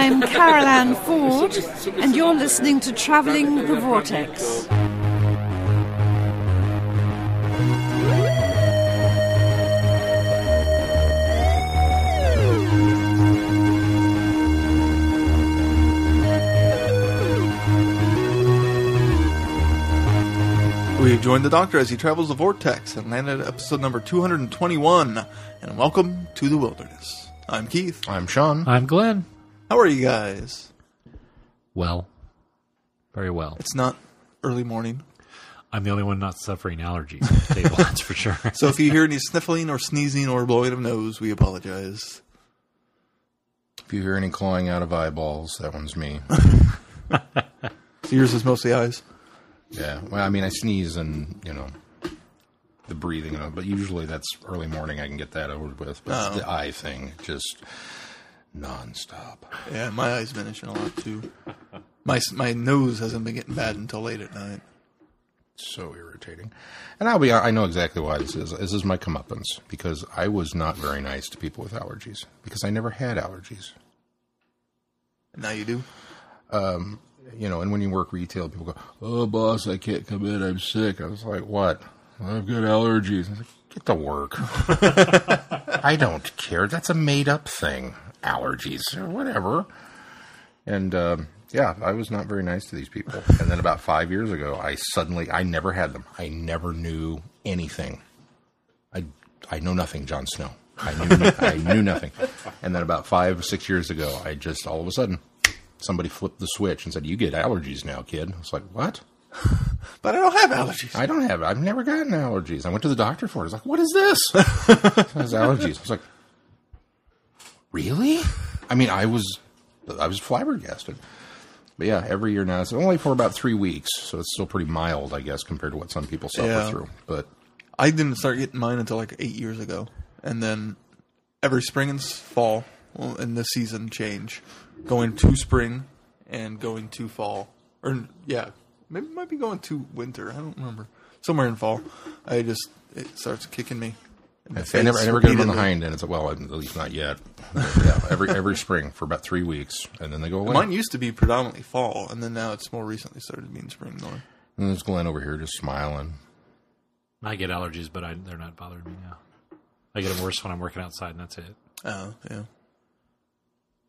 I'm Carole Ann Ford, and you're listening to Travelling the Vortex. We have joined the Doctor as he travels the vortex and landed at episode number 221. And welcome to the wilderness. I'm Keith. I'm Sean. I'm Glenn. How are you guys? Well, very well. It's not early morning. I'm the only one not suffering allergies at the table, that's for sure. So if you hear any sniffling or sneezing or blowing of nose, we apologize. If you hear any clawing out of eyeballs, that one's me. Yours is mostly eyes. yeah. Well, I mean, I sneeze and, you know, the breathing, you know, but usually that's early morning. I can get that over with. But Oh. the eye thing, just nonstop. Yeah, my eyes been itching a lot too. My my nose hasn't been getting bad until late at night. So irritating. And I'll be, I know exactly why this is. This is my comeuppance because I was not very nice to people with allergies because I never had allergies. And now you do. Um, you know, and when you work retail, people go, "Oh, boss, I can't come in. I'm sick." I was like, "What? I've got allergies." I was like, "Get to work." I don't care. That's a made-up thing. Allergies, or whatever. And um, yeah, I was not very nice to these people. And then about five years ago, I suddenly, I never had them. I never knew anything. I I know nothing, Jon Snow. I knew I knew nothing. And then about five or six years ago, I just all of a sudden somebody flipped the switch and said, "You get allergies now, kid." I was like, "What?" But I don't have allergies. I don't have. I've never gotten allergies. I went to the doctor for it. I was like, "What is this?" it has allergies. I was like, "Really?" I mean, I was I was flabbergasted. But yeah, every year now it's only for about three weeks, so it's still pretty mild, I guess, compared to what some people suffer Yeah. through. But I didn't start getting mine until like eight years ago, and then every spring and fall, well, and the season change, going to spring and going to fall, or yeah, maybe might be going to winter. I don't remember. Somewhere in fall, I just it starts kicking me. In I never, I never get them on the hind end. It's like, well, at least not yet. But yeah, every every spring for about three weeks, and then they go away. Mine used to be predominantly fall, and then now it's more recently started being spring more. And there's mm, Glenn over here just smiling. I get allergies, but I, they're not bothering me now. I get them worse when I'm working outside, and that's it. Oh yeah.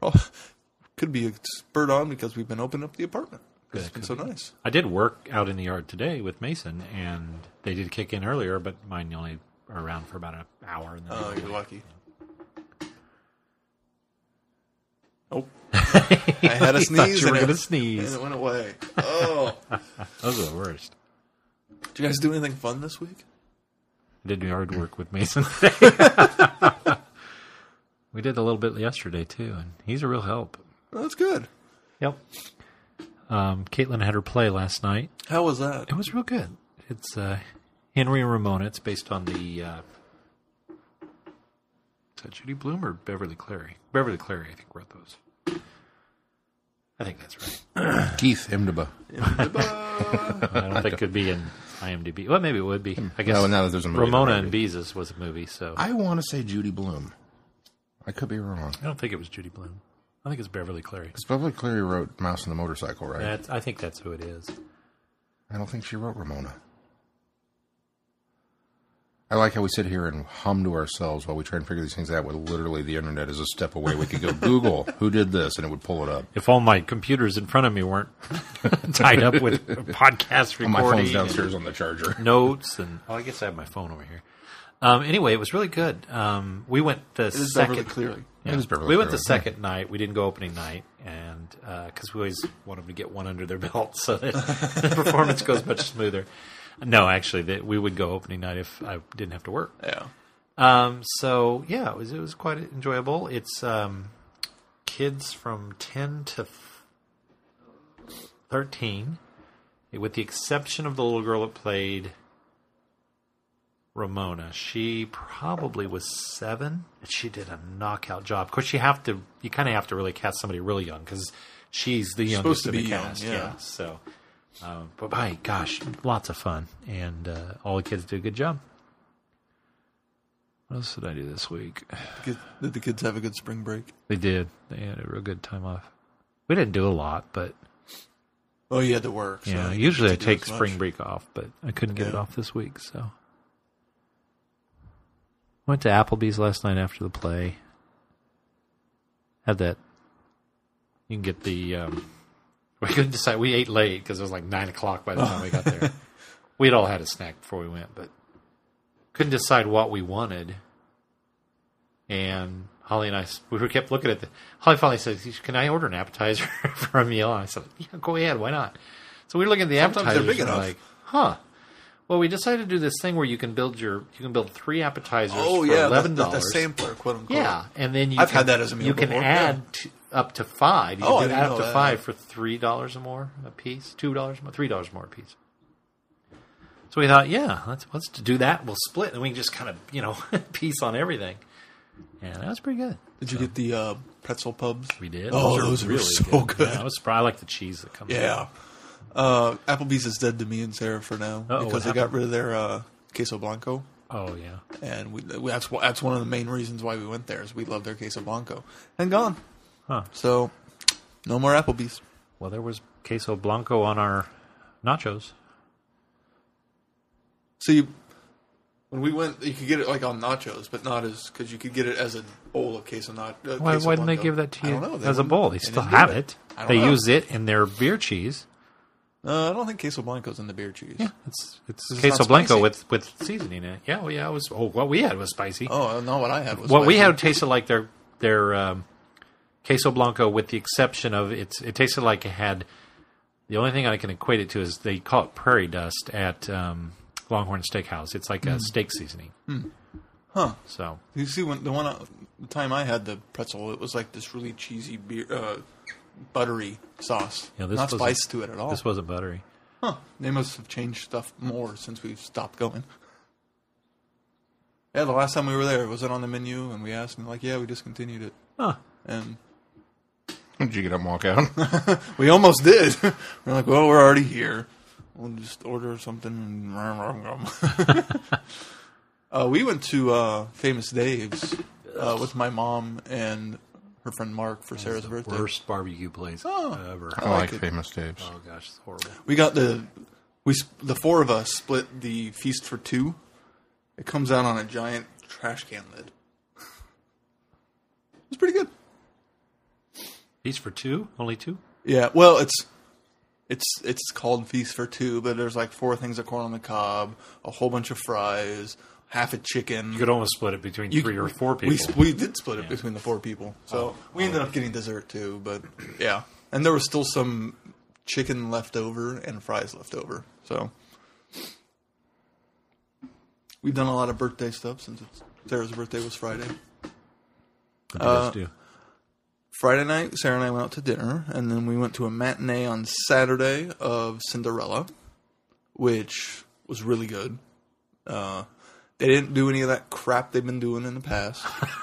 Well, could be spurred on because we've been opening up the apartment. 'Cause It's been so nice. I did work out in the yard today with Mason, and they did kick in earlier, but mine only are around for about an hour. And then Oh, they you're lucky. Oh, I had a Thought sneeze. you were and it- gonna sneeze. and it went away. Oh, Those are the worst. did you guys do anything fun this week? I did yard work with Mason today. we did a little bit yesterday too, and he's a real help. That's good. Yep. Um, Caitlin had her play last night. How was that? It was real good. It's uh, Henry and Ramona. It's based on the. Uh, is that Judy Blume or Beverly Cleary? Beverly Cleary, I think, wrote those. I think that's right. Keith Imdaba. I don't think it could be in IMDb. Well, maybe it would be. I guess Oh, now that there's a movie, Ramona and might. Beezus was a movie, so I want to say Judy Blume. I could be wrong. I don't think it was Judy Blume. I think it's Beverly Cleary. Because Beverly Cleary wrote Mouse and the Motorcycle, right? That's, I think that's who it is. I don't think she wrote Ramona. I like how we sit here and hum to ourselves while we try and figure these things out. When literally the internet is a step away. We could go Google who did this, and it would pull it up. If all my computers in front of me weren't tied up with podcast recording, My phone's downstairs on the charger. notes and oh, I guess I have my phone over here. Um, anyway, it was really good. Um, we went the It is second. Cleary. Yeah. It is Beverly we went the Cleary, second night. We didn't go opening night, and because we always want them to get one under their belt so that the performance goes much smoother. No, actually, that we would go opening night if I didn't have to work. Yeah. Um, so yeah, it was it was quite enjoyable. It's um, kids from ten to thirteen, with the exception of the little girl that played Ramona. She probably was seven, and she did a knockout job. Of course, you have to you kind of have to really cast somebody really young because she's the youngest supposed to in the be young, cast. yeah. so. Um, but my gosh, lots of fun, and uh, all the kids did a good job. What else did I do this week? Did did the kids have a good spring break? They did. They had a real good time off. We didn't do a lot, but Oh, you had to work. so yeah. Usually I take much. spring break off, but I couldn't get it off this week, so went to Applebee's last night after the play. Had that. You can get the. Um, we couldn't decide. We ate late because it was like nine o'clock by the time we got there. We'd all had a snack before we went, but couldn't decide what we wanted. And Holly and I, we were kept looking at the. Holly finally said, "Can I order an appetizer for a meal?" And I said, "Yeah, go ahead. Why not?" So we were looking at the Sometimes they're appetizers. big and we're enough. like, huh. Well, we decided to do this thing where you can build your you can build three appetizers Oh for yeah, eleven the, the, dollars. the sampler, quote unquote. Yeah, and then you I've can, had that as a meal You can before, add t- up to five. You Oh, can do up to that. five for three dollars or more a piece, two dollars more, three dollars more a piece. So we thought, yeah, let's let's do that. We'll split, and we can just kind of you know piece on everything. And that was pretty good. Did you get the uh, pretzel pubs? We did. Oh, are those were so good. Yeah, I was surprised. I like the cheese that comes. Yeah. Uh, Applebee's is dead to me and Sarah for now Uh-oh, because they got rid of their uh, queso blanco, Oh yeah. and we, that's that's one of the main reasons why we went there is we love their queso blanco and gone. Huh. So no more Applebee's. Well, there was queso blanco on our nachos. So you, when we went, you could get it like on nachos, but not as because you could get it as a bowl of queso not. Uh, Why, queso why didn't they give that to I you don't know. As a bowl? They, they still have it. it. They know. use it in their beer cheese. Uh, I don't think queso blanco's in the beer cheese. Yeah, it's it's queso blanco spicy. with with seasoning in it. Yeah, well, yeah, it was. Oh, what we had was spicy. Oh no, what I had was what we had tasted like their their um, queso blanco, with the exception of it's. It tasted like it had. The only thing I can equate it to is they call it prairie dust at um, Longhorn Steakhouse. It's like a steak seasoning. Huh. So You see, when the one uh, the time I had the pretzel, it was like this really cheesy beer, uh, buttery sauce. Yeah, this not spice to it at all. this wasn't buttery. huh? They must have changed stuff more since we've stopped going. Yeah, the last time we were there, was it on the menu? And we asked, and they're like, yeah, we discontinued it. Huh. And Did you get up and walk out? we almost did. we're like, well, we're already here. We'll just order something. uh, we went to uh, Famous Dave's uh, with my mom and her friend Mark for Sarah's birthday. Worst barbecue place Oh. ever. I like like it. famous Dave's. Oh gosh, it's horrible. We got the we the four of us split the feast for two. It comes out on a giant trash can lid. It's pretty good. Feast for two? Only two? Yeah, well, it's it's it's called feast for two, but there's like four things of corn on the cob, a whole bunch of fries, half a chicken. You could almost split it between You- three or four people. We, we did split it between the four people, so oh. we ended up getting dessert too. But yeah, and there was still some chicken left over and fries left over. So we've done a lot of birthday stuff since it's, Sarah's birthday was Friday. what do you guys uh, do? Friday night, Sarah and I went out to dinner, and then we went to a matinee on Saturday of Cinderella, which was really good. Uh, they didn't do any of that crap they've been doing in the past.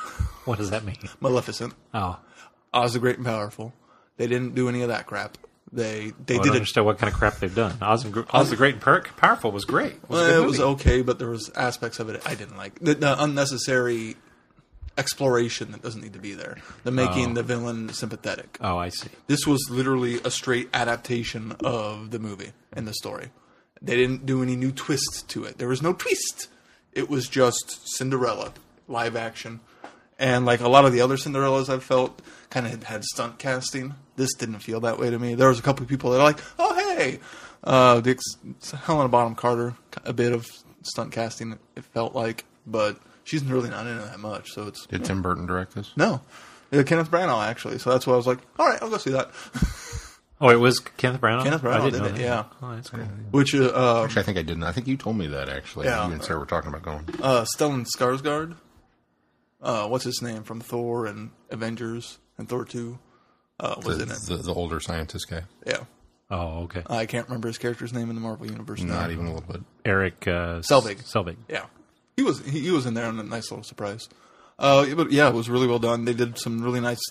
What does that mean? Maleficent, Oh, Oz the Great and Powerful. They didn't do any of that crap. They they I don't did it. understand what kind of crap they've done. Oz, and, Oz the Great and Powerful was great. It was, Well, it was okay, but there was aspects of it I didn't like. The, the unnecessary exploration that doesn't need to be there. The making Oh. the villain sympathetic. Oh, I see. This was literally a straight adaptation of the movie and the story. They didn't do any new twists to it. There was no twist. It was just Cinderella, live action. And like a lot of the other Cinderellas I've felt kind of had stunt casting. This didn't feel that way to me. There was a couple of people that are like, oh, hey. Uh, ex- Helena Bonham Carter, a bit of stunt casting, it felt like. But she's really not into that much. So it's. Did Tim Burton direct this? No. Uh, Kenneth Branagh, actually. So that's why I was like, all right, I'll go see that. Oh, it was Kenneth Branagh. Kenneth I Branagh didn't did know it, that. yeah. Oh, that's cool. Which uh, uh, Actually, I think I didn't. I think you told me that actually. Yeah. You and Sarah were talking about going. uh, Stellan Skarsgård. Uh, what's his name from Thor and Avengers and Thor Two? Uh, was The, in it. the, the older scientist guy. Yeah, Oh, okay. I can't remember his character's name in the Marvel universe. now. Not even a little bit. Eric uh, Selvig. Selvig. Yeah, he was he, he was in there and a nice little surprise. Uh, but yeah, it was really well done. They did some really nice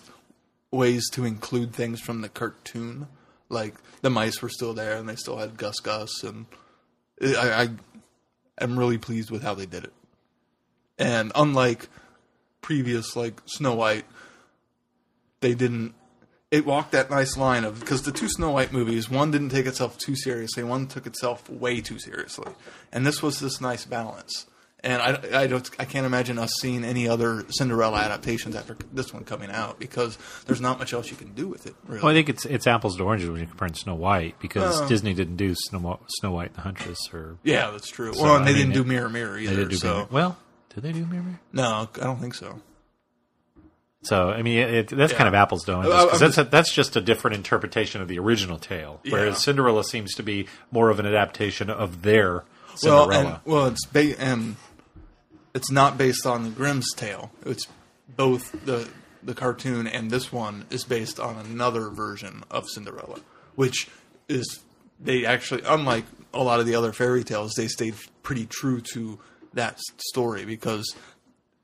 ways to include things from the cartoon, like the mice were still there and they still had Gus Gus, and I, I am really pleased with how they did it. And unlike previous like Snow White, they didn't. it walked that nice line of because the two Snow White movies, one didn't take itself too seriously, one took itself way too seriously, and this was this nice balance. And I, I don't I can't imagine us seeing any other Cinderella adaptations after this one coming out because there's not much else you can do with it. Really. Well, I think it's it's apples to oranges when you compare Snow White because Oh. Disney didn't do Snow, Snow White and the Huntress or yeah, that's true. So, well, and they I mean, didn't do Mirror Mirror either. they did do so Mirror- well. Did they do Mirror? Mirror? no, I don't think so. So I mean, it, that's Yeah. kind of apples to oranges because that's a, that's just a different interpretation of the original tale, whereas Yeah. Cinderella seems to be more of an adaptation of their Well, Cinderella. and, well, it's ba- and it's not based on the Grimm's tale. It's both the the cartoon and this one is based on another version of Cinderella, which is they actually unlike a lot of the other fairy tales, they stayed pretty true to that story because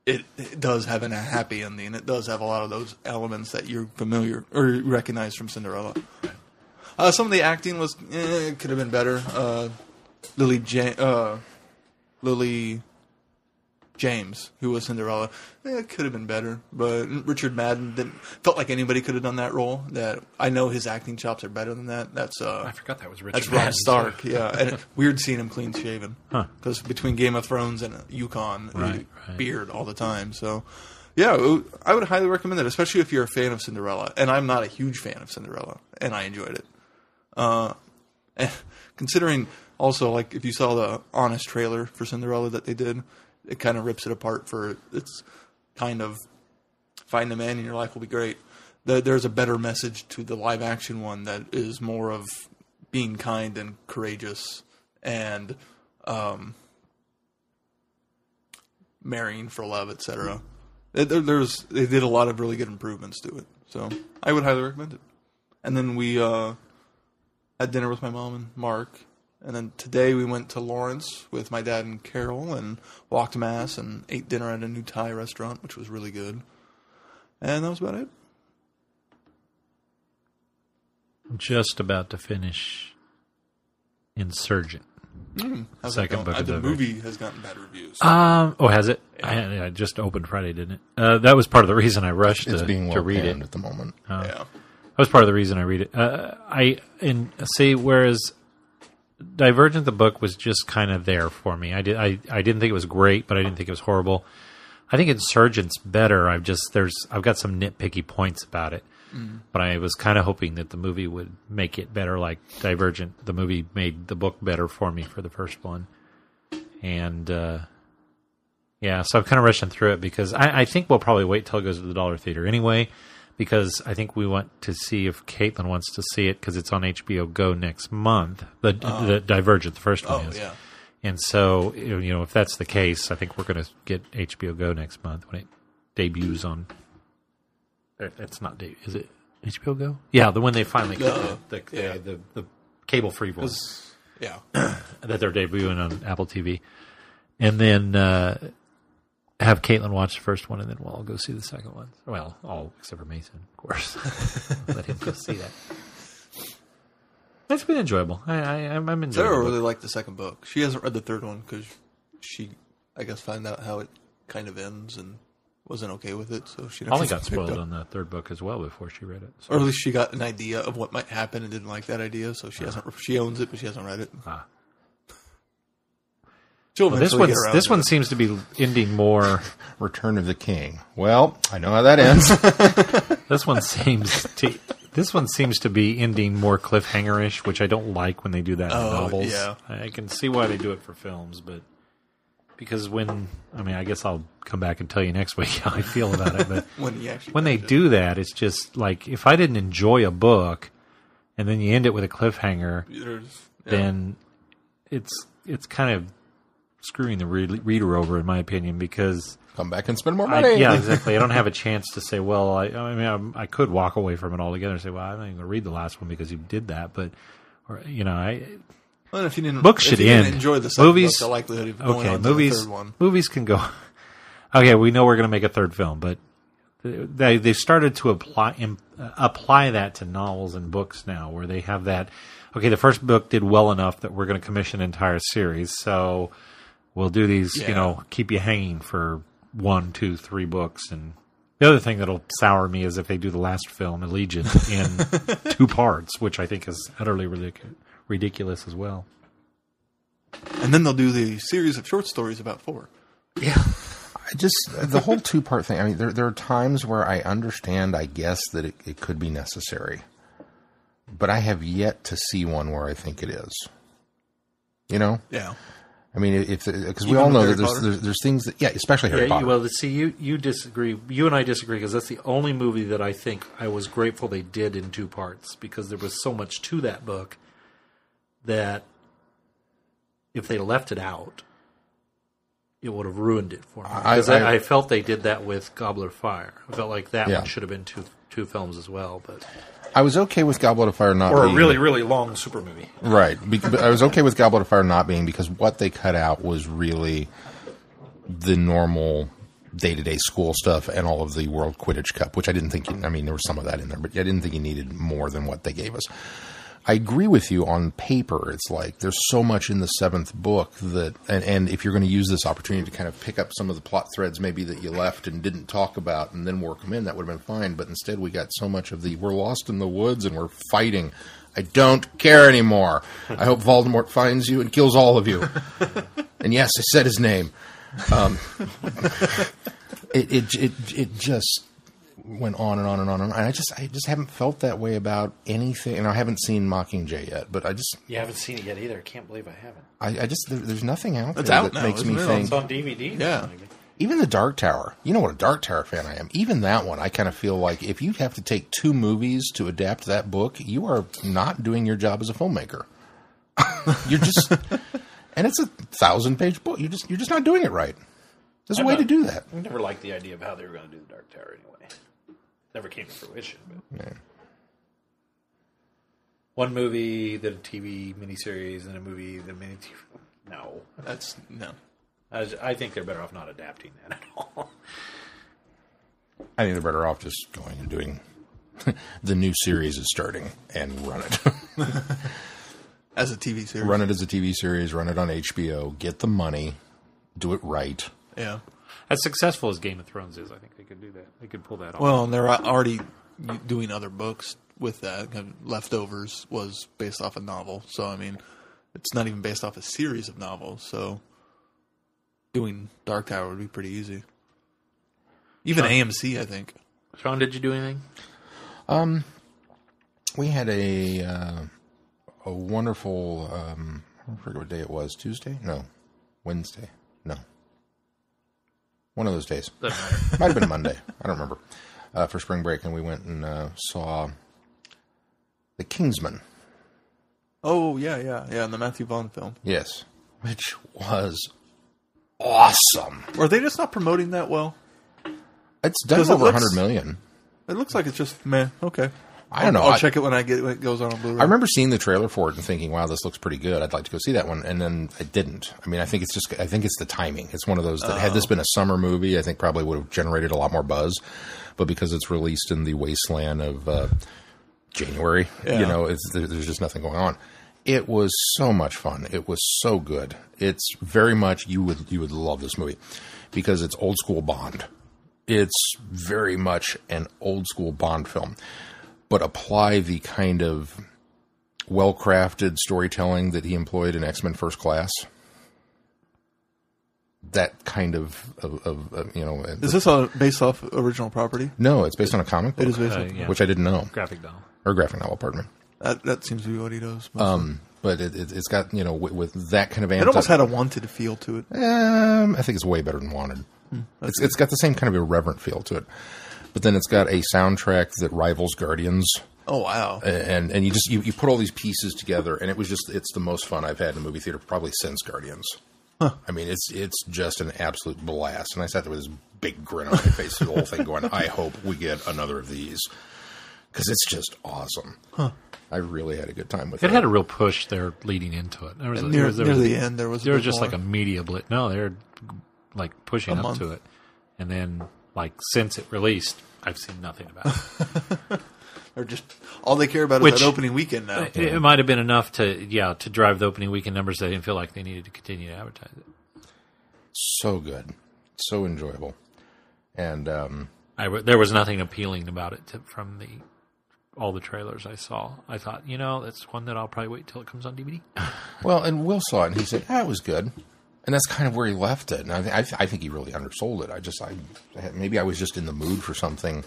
it, it does have an, a happy ending. It does have a lot of those elements that you're familiar or recognize from Cinderella. Uh, some of the acting was eh, could have been better. Uh, Lily ja- uh, Lily James, who was Cinderella, eh, it could have been better. But Richard Madden didn't felt like anybody could have done that role. That I know his acting chops are better than that. That's uh, I forgot that was Richard. that's Rob Madden. Stark. Yeah, and it- weird seeing him clean shaven Huh. because between Game of Thrones and Yukon, Right, right. beard all the time. So, yeah, would- I would highly recommend it, especially if you're a fan of Cinderella. And I'm not a huge fan of Cinderella, and I enjoyed it. Uh, considering also like if you saw the honest trailer for Cinderella that they did, it kind of rips it apart for it's kind of find a man in your life will be great. The, there's a better message to the live action one that is more of being kind and courageous and um, marrying for love, etc. There, there's they did a lot of really good improvements to it, so I would highly recommend it. And then we uh, had dinner with my mom and Mark, and then today we went to Lawrence with my dad and Carol and walked mass and ate dinner at a new Thai restaurant, which was really good. And that was about it. Just about to finish Insurgent. How's Second book Uh, of the the- movie has gotten bad reviews. Um. Oh, has it? I, I just opened Friday, didn't it? Uh, that was part of the reason I rushed It's to, being to read it. at the moment. yeah. That was part of the reason I read it. Uh, I and see whereas Divergent the book was just kind of there for me. I did I, I didn't think it was great, but I didn't think it was horrible. I think Insurgent's better. I've just there's I've got some nitpicky points about it. But I was kind of hoping that the movie would make it better like Divergent. The movie made the book better for me for the first one. And uh yeah, so I'm kind of rushing through it because I, I think we'll probably wait till it goes to the Dollar Theater anyway, because I think we want to see if Caitlin wants to see it because it's on HBO Go next month. The, the Divergent, the first one Oh is. yeah. And so, you know, if that's the case, I think we're going to get HBO Go next month when it debuts on. it- It's not de- is it HBO Go? Yeah, the one they finally No. the the, Yeah. the, the, cable free one Yeah. that they're debuting on Apple TV, and then uh, have Caitlin watch the first one, and then we'll all go see the second one. Well, all except for Mason, of course. Let him go see that. It's been enjoyable. I, I I'm I'm enjoying. Sarah really liked the second book. She hasn't read the third one because she, I guess, found out how it kind of ends and wasn't okay with it. So she Holly got spoiled on the third book as well before she read it. So. or at least she got an idea of what might happen and didn't like that idea. So she hasn't. She owns it, but she hasn't read it. Ah. She'll Well, this one this one seems to be ending more. Return of the King. Well, I know how that ends. This one seems to. This one seems to be ending more cliffhanger-ish, which I don't like when they do that in Oh, novels. yeah. I can see why they do it for films, but because when I mean, I guess I'll come back and tell you next week how I feel about it. But when when they it. do that, it's just like if I didn't enjoy a book, and then you end it with a cliffhanger, yeah. then it's it's kind of screwing the re- reader over, in my opinion, because Come back and spend more I, money. yeah, exactly. I don't have a chance to say, well, I, I mean, I'm, I could walk away from it altogether and say, well, I'm not even going to read the last one because you did that. But, or you know, I Well, if you didn't, books if should you didn't end. Enjoy the second Movies- book, the likelihood of going okay, on movies to the third one. movies can go. Okay, we know we're going to make a third film, but they they started to apply im, uh, apply that to novels and books now, where they have that. Okay, the first book did well enough that we're going to commission an entire series, so we'll do these. You know, keep you hanging for one, two, three books, and The other thing that'll sour me is if they do the last film, Allegiant, in two parts, which I think is utterly ridic- ridiculous as well. And then they'll do the series of short stories about four. Yeah. I just the whole two part thing. I mean, there there are times where I understand. I guess that it, it could be necessary, but I have yet to see one where I think it is. You know, Yeah. I mean, if because we all know Harry that there's, there's there's things that yeah, especially Harry Yeah, Potter. well, see, you you disagree. You and I disagree because that's the only movie that I think I was grateful they did in two parts because there was so much to that book that if they left it out, it would have ruined it for me. I- Because I, I- I, felt they did that with Goblet of Fire. I felt like that Yeah. one should have been two two films as well, but I was okay with Goblet of Fire not or a really really long super movie. right. I was okay with Goblet of Fire not being because what they cut out was really the normal day to day school stuff and all of the World Quidditch Cup, which I didn't think. I mean, there was some of that in there, but I didn't think you needed more than what they gave us. I agree with you on paper. It's like there's so much in the seventh book that, and, and if you're going to use this opportunity to kind of pick up some of the plot threads maybe that you left and didn't talk about and then work them in, that would have been fine. But instead, we got so much of the we're lost in the woods and we're fighting. I don't care anymore. I hope Voldemort finds you and kills all of you. and yes, I said his name. Um, it, it it it just went on and on and on and on. And I just I just haven't felt that way about anything. And I haven't seen Mockingjay yet, but I just You haven't seen it yet either. I can't believe I haven't. I, I just there, there's nothing out It's there out that now, makes me it? think. It's on DVD. Yeah. Even the Dark Tower. You know what a Dark Tower fan I am. Even that one, I kind of feel like if you have to take two movies to adapt that book, you are not doing your job as a filmmaker. you're just, and it's a thousand page book. You just you're just not doing it right. There's a I'm way not- to do that. I never liked the idea of how they were going to do the Dark Tower anyway. Never came to fruition. But Yeah. one movie, then a TV miniseries, then a movie, then a mini. No, That's no. I, was- I think they're better off not adapting that at all. I think they're better off just going and doing. the new series is starting and run it. As a TV series. run it as a TV series. Run it on HBO. Get the money. Do it right. Yeah. As successful as Game of Thrones is, I think they could do that. They could pull that off. Well, and they're already doing other books with that. Leftovers was based off a novel, so I mean, it's not even based off a series of novels. So doing Dark Tower would be pretty easy. Even AMC, I think. Sean, did you do anything? Um, we had a uh, a wonderful um, I forget what day it was Tuesday no Wednesday no one of those days might have been Monday I don't remember uh, for spring break and we went and uh, saw the Kingsman Oh yeah, yeah, yeah. In the Matthew Vaughn film. yes which was awesome Or are they just not promoting that well? it's done Because it over a looks- hundred million It looks like it's just meh. Okay. I don't know. I'll, I'll check it when I get when it goes on on Blu-ray. I remember seeing the trailer for it and thinking, "Wow, this looks pretty good. I'd like to go see that one." And then I didn't. I mean, I think it's just I think it's the timing. It's one of those that had this been a summer movie, I think probably would have generated a lot more buzz. But because it's released in the wasteland of uh, January, Yeah. you know, it's, there, there's just nothing going on. It was so much fun. It was so good. It's very much you would you would love this movie because it's old school Bond. It's very much an old school Bond film, but apply the kind of well crafted storytelling that he employed in X Men First Class. That kind of, of, of, of you know, Is this all based off original property? no, it's based on a comic book, It is based Uh, off. yeah. which I didn't know, Graphic novel. or graphic novel, pardon me. That that seems to be what he does. mostly. Um, but it, it, it's got you know with, with that kind of it almost had a wanted feel to it. Um, I think it's way better than Wanted. it's, it's got the same kind of irreverent feel to it, but then it's got a soundtrack that rivals Guardians, Oh wow! and and you just you, you put all these pieces together, and it was just it's the most fun I've had in a movie theater probably since Guardians. I mean, it's it's just an absolute blast, and I sat there with this big grin on my face through the whole thing, going, "I hope we get another of these." Because it's just awesome. I really had a good time with it. It had a real push there leading into it. There was a, near there was, there near was, the end, there was a there was just more. like a media blitz. No, they're like pushing A up month. to it, and then like since it released, I've seen nothing about it. Or just all they care about Which- is that opening weekend now. it, it might have been enough to yeah to drive the opening weekend numbers. They didn't feel like they needed to continue to advertise it. so good, so enjoyable, and um, I I w- there was nothing appealing about it to, from the all the trailers I saw. I thought, you know, that's one that I'll probably wait till it comes on DVD. Well, and Will saw it and he said, "Ah, was good," and that's kind of where he left it. And I, th- I, th- I think he really undersold it. I just, I maybe I was just in the mood for something.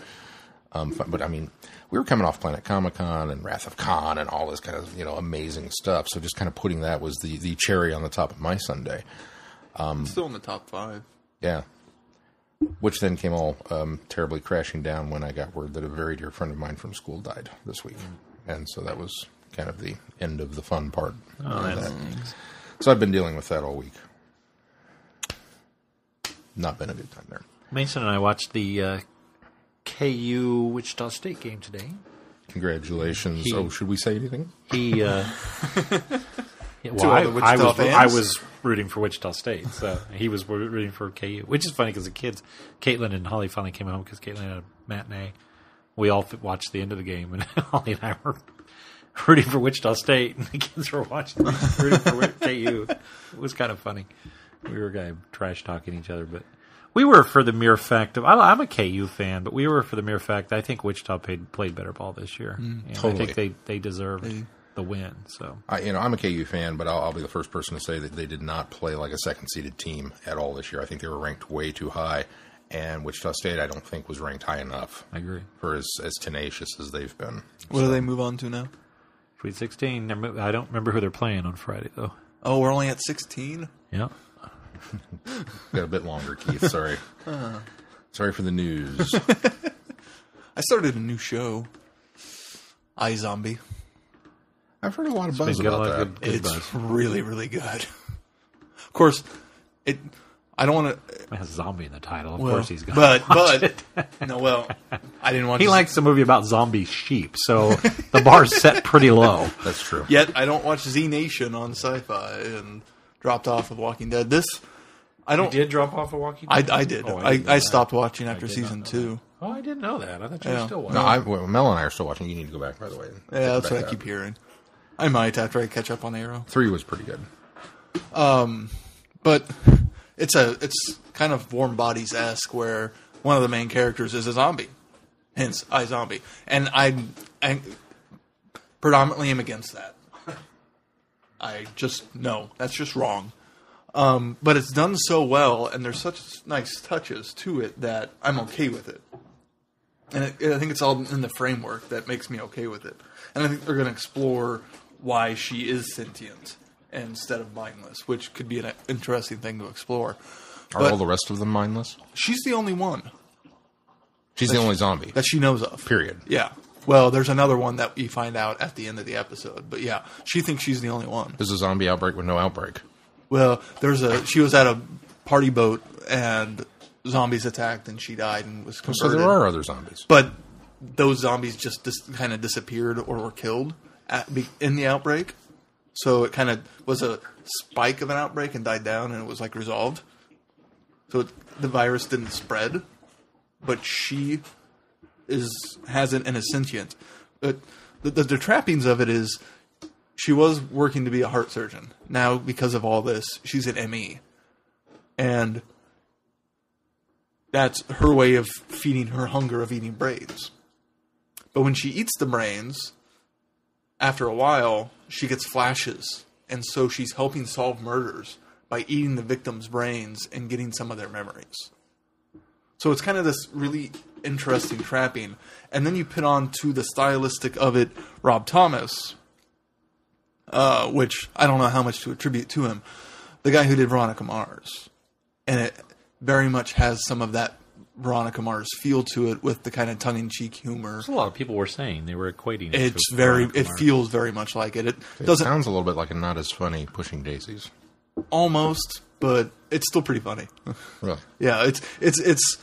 Um, fun, but I mean, we were coming off Planet Comic Con and Wrath of Khan and all this kind of you know amazing stuff. So just kind of putting that was the the cherry on the top of my Sunday. Still in the top five. Yeah. Which then came all um, terribly crashing down when I got word that a very dear friend of mine from school died this week, and so that was kind of the end of the fun part. of that. So I've been dealing with that all week. Not been a good time there. Mason and I watched the uh, KU Wichita State game today. Congratulations. He- oh, should we say anything? He, uh, yeah, well, I, I Wichita was fans? I was rooting for Wichita State, so he was rooting for KU, which is funny because the kids, Caitlin and Holly, finally came home because Caitlin had a matinee. We all watched the end of the game, and Holly and I were rooting for Wichita State, and the kids were watching rooting for KU. It was kind of funny. We were kind of trash talking each other, but we were for the mere fact of I, I'm a KU fan, but we were for the mere fact that I think Wichita played, played better ball this year. Mm, and I totally. think they they deserved the win. So I, you know, I'm a KU fan, but I'll, I'll be the first person to say that they did not play like a second seeded team at all this year. I think they were ranked way too high, and Wichita State I don't think was ranked high enough I agree. for as, as tenacious as they've been. What do they move on to now? Sweet 16. I don't remember who they're playing on Friday though. Oh, we're only at 16? Yeah. Got a bit longer, Keith. Sorry. Uh-huh. Sorry for the news. I started a new show, iZombie. I've heard a lot of buzz Been got a about lot that. good, good It's buzz. really, really good. of course, it. I don't want to. It has zombie in the title. Of Well, course he's got. but but no. Well, I didn't watch. he likes a movie about zombie sheep, so the bar's set pretty low. That's true. Yet I don't watch Z Nation on Sci-Fi and dropped off of Walking Dead. This I don't. did drop off of Walking I, I did. Oh, I, didn't I stopped watching after season know two. Oh, I didn't know that. I thought you Yeah. were still watching. No, I, well, Mel and I are still watching. You need to go back, by the way. Yeah, that's back what I keep hearing. I might after I catch up on Arrow. Three was pretty good. Um, but it's a it's kind of warm bodies esque where one of the main characters is a zombie, hence iZombie, and I I predominantly am against that. I just no, that's just wrong. Um, but it's done so well, and there's such nice touches to it that I'm okay with it. And it, I think it's all in the framework that makes me okay with it. And I think they're going to explore why she is sentient instead of mindless, which could be an interesting thing to explore. Are But- all the rest of them mindless? She's the only one She's the only zombie. that she knows of. Period. Yeah. Well, there's another one that you find out at the end of the episode, but yeah, she thinks she's the only one. There's a zombie outbreak with no outbreak. Well, there's a she was at a party boat and zombies attacked and she died and was converted. So there are other zombies. but those zombies just dis- kind of disappeared or were killed at, be- in the outbreak. So it kind of was a spike of an outbreak and died down, and it was like resolved. So it, the virus didn't spread, but she is has it and is sentient. But the, the, the trappings of it is she was working to be a heart surgeon. Now, because of all this, she's an ME, and that's her way of feeding her hunger of eating brains. But when she eats the brains, after a while, she gets flashes, and so she's helping solve murders by eating the victim's brains and getting some of their memories. So it's kind of this really interesting trapping. And then you put on to the stylistic of it Rob Thomas, uh, which I don't know how much to attribute to him, the guy who did Veronica Mars. And it very much has some of that Veronica Mars feel to it with the kind of tongue in cheek humor. a lot of people were saying they were equating. It It's to very, Veronica it Mars. feels very much like it. It It doesn't sounds a little bit like a not as funny pushing daisies. almost, but it's still pretty funny. Really? Yeah, it's it's it's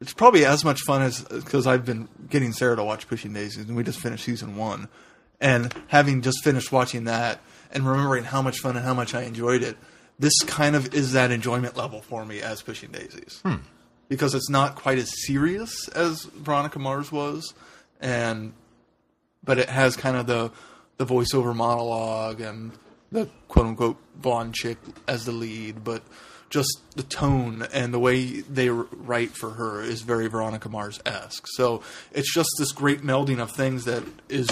it's probably as much fun as because I've been getting Sarah to watch Pushing Daisies, and we just finished season one, and having just finished watching that and remembering how much fun and how much I enjoyed it, this kind of is that enjoyment level for me as Pushing Daisies, hmm. because it's not quite as serious as Veronica Mars was, and but it has kind of the the voiceover monologue and the quote unquote blonde chick as the lead, but just the tone and the way they write for her is very Veronica Mars esque. So it's just this great melding of things that is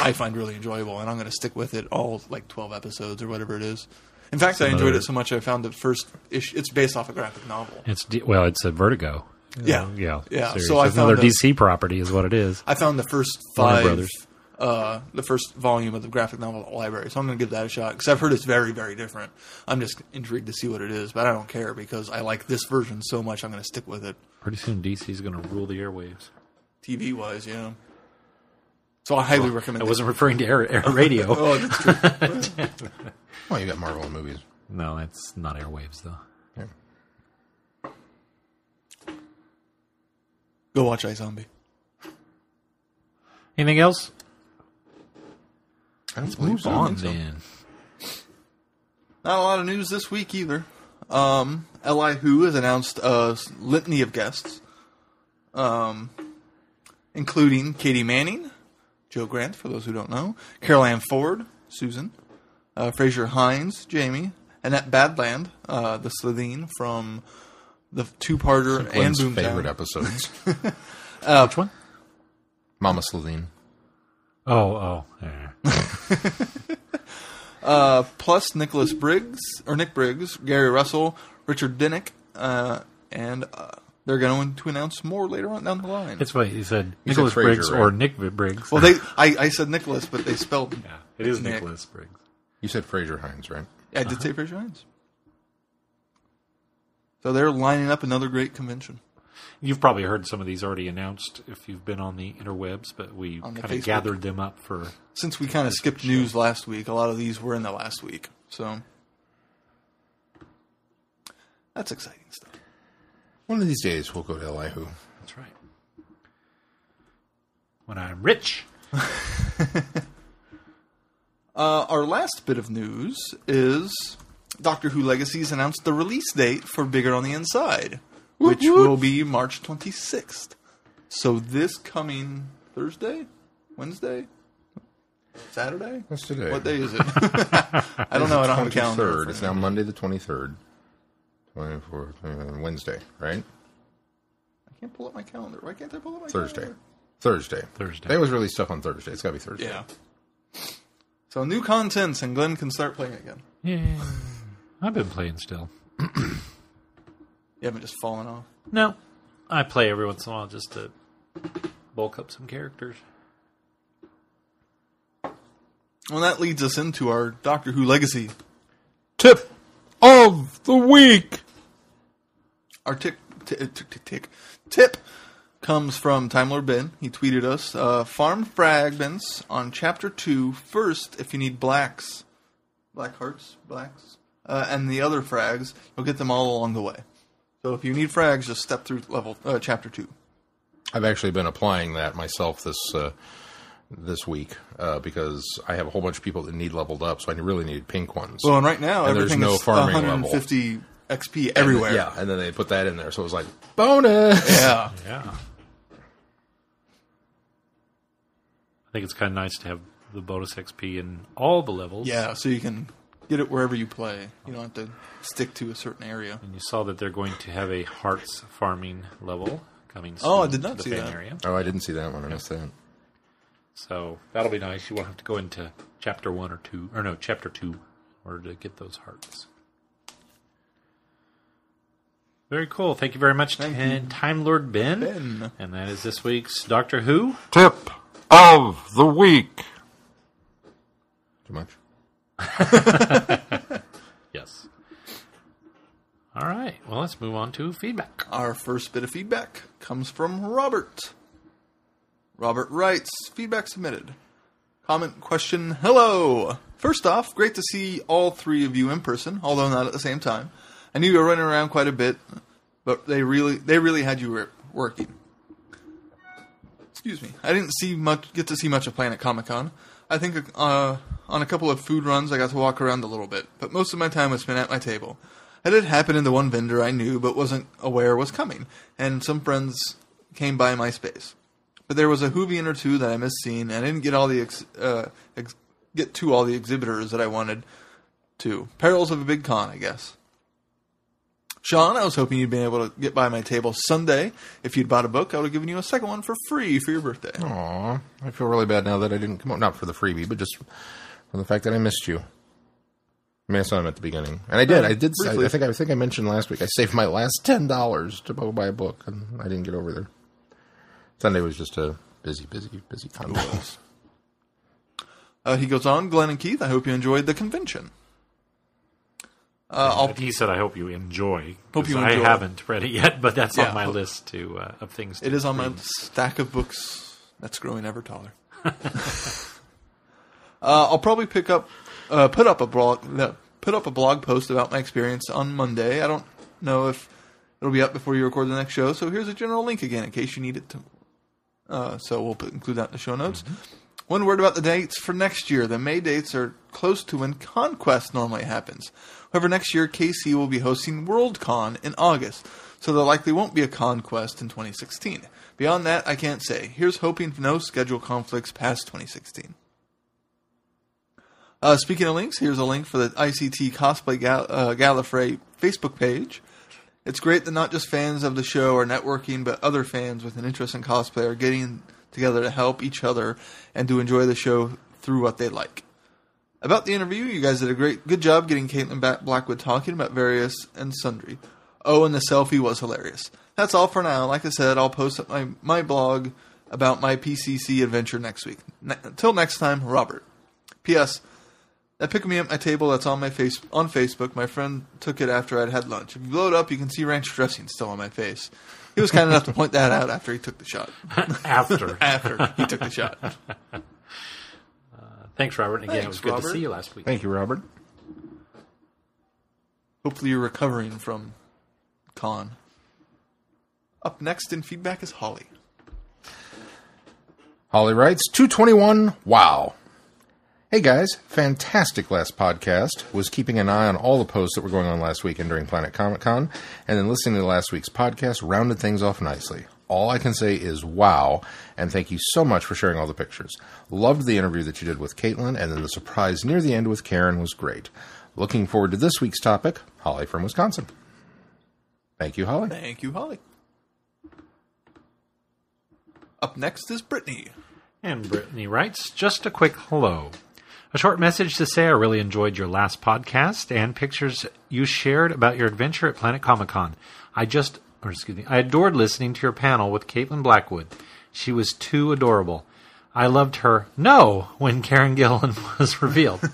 I find really enjoyable, and I'm going to stick with it all like 12 episodes or whatever it is. In fact, I enjoyed it so much I found the first issue. It's based off a graphic novel. It's well, it's a Vertigo. Yeah, Yeah, yeah. series. So I it's another found a- DC property, is what it is. I found the first five, Brothers. Uh, the first volume of the graphic novel library. So I'm going to give that a shot because I've heard it's very, very different. I'm just intrigued to see what it is, but I don't care because I like this version so much. I'm going to stick with it, Pretty soon, DC is going to rule the airwaves. TV wise. Yeah. So I highly recommend. I it. wasn't referring to air, air radio. Oh, that's true. Well, you got Marvel movies. no, that's not airwaves though. Yeah. Go watch iZombie. Anything else? I don't believe so. On so. then. Not a lot of news this week either. Um, L.I. Who has announced a litany of guests, um, including Katy Manning, Jo Grant, for those who don't know, Carole Ann Ford, Susan, uh, Frazer Hines, Jamie, Annette Badland, uh, the Slitheen from the two-parter and Glenn's Boomtown. favorite episodes. Which one? Mama Slitheen. Oh, oh. yeah. Uh, plus Nicholas Briggs or Nick Briggs, Gary Russell, Richard Dinnick, uh, and uh, they're going to announce more later on down the line. That's what you said. You Nicholas said Frazer, Briggs right? or Nick Briggs. well, they I, I said Nicholas, but they spelled. yeah, it is Nick. Nicholas Briggs. You said Frazer Hines, right? I did say Frazer Hines. So they're lining up another great convention. You've probably heard some of these already announced if you've been on the interwebs, but we kind of Facebook. gathered them up for. Since we kind of skipped news last week, a lot of these were in the last week. So that's exciting stuff. One of these days we'll go to L.I. Who. That's right. When I'm rich. Uh, our last bit of news is Doctor Who Legacies announced the release date for Bigger on the Inside, which will be March 26th. So this coming Thursday, Wednesday, Saturday. What's today? What day is it? I don't know. I don't have a calendar. Third. It's now Monday the twenty third. Twenty fourth. Uh, Wednesday, right? I can't pull up my calendar. Why can't I pull up my Thursday. calendar? Thursday. Thursday. Thursday. They always release stuff on Thursday. It's got to be Thursday. Yeah. So new contents, and Glenn can start playing again. Yeah. I've been playing still. You haven't just fallen off. No. I play every once in a while just to bulk up some characters. Well, that leads us into our Doctor Who Legacy. Tip of the week. Our tick, tick, tick, tick, tick tip comes from Time Lord Ben. He tweeted us uh, farm fragments on chapter two first if you need blacks, black hearts, blacks, uh, and the other frags. You'll get them all along the way. So if you need frags, just step through level uh, chapter two. I've actually been applying that myself this uh, this week uh, because I have a whole bunch of people that need leveled up, so I really need pink ones. Well, and right now And there's no is farming level. 150 XP And- everywhere. yeah, and then they put that in there, so it was like bonus. yeah. Yeah. I think it's kind of nice to have the bonus XP in all the levels. Yeah, so you can get it wherever you play. You don't have to stick to a certain area. And you saw that they're going to have a hearts farming level coming soon Oh, I did not to see fan that. area. Oh, I didn't see that one. I missed that. So that'll be nice. You won't have to go into chapter one or two, or no, chapter two, in order to get those hearts. Very cool. Thank you very much, Thank and Time Lord Ben. Ben. And that is this week's Doctor Who. Tip of the week. Too much. Yes. All right. Well, let's move on to feedback. Our first bit of feedback comes from Robert. Robert writes, feedback submitted. Comment, question, hello. First off, great to see all three of you in person, although not at the same time. I knew you were running around quite a bit, but they really they really had you working. Excuse me. I didn't see much get to see much of Planet Comic Con. I think uh, on a couple of food runs I got to walk around a little bit, but most of my time was spent at my table. I did happen into one vendor I knew but wasn't aware was coming, and some friends came by my space. But there was a Whovian or two that I missed seeing, and I didn't get all the ex- uh, ex- get to all the exhibitors that I wanted to. Perils of a big con, I guess. Sean, I was hoping you'd been able to get by my table Sunday. If you'd bought a book, I would have given you a second one for free for your birthday. Aw, I feel really bad now that I didn't come up. Not for the freebie, but just for the fact that I missed you. I mean, I saw him at the beginning, and I did. Uh, I did. I. I think. I think I mentioned last week. I saved my last ten dollars to go buy a book, and I didn't get over there. Sunday was just a busy, busy, busy time. Uh, he goes on, Glenn and Keith, I hope you enjoyed the convention. Uh, he said, "I hope you enjoy." Hope you I haven't read it yet, but that's Yeah, on my list to uh, of things. To It is on my stack of books that's growing ever taller. uh, I'll probably pick up, uh, put up a blog, no, put up a blog post about my experience on Monday. I don't know if it'll be up before you record the next show. So here's a general link again in case you need it to. Uh, so we'll put, include that in the show notes. One word about the dates for next year. The May dates are close to when Conquest normally happens. However, next year KC will be hosting WorldCon in August, so there likely won't be a Conquest in 2016. Beyond that, I can't say. Here's hoping for no schedule conflicts past 2016. Uh, speaking of links, here's a link for the ICT Cosplay Gal- uh, Gallifrey Facebook page. It's great that not just fans of the show are networking, but other fans with an interest in cosplay are getting together to help each other and to enjoy the show through what they like. About the interview, you guys did a great, good job getting Caitlin Blackwood talking about various and sundry. Oh, and the selfie was hilarious. That's all for now. Like I said, I'll post up my, my blog about my PCC adventure next week. Ne- until next time, Robert. P.S. That pick me up my table that's on my face on Facebook. My friend took it after I'd had lunch. If you blow it up, you can see ranch dressing still on my face. He was kind enough to point that out after he took the shot. after. After he took the shot. Thanks, Robert. And again, it was good to see you last week. Thank you, Robert. Hopefully you're recovering from con. Up next in feedback is Holly. Holly writes 221. Wow. Hey guys, fantastic last podcast. Was keeping an eye on all the posts that were going on last weekend during Planet Comic Con, and then listening to last week's podcast rounded things off nicely. All I can say is wow, and thank you so much for sharing all the pictures. Loved the interview that you did with Caitlin, and then the surprise near the end with Karen was great. Looking forward to this week's topic, Holly from Wisconsin. Thank you, Holly. Thank you, Holly. Up next is Brittany. And Brittany writes, just a quick hello. A short message to say I really enjoyed your last podcast and pictures you shared about your adventure at Planet Comic Con. I just, or excuse me, I adored listening to your panel with Caitlin Blackwood. She was too adorable. I loved her no when Karen Gillan was revealed.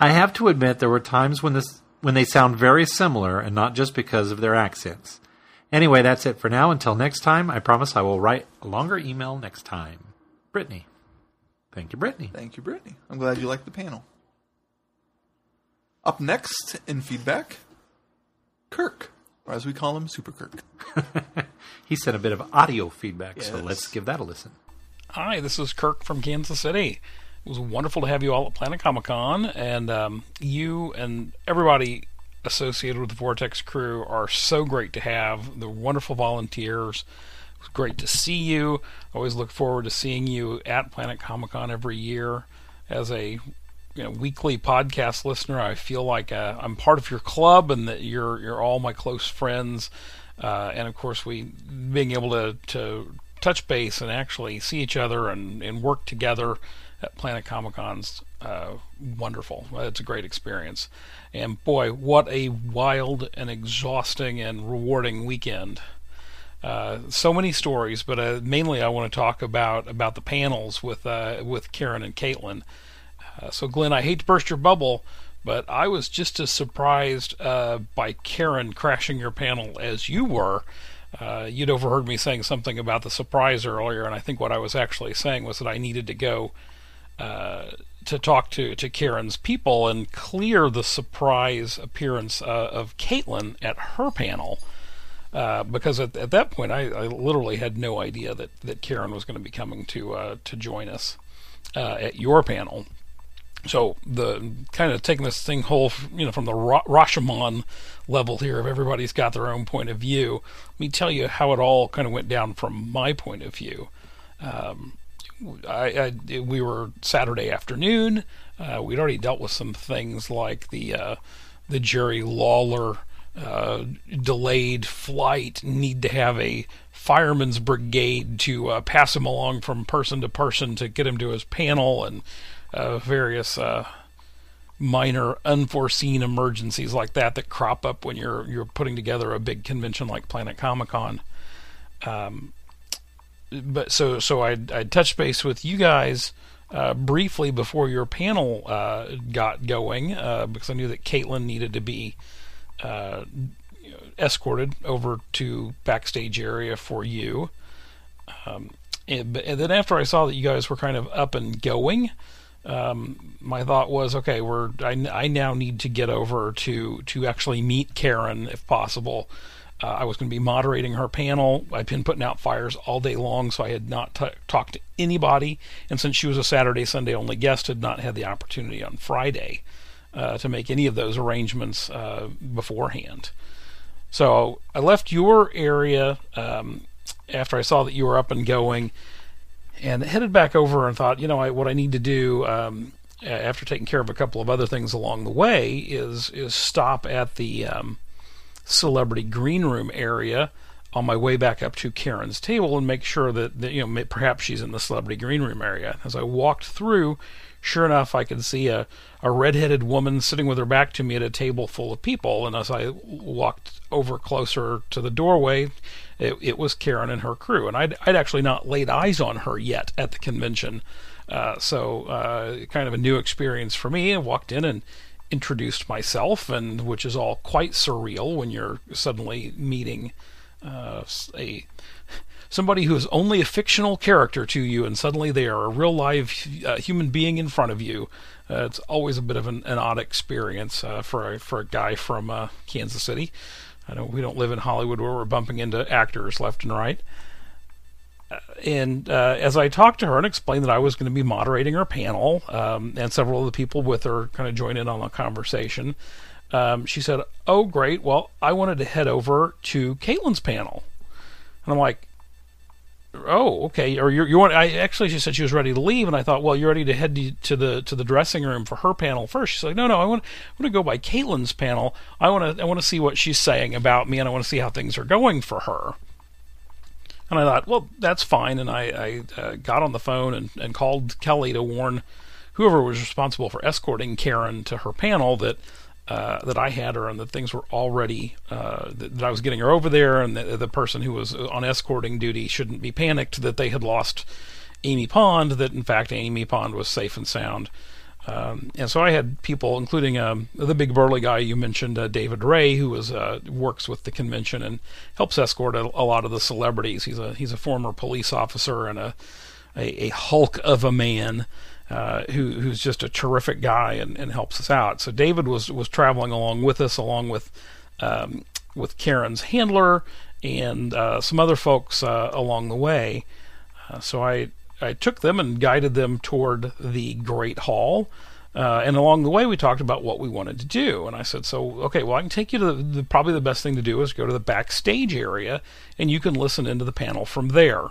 I have to admit there were times when this when they sound very similar and not just because of their accents. Anyway, that's it for now. Until next time, I promise I will write a longer email next time. Brittany. Thank you, Brittany. Thank you, Brittany. I'm glad you liked the panel. Up next in feedback, Kirk, or as we call him, Super Kirk. He sent a bit of audio feedback, so let's give that a listen. Hi, this is Kirk from Kansas City. It was wonderful to have you all at Planet Comic Con, and um, you and everybody associated with the Vortex crew are so great to have. The wonderful volunteers. It was great to see you. I always look forward to seeing you at Planet Comic Con every year. As a you know, weekly podcast listener, I feel like uh, I'm part of your club, and that you're you're all my close friends. Uh, and of course, we being able to to touch base and actually see each other and, and work together at Planet Comic Con's uh, wonderful. It's a great experience. And boy, what a wild and exhausting and rewarding weekend. Uh, so many stories, but uh, mainly I want to talk about about the panels with uh, with Karen and Caitlin. Uh, so, Glenn, I hate to burst your bubble, but I was just as surprised uh, by Karen crashing your panel as you were. Uh, you'd overheard me saying something about the surprise earlier, and I think what I was actually saying was that I needed to go uh, to talk to, to Karen's people and clear the surprise appearance uh, of Caitlin at her panel. Uh, because at, at that point, I, I literally had no idea that, that Karen was going to be coming to uh, to join us uh, at your panel. So the kind of taking this thing whole, you know, from the Ra- Rashomon level here of everybody's got their own point of view. Let me tell you how it all kind of went down from my point of view. Um, I, I we were Saturday afternoon. Uh, we'd already dealt with some things like the uh, the Jerry Lawler uh, delayed flight need to have a fireman's brigade to uh, pass him along from person to person to get him to his panel and uh, various uh, minor unforeseen emergencies like that that crop up when you're you're putting together a big convention like Planet Comic Con. Um, but so so I I touched base with you guys uh, briefly before your panel uh, got going uh, because I knew that Caitlin needed to be uh, escorted over to backstage area for you. Um, and, and, then after I saw that you guys were kind of up and going, um, my thought was, okay, we're I, I now need to get over to to actually meet Karen if possible. Uh, I was going to be moderating her panel. I'd been putting out fires all day long, so I had not t- talked to anybody. And since she was a Saturday, Sunday only guest, had not had the opportunity on Friday uh, to make any of those arrangements uh, beforehand. So I left your area um, after I saw that you were up and going, and headed back over and thought, you know, I, what I need to do um, after taking care of a couple of other things along the way is is stop at the um, celebrity green room area on my way back up to Karen's table and make sure that, that you know perhaps she's in the celebrity green room area. As I walked through, sure enough, I could see a, a redheaded woman sitting with her back to me at a table full of people. And as I walked over closer to the doorway, it, it was Karen and her crew. And I'd, I'd actually not laid eyes on her yet at the convention. Uh, so, uh, kind of a new experience for me. I walked in and introduced myself, and which is all quite surreal when you're suddenly meeting uh, a somebody who is only a fictional character to you, and suddenly they are a real live uh, human being in front of you. Uh, it's always a bit of an, an odd experience uh, for a, for a guy from uh, Kansas City. I know we don't live in Hollywood where we're bumping into actors left and right. Uh, and uh, as I talked to her and explained that I was going to be moderating her panel, um, and several of the people with her kind of joined in on the conversation, um, she said, "Oh, great! Well, I wanted to head over to Caitlin's panel." And I'm like, oh, okay. Or you want? I actually she said she was ready to leave, and I thought, well, you're ready to head to the to the dressing room for her panel first. She's like, no, no, I want I want to go by Caitlin's panel. I want to I want to see what she's saying about me, and I want to see how things are going for her. And I thought, well, that's fine. And I, I uh, got on the phone and, and called Kelly to warn whoever was responsible for escorting Karen to her panel that uh, that I had her and that things were already uh, that, that, I was getting her over there, and the, the person who was on escorting duty shouldn't be panicked that they had lost Amy Pond. That in fact Amy Pond was safe and sound. Um, and so I had people, including um, the big burly guy you mentioned, uh, David Ray, who was uh, works with the convention and helps escort a, a, lot of the celebrities. He's a he's a former police officer and a a, a hulk of a man uh, who, who's just a terrific guy and, and helps us out. So David was was traveling along with us, along with um, with Karen's handler and uh, some other folks uh, along the way. Uh, so I I took them and guided them toward the Great Hall. Uh, and along the way, we talked about what we wanted to do. And I said, "So, okay, well, I can take you to the, the, probably the best thing to do is go to the backstage area, and you can listen into the panel from there."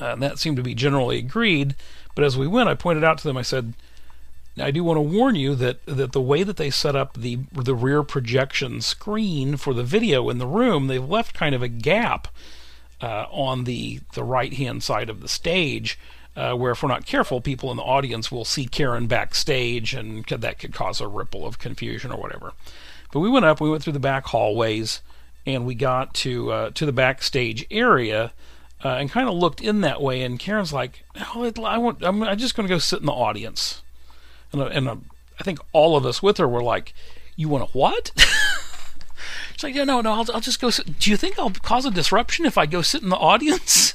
Uh, and that seemed to be generally agreed. But as we went, I pointed out to them, I said, I do want to warn you that, that the way that they set up the the rear projection screen for the video in the room, they've left kind of a gap uh, on the the right hand side of the stage, uh, where if we're not careful, people in the audience will see Karen backstage, and could, that could cause a ripple of confusion or whatever. But we went up, we went through the back hallways, and we got to uh, to the backstage area uh, and kind of looked in that way. And Karen's like, oh, I want, I'm, I'm just going to go sit in the audience. And, uh, and uh, I think all of us with her were like, you want to what? She's like, yeah, no, no, I'll, I'll just go. Sit. Do you think I'll cause a disruption if I go sit in the audience?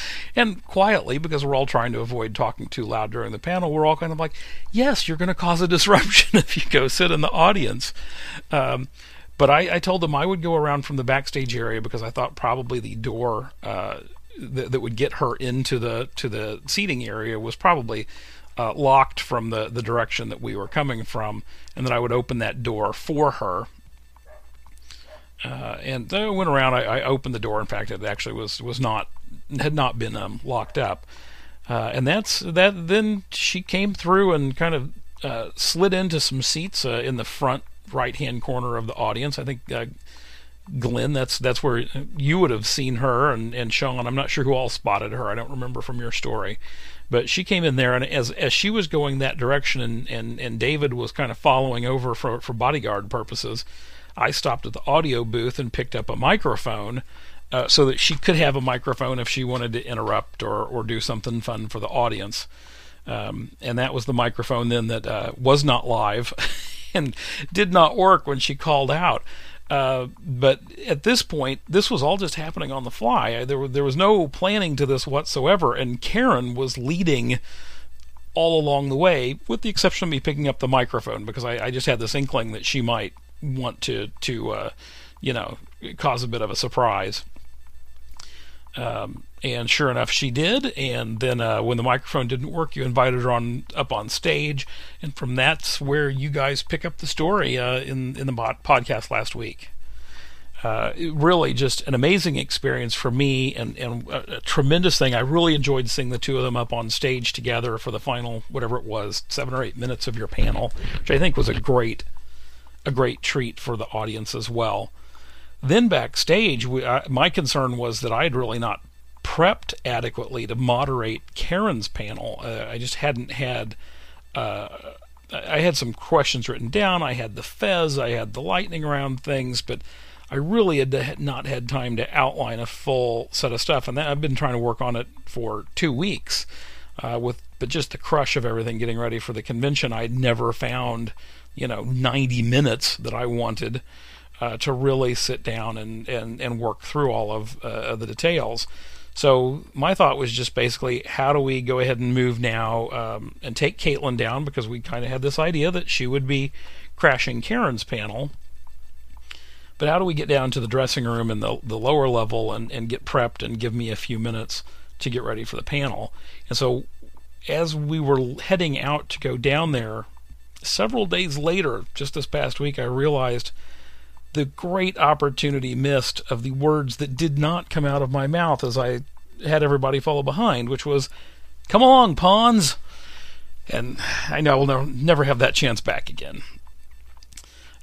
and quietly, because we're all trying to avoid talking too loud during the panel, we're all kind of like, yes, you're going to cause a disruption if you go sit in the audience. Um, but I, I, told them I would go around from the backstage area because I thought probably the door uh, th- that would get her into the to the seating area was probably uh, locked from the the direction that we were coming from, and then I would open that door for her. Uh, and I went around. I, I, opened the door. In fact, it actually was was not had not been um, locked up. Uh, and that's that. Then she came through and kind of uh, slid into some seats uh, in the front right hand corner of the audience. I think uh, Glenn, that's that's where you would have seen her, and and Sean. I'm not sure who all spotted her. I don't remember from your story, but she came in there, and as as she was going that direction, and and and David was kind of following over for for bodyguard purposes. I stopped at the audio booth and picked up a microphone. Uh, so that she could have a microphone if she wanted to interrupt or, or do something fun for the audience. Um, and that was the microphone then that uh, was not live and did not work when she called out. Uh, but at this point, this was all just happening on the fly. There, there was no planning to this whatsoever, and Karen was leading all along the way, with the exception of me picking up the microphone because I, I just had this inkling that she might want to to uh, you know cause a bit of a surprise. Um, and sure enough, she did. And then uh, when the microphone didn't work, you invited her on up on stage, and from that's where you guys pick up the story uh, in in the podcast last week. Uh, really, just an amazing experience for me, and, and a, a, tremendous thing. I really enjoyed seeing the two of them up on stage together for the final, whatever it was, seven or eight minutes of your panel, which I think was a great, a great treat for the audience as well. Then backstage, we, my concern was that I had really not prepped adequately to moderate Karen's panel. Uh, I just hadn't had. Uh, I had some questions written down. I had the Fez. I had the lightning round things, but I really had not had time to outline a full set of stuff. And that, I've been trying to work on it for two weeks. Uh, with but just the crush of everything getting ready for the convention, I'd never found you know 90 minutes that I wanted uh, to really sit down and, and, and work through all of uh, the details. So my thought was just basically, how do we go ahead and move now um, and take Caitlin down because we kind of had this idea that she would be crashing Karen's panel. But how do we get down to the dressing room and the the lower level and, and get prepped and give me a few minutes to get ready for the panel? And so as we were heading out to go down there, several days later, just this past week, I realized – the great opportunity missed of the words that did not come out of my mouth as I had everybody follow behind, which was, Come along, pawns! And I know I will never have that chance back again.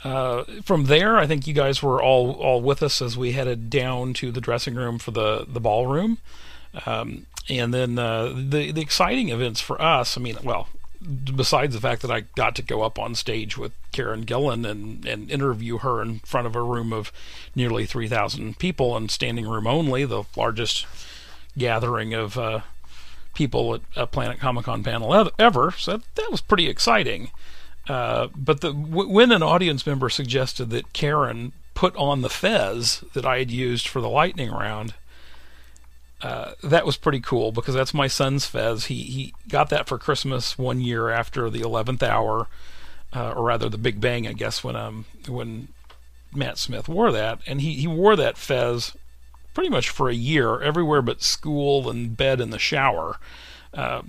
Uh, from there, I think you guys were all all with us as we headed down to the dressing room for the the ballroom, um, and then uh, the the exciting events for us. I mean, well, besides the fact that I got to go up on stage with Karen Gillan and, and interview her in front of a room of nearly 3,000 people and standing room only, the largest gathering of uh, people at a Planet Comic Con panel ever. So that was pretty exciting. Uh, but the, w- when an audience member suggested that Karen put on the fez that I had used for the lightning round, uh, that was pretty cool because that's my son's fez. He he got that for Christmas one year after the eleventh hour, uh, or rather the Big Bang, I guess, when um when Matt Smith wore that, and he he wore that fez pretty much for a year everywhere but school and bed and the shower. Uh,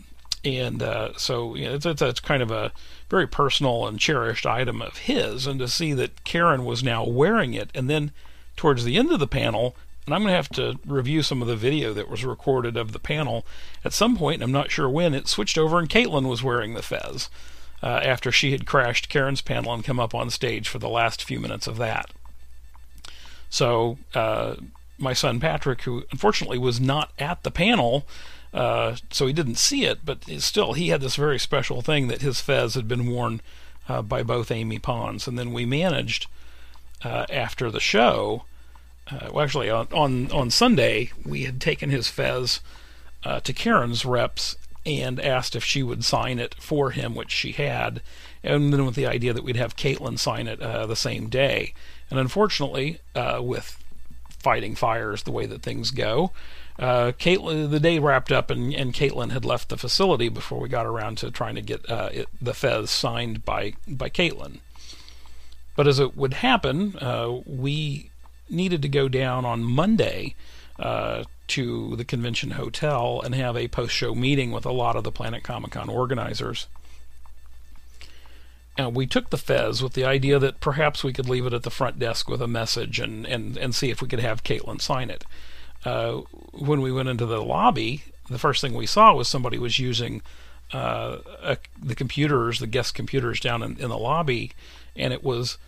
and so you know, it's, it's, it's kind of a very personal and cherished item of his, and to see that Karen was now wearing it, and then towards the end of the panel, and I'm going to have to review some of the video that was recorded of the panel at some point, I'm not sure when, it switched over and Caitlin was wearing the fez uh, after she had crashed Karen's panel and come up on stage for the last few minutes of that. So, uh, my son Patrick, who unfortunately was not at the panel, uh, so he didn't see it, but still, he had this very special thing that his fez had been worn uh, by both Amy Ponds. And then we managed, uh, after the show, uh, well, actually, on, on, on Sunday, we had taken his fez uh, to Karen's reps and asked if she would sign it for him, which she had, and then with the idea that we'd have Caitlin sign it uh, the same day. And unfortunately, uh, with fighting fires the way that things go, uh, Caitlin, the day wrapped up, and, and Caitlin had left the facility before we got around to trying to get uh, it, the fez signed by by Caitlin. But as it would happen, we needed to go down on Monday uh, to the convention hotel and have a post show meeting with a lot of the Planet Comic Con organizers. And we took the Fez with the idea that perhaps we could leave it at the front desk with a message and, and, and see if we could have Caitlin sign it. Uh, when we went into the lobby, the first thing we saw was somebody was using uh, a, the computers, the guest computers down in, in the lobby, and it was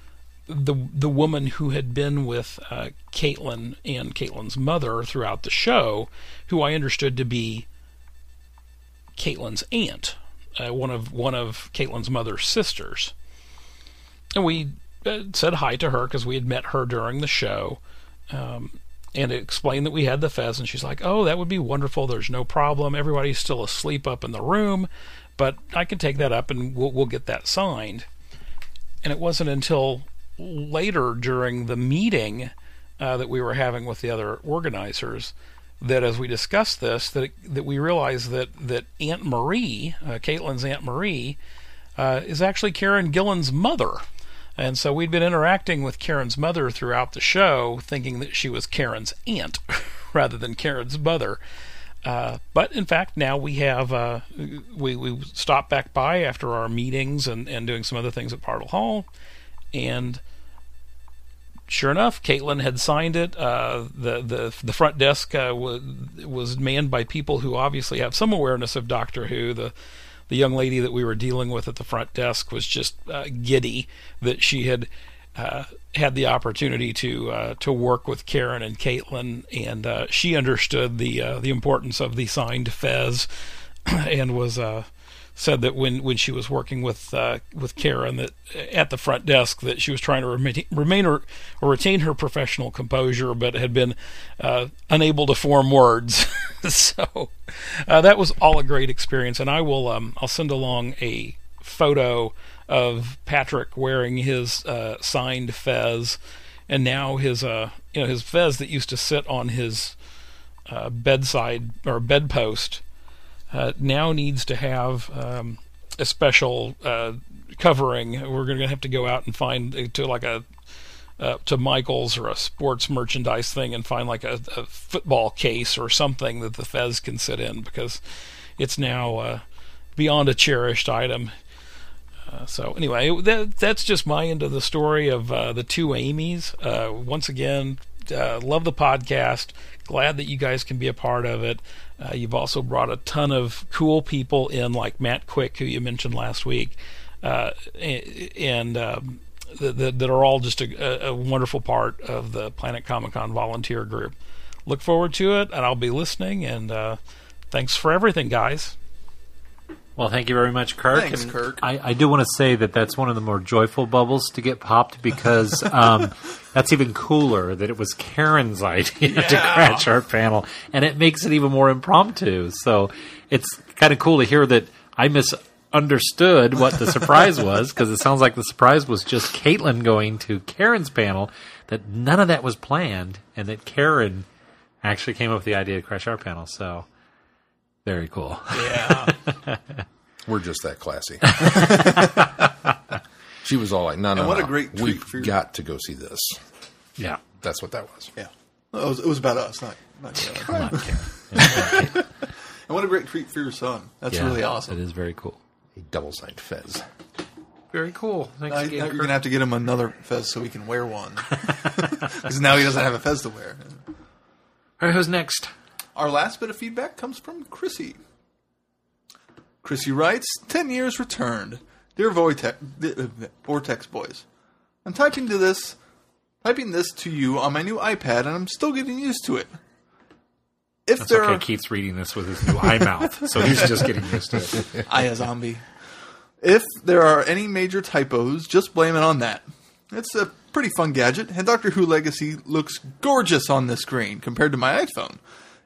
the the woman who had been with uh, Caitlin and Caitlin's mother throughout the show, who I understood to be Caitlin's aunt, uh, one of one of Caitlin's mother's sisters, and we uh, said hi to her because we had met her during the show. Um, and explained that we had the fez, and she's like, "Oh, that would be wonderful. There's no problem. Everybody's still asleep up in the room, but I can take that up and we'll, we'll get that signed." And it wasn't until later during the meeting uh, that we were having with the other organizers that, as we discussed this, that it, that we realized that that Aunt Marie, uh, Caitlin's Aunt Marie, uh, is actually Karen Gillan's mother. And so we'd been interacting with Karen's mother throughout the show, thinking that she was Karen's aunt rather than Karen's mother. Uh, but in fact, now we have uh, we we stopped back by after our meetings and, and doing some other things at Bartle Hall, and sure enough, Caitlin had signed it. Uh, the the the front desk uh, was was manned by people who obviously have some awareness of Doctor Who. The the young lady that we were dealing with at the front desk was just uh, giddy that she had uh, had the opportunity to uh, to work with Karen and Caitlin, and uh, she understood the the importance of the signed Fez, and was said that when, when she was working with with Karen that at the front desk that she was trying to remain, remain or, or retain her professional composure, but had been unable to form words. so that was all a great experience, and I will um, I'll send along a photo of Patrick wearing his uh, signed fez, and now his uh, you know his fez that used to sit on his uh, bedside or bedpost uh, now needs to have um, a special uh, covering. We're going to have to go out and find uh, to like a uh, to Michael's or a sports merchandise thing and find like a, a, football case or something that the Fez can sit in because it's now uh, beyond a cherished item. Uh, so anyway, that, that's just my end of the story of uh, the two Amy's. Uh, once again, uh, love the podcast. Glad that you guys can be a part of it. Uh, you've also brought a ton of cool people in, like Matt Quick, who you mentioned last week, uh, and um, that, that are all just a, a wonderful part of the Planet Comic Con volunteer group. Look forward to it, and I'll be listening. And thanks for everything, guys. Well, thank you very much, Kirk. Thanks, And Kirk. I, I do want to say that that's one of the more joyful bubbles to get popped because um, that's even cooler that it was Karen's idea to crash our panel, and it makes it even more impromptu. So it's kind of cool to hear that I misunderstood what the surprise was because it sounds like the surprise was just Caitlin going to Karen's panel, that none of that was planned, and that Karen actually came up with the idea to crash our panel. So very cool. Yeah. We're just that classy. she was all like, "No, no, And what no. a great treat We've for you." got to go see this." Yeah. That's what that was. Yeah. It was, it was about us, not, not Karen. Come on, Karen. And what a great treat for your son. That's Yeah, really awesome. It is very cool. A double signed fez. Very cool. Thanks Now, now you're going to have to get him another fez so he can wear one. Because now he doesn't have a fez to wear. All right, who's next? Our last bit of feedback comes from Chrissy. Chrissy writes, 10 years returned. Dear Vortex, uh, Vortex Boys, I'm typing to this, typing this to you on my new iPad, and I'm still getting used to it. If That's there okay. are, Keith's reading this with his new eye mouth, so he's just getting used to it. I a zombie. If there are any major typos, just blame it on that. It's a pretty fun gadget, and Doctor Who Legacy looks gorgeous on the screen compared to my iPhone.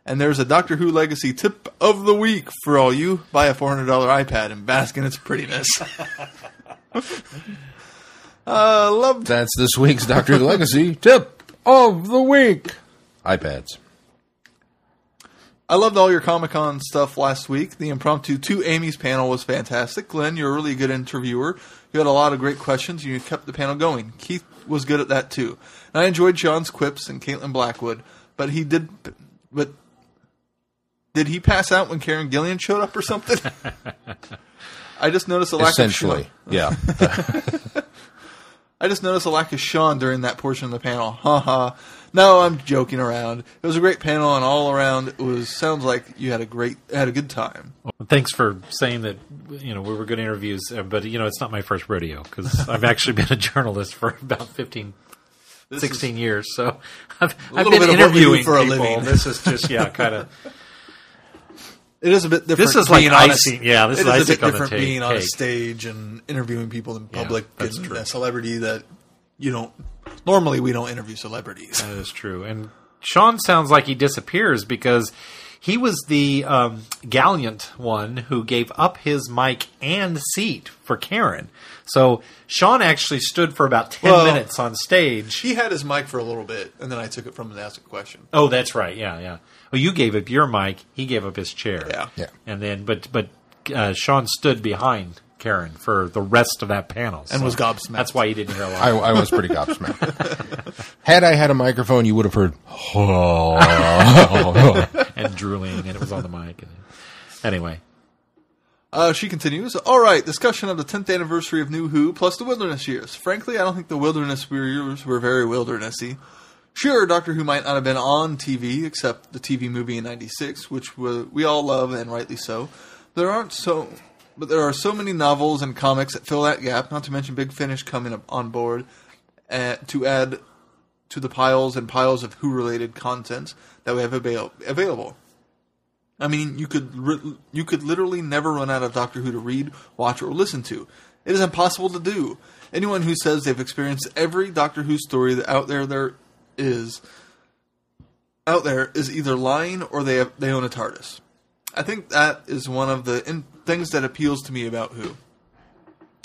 And there's a Doctor Who Legacy tip of the week for all you. Buy a $400 iPad and bask in its prettiness. uh, love That's this week's Doctor Who Legacy tip of the week. iPads. I loved all your Comic Con stuff last week. The impromptu two Amy's panel was fantastic. Glenn, you're a really good interviewer. You had a lot of great questions and you kept the panel going. Keith was good at that too. And I enjoyed Sean's quips and Caitlin Blackwood, but he did but did he pass out when Karen Gillian showed up or something? I just noticed a lack Essentially, of yeah. I just noticed a lack of Sean during that portion of the panel. Ha ha. No, I'm joking around. It was a great panel, and all around it was sounds like you had a great had a good time. Well, thanks for saying that. You know, we were good interviews, uh, but you know, it's not my first rodeo because I've actually been a journalist for about 15, 16 years. So I've, I've little been bit of what we do interviewing for a people. living. This is just yeah, kind of. It is a bit different. This is like on a- yeah, this it is a icing bit different being on a stage and interviewing people in Yeah, public that's and true. a celebrity that you don't. Normally, we don't interview celebrities. That is true. And Sean sounds like he disappears because he was the um, gallant one who gave up his mic and seat for Karen. So Sean actually stood for about 10 Well- minutes on stage. He had his mic for a little bit, and then I took it from him to ask a question. Oh, that's right. Yeah, yeah. Well, you gave up your mic. He gave up his chair. Yeah. Yeah. And then, but but uh, Sean stood behind Karen for the rest of that panel And so was gobsmacked. That's why you didn't hear a lot. I, I was pretty gobsmacked. Had I had a microphone, you would have heard. and drooling, and it was on the mic. Anyway, Uh, she continues, All right, discussion of the 10th anniversary of New Who plus the Wilderness years. Frankly, I don't think the Wilderness years were very wildernessy. Sure, Doctor Who might not have been on TV, except the TV movie in 96, which we, all love, and rightly so. There aren't so... But there are so many novels and comics that fill that gap, not to mention Big Finish coming on board uh, to add to the piles and piles of Who-related content that we have avail- available. I mean, you could you could literally never run out of Doctor Who to read, watch, or listen to. It is impossible to do. Anyone who says they've experienced every Doctor Who story out there there is out there is either lying or they have, they own a TARDIS. I think that is one of the in- things that appeals to me about Who.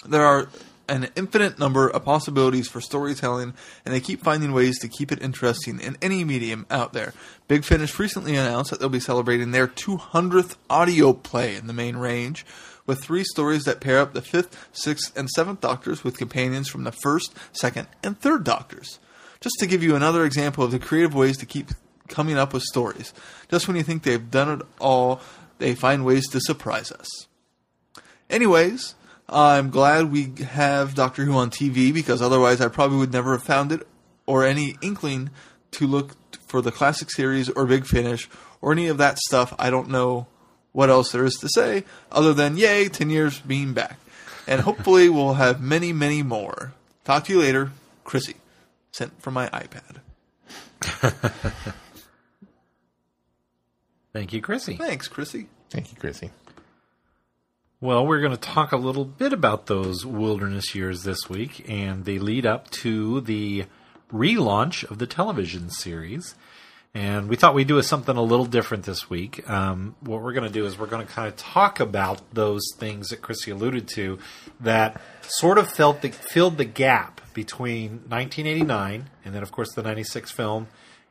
There are an infinite number of possibilities for storytelling, and they keep finding ways to keep it interesting in any medium out there. Big Finish recently announced that they'll be celebrating their 200th audio play in the main range, with three stories that pair up the fifth, sixth, and seventh Doctors with companions from the first, second, and third Doctors. Just to give you another example of the creative ways to keep coming up with stories. Just when you think they've done it all, they find ways to surprise us. Anyways, I'm glad we have Doctor Who on TV because otherwise I probably would never have found it or any inkling to look for the classic series or Big Finish or any of that stuff. I don't know what else there is to say other than yay, 10 years being back. And hopefully we'll have many, many more. Talk to you later, Chrissy. Sent from my iPad. thank you, Chrissy. Thanks, Chrissy. Thank you, Chrissy. Well, we're going to talk a little bit about those wilderness years this week, and they lead up to the relaunch of the television series. And we thought we'd do something a little different this week. Um, what we're going to do is we're going to kind of talk about those things that Chrissy alluded to that sort of felt the, filled the gap between 1989 and then, of course, the 96 film,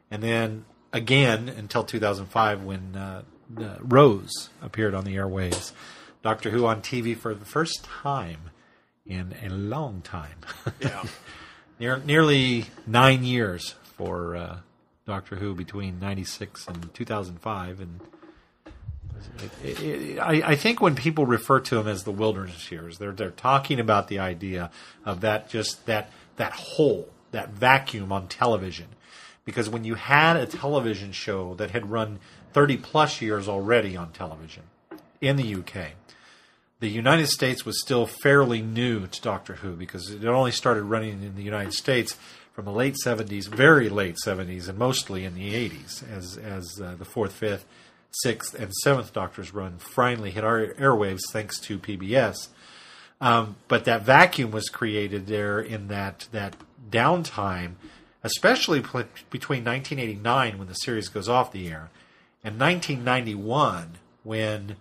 and then again until 2005 when uh, Rose appeared on the airwaves. Doctor Who on TV for the first time in a long time. Yeah. Near, nearly nine years for uh, Doctor Who between '96 and 2005, and it, it, I, I think when people refer to them as the wilderness years, they're they're talking about the idea of that just that that hole, that vacuum on television, because when you had a television show that had run 30 plus years already on television in the UK, the United States was still fairly new to Doctor Who because it only started running in the United States from the late 70s, very late 70s, and mostly in the 80s, as as uh, the fourth, fifth, sixth, and seventh Doctors run finally hit our airwaves thanks to PBS. Um, but that vacuum was created there in that that downtime, especially pl- between 1989 when the series goes off the air, and 1991 when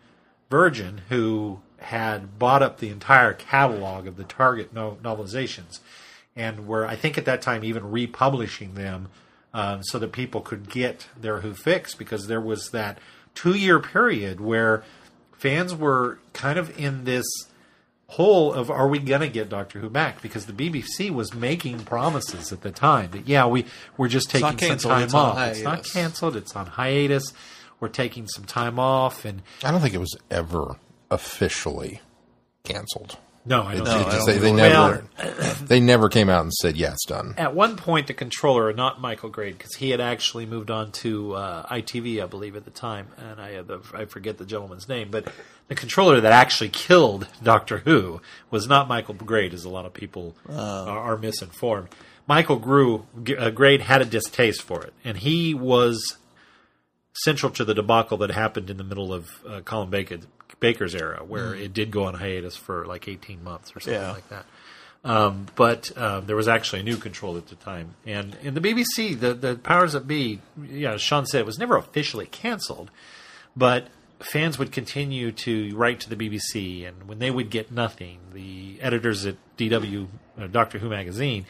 Virgin, who had bought up the entire catalog of the Target no- novelizations, and were I think at that time even republishing them um, so that people could get their Who fix because there was that two year period where fans were kind of in this hole of are we going to get Doctor Who back? Because the BBC was making promises at the time that yeah we we're just not taking some time it's off. It's not canceled it's on hiatus. We're taking some time off and I don't think it was ever officially canceled. No, I don't No, think I don't they, they think- never they never came out and said yeah it's done. At one point, the controller, not Michael Grade, because he had actually moved on to uh, ITV, I believe, at the time, and I, uh, I forget the gentleman's name, but the controller that actually killed Doctor Who was not Michael Grade, as a lot of people are, are misinformed. Michael Grew, uh, Grade had a distaste for it, and he was central to the debacle that happened in the middle of uh, Colin Baker, Baker's era, where it did go on hiatus for like 18 months or something Yeah. like that. Um, but um, there was actually a new control at the time, and in the BBC, the the powers that be, yeah, as Sean said, it was never officially canceled, but fans would continue to write to the BBC, and when they would get nothing, the editors at DW uh, Doctor Who magazine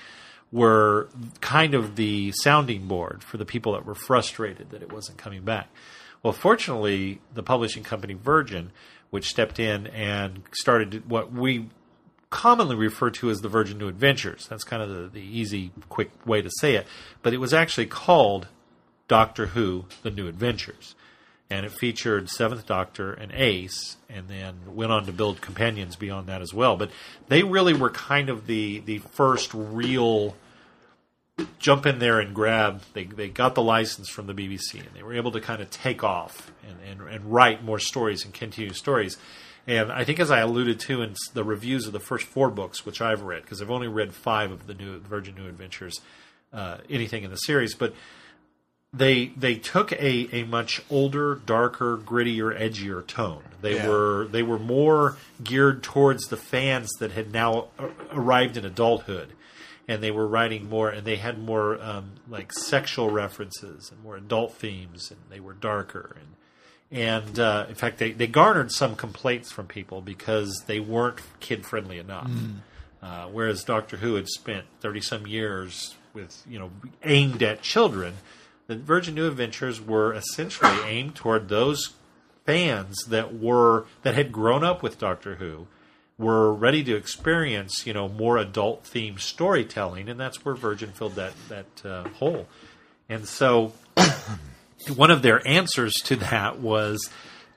were kind of the sounding board for the people that were frustrated that it wasn't coming back. Well, fortunately, the publishing company Virgin, which stepped in and started what we commonly refer to as the Virgin New Adventures. That's kind of the, the easy, quick way to say it. But it was actually called Doctor Who: The New Adventures, and it featured Seventh Doctor and Ace, and then went on to build companions beyond that as well. But they really were kind of the the first real jump in there and grab. They they got the license from the BBC, and they were able to kind of take off and, and, and write more stories and continue stories. And I think, as I alluded to in the reviews of the first four books, which I've read, because I've only read five of the new Virgin New Adventures, uh, anything in the series, but they they took a, a much older, darker, grittier, edgier tone. They Yeah. were they were more geared towards the fans that had now arrived in adulthood, and they were writing more, and they had more um, like sexual references and more adult themes, and they were darker and and uh, in fact they, they garnered some complaints from people because they weren't kid friendly enough. Uh, whereas Doctor Who had spent thirty some years with you know aimed at children, the Virgin New Adventures were essentially aimed toward those fans that were that had grown up with Doctor Who, were ready to experience you know more adult themed storytelling, and that's where Virgin filled that that uh, hole. And so one of their answers to that was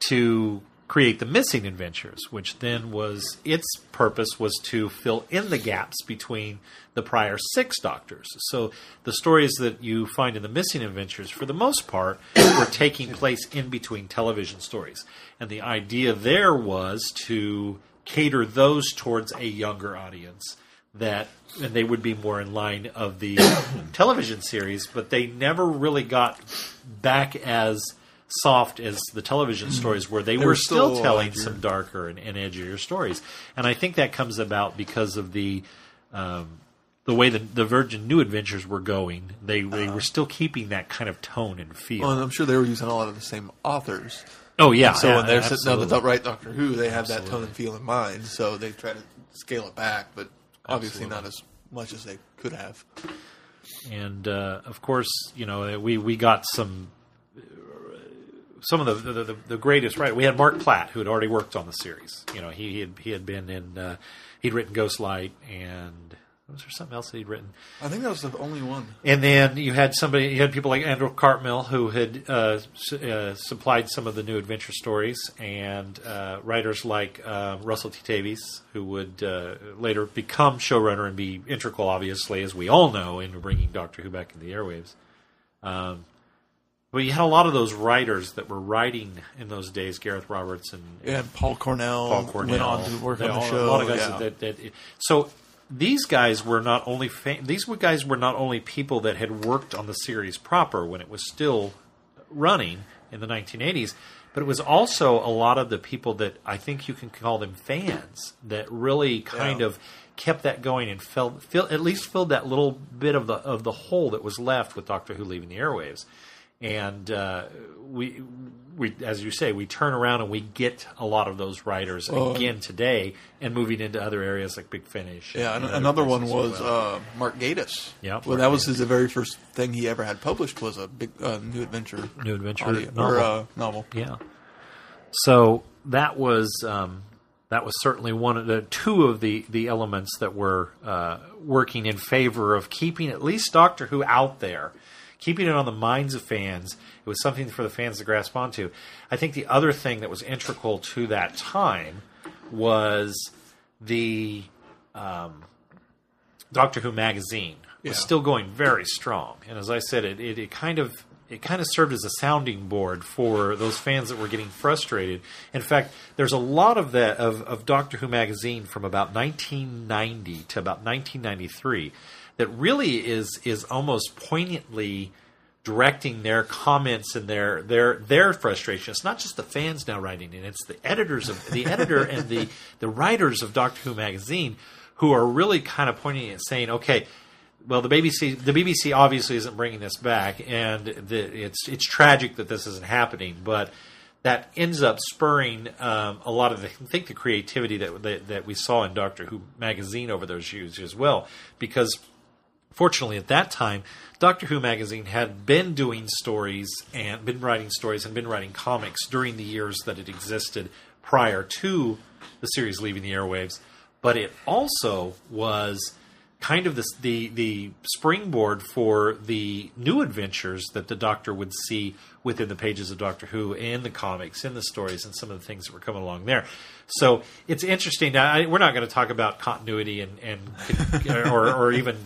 to create the missing adventures which then was its purpose was to fill in the gaps between the prior six doctors so the stories that you find in the missing adventures for the most part were taking place in between television stories and the idea there was to cater those towards a younger audience that and they would be more in line of the television series, but they never really got back as soft as the television stories were. They, were, were still, still telling some darker and, and edgier stories, and I think that comes about because of the um, the way the, the Virgin New Adventures were going. They they were still keeping that kind of tone and feel. Well, and I'm sure they were using a lot of the same authors. Oh yeah, So yeah, when they're sitting down absolutely. to write Doctor Who, they have that tone and feel in mind. So they try to scale it back, but obviously not as much as they could have. and uh, of course, you know, we we got some some of the the, the, the greatest right. We had Marc Platt, who had already worked on the series. You know, he, he had he had been in uh, he'd written Ghostlight, and was there something else that he'd written? I think that was the only one. And then you had somebody, you had people like Andrew Cartmel who had uh, uh, supplied some of the new adventure stories, and uh, writers like uh, Russell T Davies, who would uh, later become showrunner and be integral, obviously, as we all know, in bringing Doctor Who back into the airwaves. Um, but you had a lot of those writers that were writing in those days, Gareth Roberts and, Yeah, Paul Cornell, Paul Cornell went on to work on the show. A lot of guys yeah. that, that, that- so these guys were not only fa- these were guys were not only people that had worked on the series proper when it was still running in the 1980s, but it was also a lot of the people that I think you can call them fans that really kind Yeah. of kept that going and felt fill, at least filled that little bit of the of the hole that was left with Doctor Who leaving the airwaves. And uh, we, we, as you say, we turn around and we get a lot of those writers again today, and moving into other areas like Big Finish. Yeah, and and another one was well. uh, Mark Gatiss. Yeah, well, Mark that was Gatiss. his the very first thing he ever had published was a big uh, new adventure, New Adventure audio, novel. or uh, novel. Yeah. So that was um, that was certainly one of the two of the the elements that were uh, working in favor of keeping at least Doctor Who out there, keeping it on the minds of fans. It was something for the fans to grasp onto. I think the other thing that was integral to that time was the um, Doctor Who magazine was Yeah. still going very strong, and as I said, it, it, it kind of it kind of served as a sounding board for those fans that were getting frustrated. In fact, there's a lot of that of, of Doctor Who magazine from about 1990 to about 1993 that really is is almost poignantly directing their comments and their their their frustration. It's not just the fans now writing it; it's the editors of the editor and the the writers of Doctor Who magazine who are really kind of pointing at saying, okay. Well, the BBC, the BBC obviously isn't bringing this back, and the, it's it's tragic that this isn't happening. But that ends up spurring um, a lot of the I think the creativity that, that that we saw in Doctor Who magazine over those years as well, because fortunately at that time doctor who magazine had been doing stories and been writing stories and been writing comics during the years that it existed prior to the series leaving the airwaves. But it also was kind of the the, the springboard for the new adventures that the doctor would see within the pages of doctor who in the comics in the stories and some of the things that were coming along there. So it's interesting. Now I, we're not going to talk about continuity and, and or, or even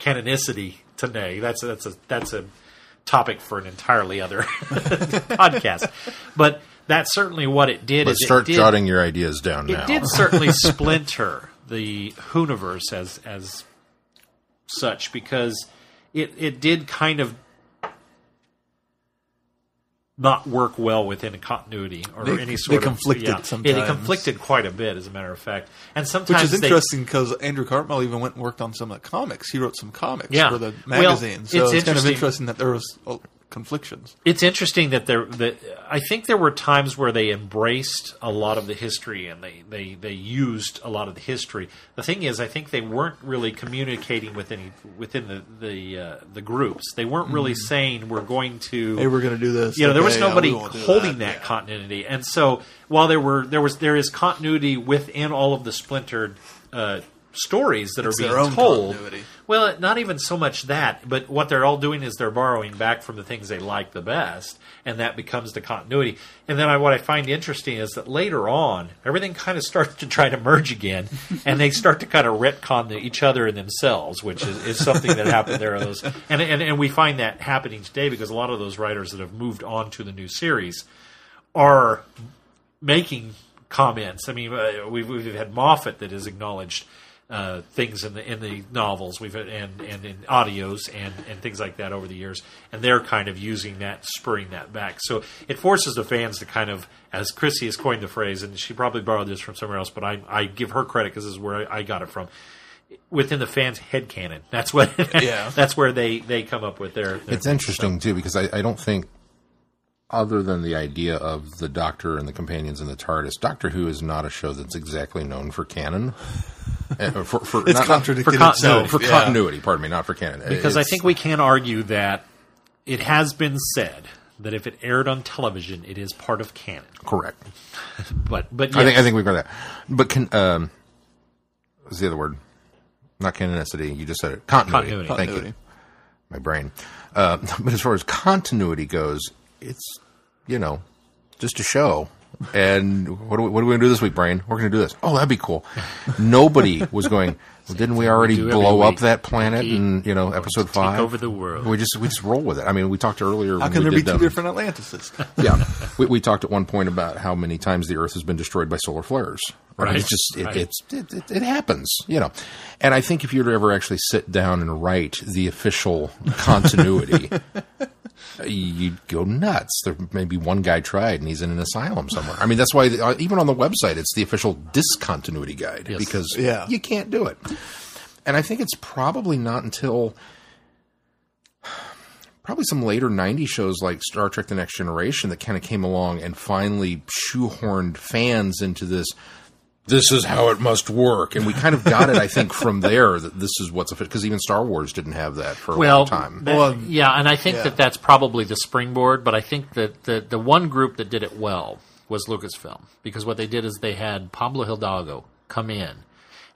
canonicity today. That's a, that's a that's a topic for an entirely other podcast. But that's certainly what it did. Let's is start it did, jotting your ideas down It now. did certainly splinter the Whoniverse as as such because it it did kind of not work well within a continuity or They- any they sort of conflicted yeah. Yeah, they conflicted quite a bit, as a matter of fact. And sometimes Which is interesting because Andrew Cartmel even went and worked on some of the comics. He wrote some comics Yeah. for the Well, magazine. so it's it's, kind of interesting. that there was conflictions. it's interesting that there that I think there were times where they embraced a lot of the history and they, they, they used a lot of the history. The thing is, I think they weren't really communicating with any within the the uh, the groups. They weren't really saying we're going to. Hey, we're going to do this. you know, there was yeah, nobody won't holding that, Yeah. continuity, and so while there were there was there is continuity within all of the splintered uh, stories that It's are being told. continuity. Well, not even so much that, but what they're all doing is they're borrowing back from the things they like the best, and that becomes the continuity. And then I, what I find interesting is that later on, everything kind of starts to try to merge again, and they start to kind of retcon the, each other and themselves, which is, is something that happened there. Those and, and and we find that happening today because a lot of those writers that have moved on to the new series are making comments. I mean, uh, we've, we've had Moffat that has acknowledged uh, things in the in the novels we've and and in audios and and things like that over the years, and they're kind of using that, spurring that back. So it forces the fans to kind of, as Chrissy has coined the phrase, and she probably borrowed this from somewhere else, but I I give her credit because this is where I, I got it from. Within the fans' head canon, that's what. Yeah. that's where they they come up with their. their It's interesting too because I, I don't think, other than the idea of the Doctor and the companions in the TARDIS, Doctor Who is not a show that's exactly known for canon. Uh, for, for, It's not- for continuity. itself. for yeah. continuity. Pardon me, not for canon. because I think we can argue that it has been said that if it aired on television, it is part of canon. correct. But but I think I think we've got that. But can um, what's the other word? Not canonicity. You just said it. Continuity. Continuity. Thank Continuity. you. My brain. Uh, but as far as continuity goes, it's you know just a show. And what are we, what are we going to do this week, Brain? We're going to do this. Oh, that'd be cool. Nobody was going. Well, didn't we already do every blow up that planet Keep- in you know episode five? over the world. We just we just roll with it. I mean, we talked earlier. How can there be did two them- different Atlantises? yeah, we, we talked at one point about how many times the Earth has been destroyed by solar flares. I mean, Right, It's just it, right. it's it, it, it happens, you know. And I think if you were to ever actually sit down and write the official continuity, you'd go nuts. There maybe one guy tried and he's in an asylum somewhere. I mean, that's why uh, even on the website it's the official discontinuity guide Yes. because Yeah. you can't do it. And I think it's probably not until probably some later 90 shows like Star Trek The Next Generation that kind of came along and finally shoehorned fans into this. This is how it must work. And we kind of got it, I think, from there that this is what's official. Because even Star Wars didn't have that for a well, long time. that- Well, yeah, and I think yeah. that that's probably the springboard. But I think that the the one group that did it well was Lucasfilm because what they did is they had Pablo Hidalgo come in,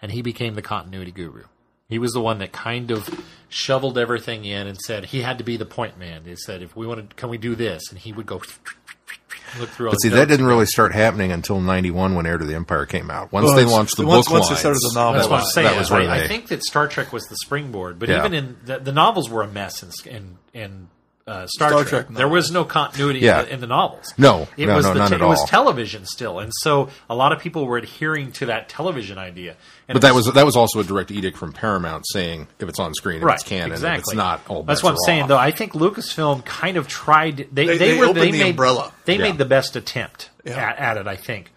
and he became the continuity guru. He was the one that kind of shoveled everything in and said he had to be the point man. He said, "If we wanted, can we do this?" And he would go look through. all But see, that didn't really start happening until '91 when Heir to the Empire came out. Once Well, they launched the once- book once they lines, started the novel, That's what I'm uh, that was where I, I think that Star Trek was the springboard, but Yeah. even in the, the novels were a mess in in, in uh, Star, Star Trek. Trek There was no continuity Yeah. in, the, in the novels. No, it no, was no, the none te- at it was television still, and so a lot of people were adhering to that television idea. And But it that was that was also a direct edict from Paramount saying if it's on screen, right, it's canon, exactly. if it's not, all That's what I'm are saying. off. Though I think Lucasfilm kind of tried. They They- they, they were opened they the made umbrella. they Yeah. made the best attempt Yeah. at, at it. I think.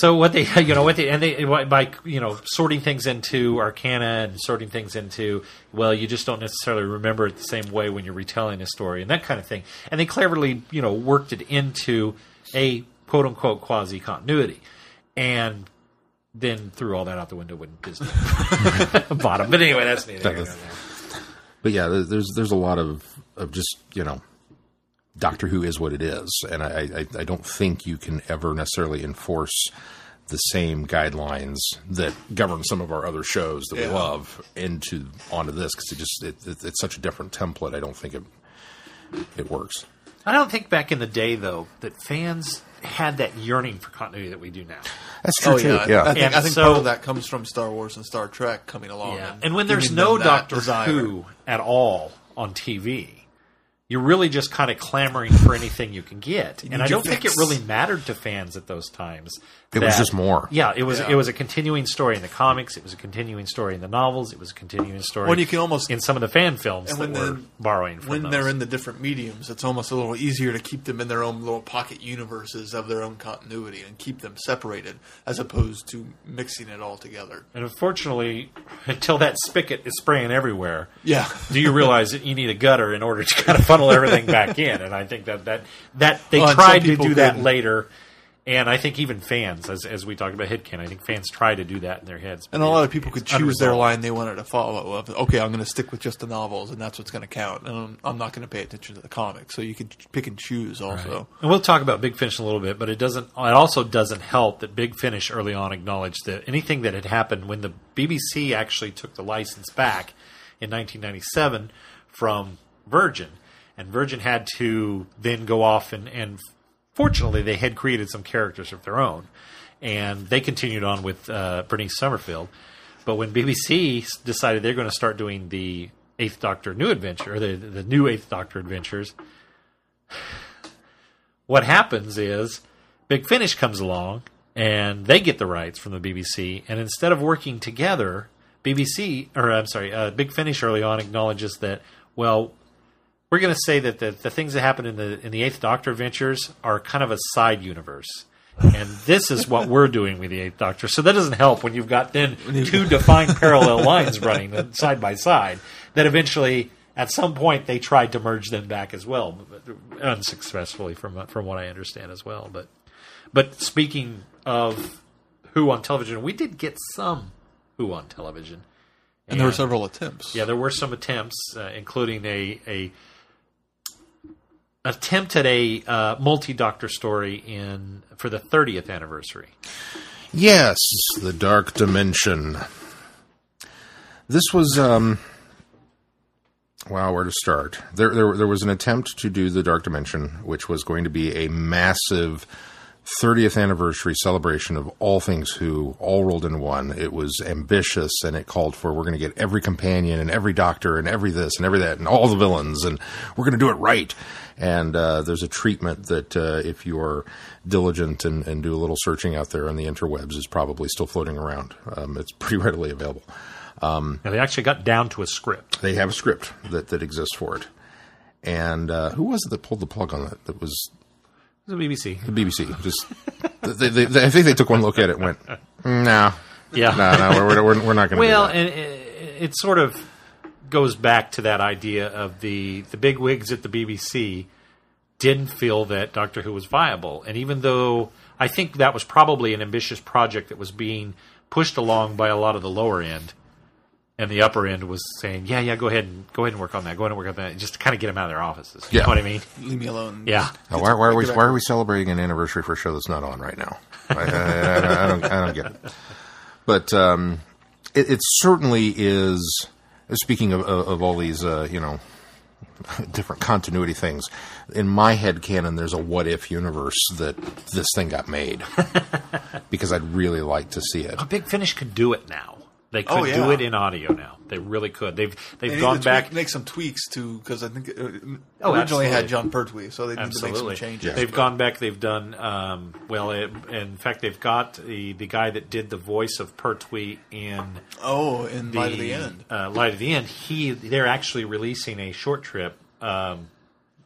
So what they, you know, what they, and they, by, you know, sorting things into arcana and sorting things into, well, you just don't necessarily remember it the same way when you're retelling a story and that kind of thing. And they cleverly, you know, worked it into a quote unquote quasi continuity. And then threw all that out the window when Disney bought them. But anyway, that's neither. But yeah, there's there's a lot of of just you know, Doctor Who is what it is, and I I, I don't think you can ever necessarily enforce the same guidelines that govern some of our other shows that we love into onto this because it just it, it, it's such a different template. I don't think it it works. I don't think back in the day though that fans had that yearning for continuity that we do now. That's true Oh too. yeah, I- Yeah, I think, And I think so- part of that comes from Star Wars and Star Trek coming along. Yeah, and when there's no Doctor desire. Who at all on TV, you're really just kind of clamoring for anything you can get. and I don't think it really mattered to fans at those times. It was just more. Yeah, it was. Yeah. It was a continuing story in the comics. It was a continuing story in the novels. It was a continuing story. When you can almost- in some of the fan films and that when were the- borrowing from when those. they're in the different mediums, it's almost a little easier to keep them in their own little pocket universes of their own continuity and keep them separated, as opposed to mixing it all together. and unfortunately, until that spigot is spraying everywhere, Yeah, do you realize that you need a gutter in order to kind of funnel everything back in? And I think that that that they Well, tried to do that couldn't. later. And I think even fans, as as we talked about headcanon, I think fans try to do that in their heads. and a lot of people could It's choose their line they wanted to follow. Of okay, I'm going to stick with just the novels, and that's what's going to count. And I'm, I'm not going to pay attention to the comics. So you could pick and choose also. And we'll talk about Big Finish in a little bit, but it doesn't. It also doesn't help that Big Finish early on acknowledged that anything that had happened when the BBC actually took the license back in 1997 from Virgin, and Virgin had to then go off and, and fortunately they had created some characters of their own, and they continued on with uh, Bernice Summerfield. But when BBC decided they're going to start doing the Eighth Doctor New Adventure, or the the new Eighth Doctor adventures, what happens is Big Finish comes along and they get the rights from the BBC, and instead of working together, BBC or I'm sorry, uh, Big Finish early on acknowledges that well, we're going to say that the, the things that happen in the in the Eighth Doctor adventures are kind of a side universe. And this is what we're doing with the Eighth Doctor. So that doesn't help when you've got then two defined parallel lines running side by side. That eventually, at some point, they tried to merge them back as well, unsuccessfully, from from what I understand as well. But but speaking of Who on television, we did get some Who on television, And there were several attempts. yeah, there were some attempts, uh, including a a attempt at a uh, multi doctor story in for the 30th anniversary. Yes, the Dark Dimension. This was um wow, where to start? There, there there was an attempt to do the Dark Dimension, which was going to be a massive 30th anniversary celebration of all things Who, all rolled into one. It was ambitious and it called for we're going to get every companion and every doctor and every this and every that and all the villains and we're going to do it right. And uh, there's a treatment that uh, if you are diligent and, and do a little searching out there on the interwebs is probably still floating around. Um, it's pretty readily available. Now, they actually got down to a script. They have a script that, that exists for it. And uh, who was it that pulled the plug on that? That was It was the BBC. the BBC. Just they, they, they, I think they took one look at it and went, mm, no, Yeah. no, no, we're, we're, we're not going to Well, do that. and it, it sort of goes back to that idea of the the big wigs at the BBC didn't feel that Doctor Who was viable, and even though I think that was probably an ambitious project that was being pushed along by a lot of the lower end, and the upper end was saying, "Yeah, yeah, go ahead and go ahead and work on that, go ahead and work on that," just to kind of get them out of their offices. You Yeah. know what I mean? Leave me alone. Yeah. Now, why, why are we why are we celebrating an anniversary for a show that's not on right now? I, I, I, I don't I don't get it. But um, it, it certainly is. Speaking of, of, of all these, uh, you know, different continuity things, in my head canon, there's a what if universe that this thing got made because I'd really like to see it. A Big Finish could do it now. They could Oh, yeah. do it in audio now. They really could. They've they've They gone back. tweak- make some tweaks to because I think uh, Oh, originally had. Jon Pertwee, so they need Absolutely, to make some changes. They've but- gone back. They've done um, well. It, in fact, they've got the the guy that did the voice of Pertwee in Oh, in light of the end. Uh, Light of the End. He they're actually releasing a short trip um,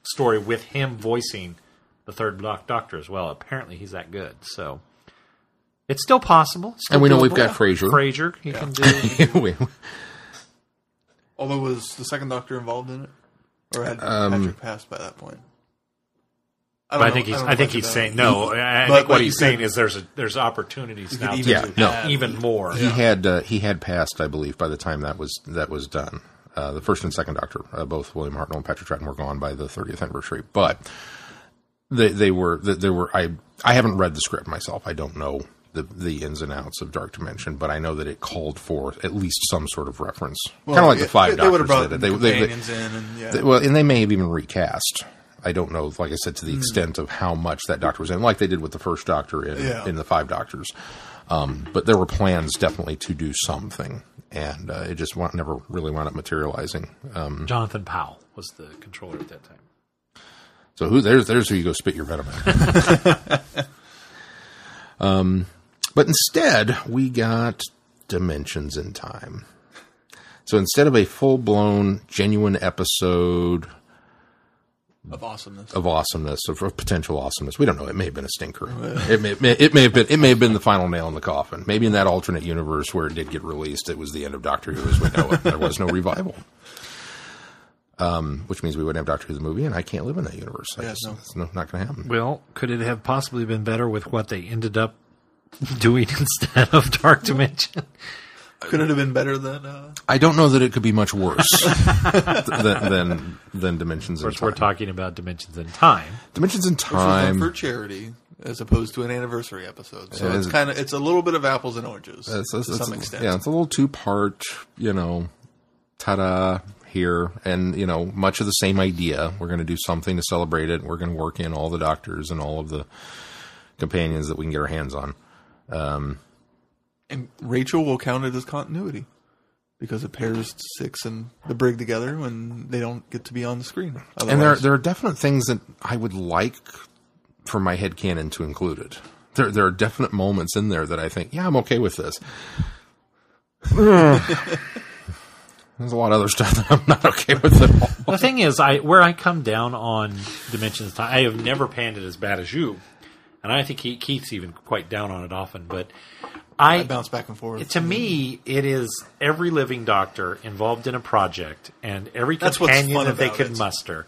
story with him voicing the third Doc- Doctor as well. Apparently, he's that good. So it's still possible. Still And we know we've got Frazer. Frazer, he can do. We- Although was the second Doctor involved in it, or had Um, Patrick passed by that point? I, But I think he's. don't I, think he's saying no. I I think what he's saying could- is there's a, there's opportunities now. even to Yeah, do no. even more. he had uh, he had passed, I believe, by the time that was that was done. Uh, the first and second Doctor, uh, both William Hartnell and Patrick Troughton, were gone by the 30th anniversary. But they they were th- there were I I haven't read the script myself. I don't know the the ins and outs of Dark Dimension, but I know that it called for at least some sort of reference, Well, kind of like yeah, the Five they, they would have Doctors brought did. it. They, they, they, in, and yeah. they- well, and they may have even recast. I don't know, like I said, to the extent of how much that Doctor was in, like they did with the first Doctor in Yeah. in the Five Doctors. Um, but there were plans definitely to do something, and uh, it just wa- never really wound up materializing. Um, Jonathan Powell was the controller at that time. so who there's there's who you go spit your venom at. um, but instead, we got dimensions in time. So instead of a full blown, genuine episode of awesomeness. of awesomeness, of, of potential awesomeness. We don't know. It may have been a stinker. It may, it may, it may have been. It may have been the final nail in the coffin. Maybe in that alternate universe where it did get released, it was the end of Doctor Who as we know it. There was no revival. Um, which means we wouldn't have Doctor Who the movie, and I can't live in that universe. I Yeah, just, no. it's no, not going to happen. Well, could it have possibly been better with what they ended up doing instead of Dark Dimension? Could it have been better than? Uh, I don't know that it could be much worse than, than than Dimensions Of in course, we're Time. talking about Dimensions in Time. Dimensions in which was done for charity as opposed to an anniversary episode. So Yeah, it's it's- kind of it's a little bit of apples and oranges It's- it's- to it's- some extent. Yeah, it's a little two part, you know, ta-da here, and you know, much of the same idea. We're going to do something to celebrate it. We're going to work in all the doctors and all of the companions that we can get our hands on. Um, and Rachel will count it as continuity because it pairs six and the brig together when they don't get to be on the screen. And there, there are definite things that I would like for my head headcanon to include it. There, there are definite moments in there that I think, yeah, I'm okay with this. There's a lot of other stuff that I'm not okay with at all. The thing is, I where I come down on Dimensions in Time, I have never panned it as bad as you, and I think he, Keith's even quite down on it often. But I, I bounce back and forth. to me, it is every living doctor involved in a project and every That's companion that they could it. muster.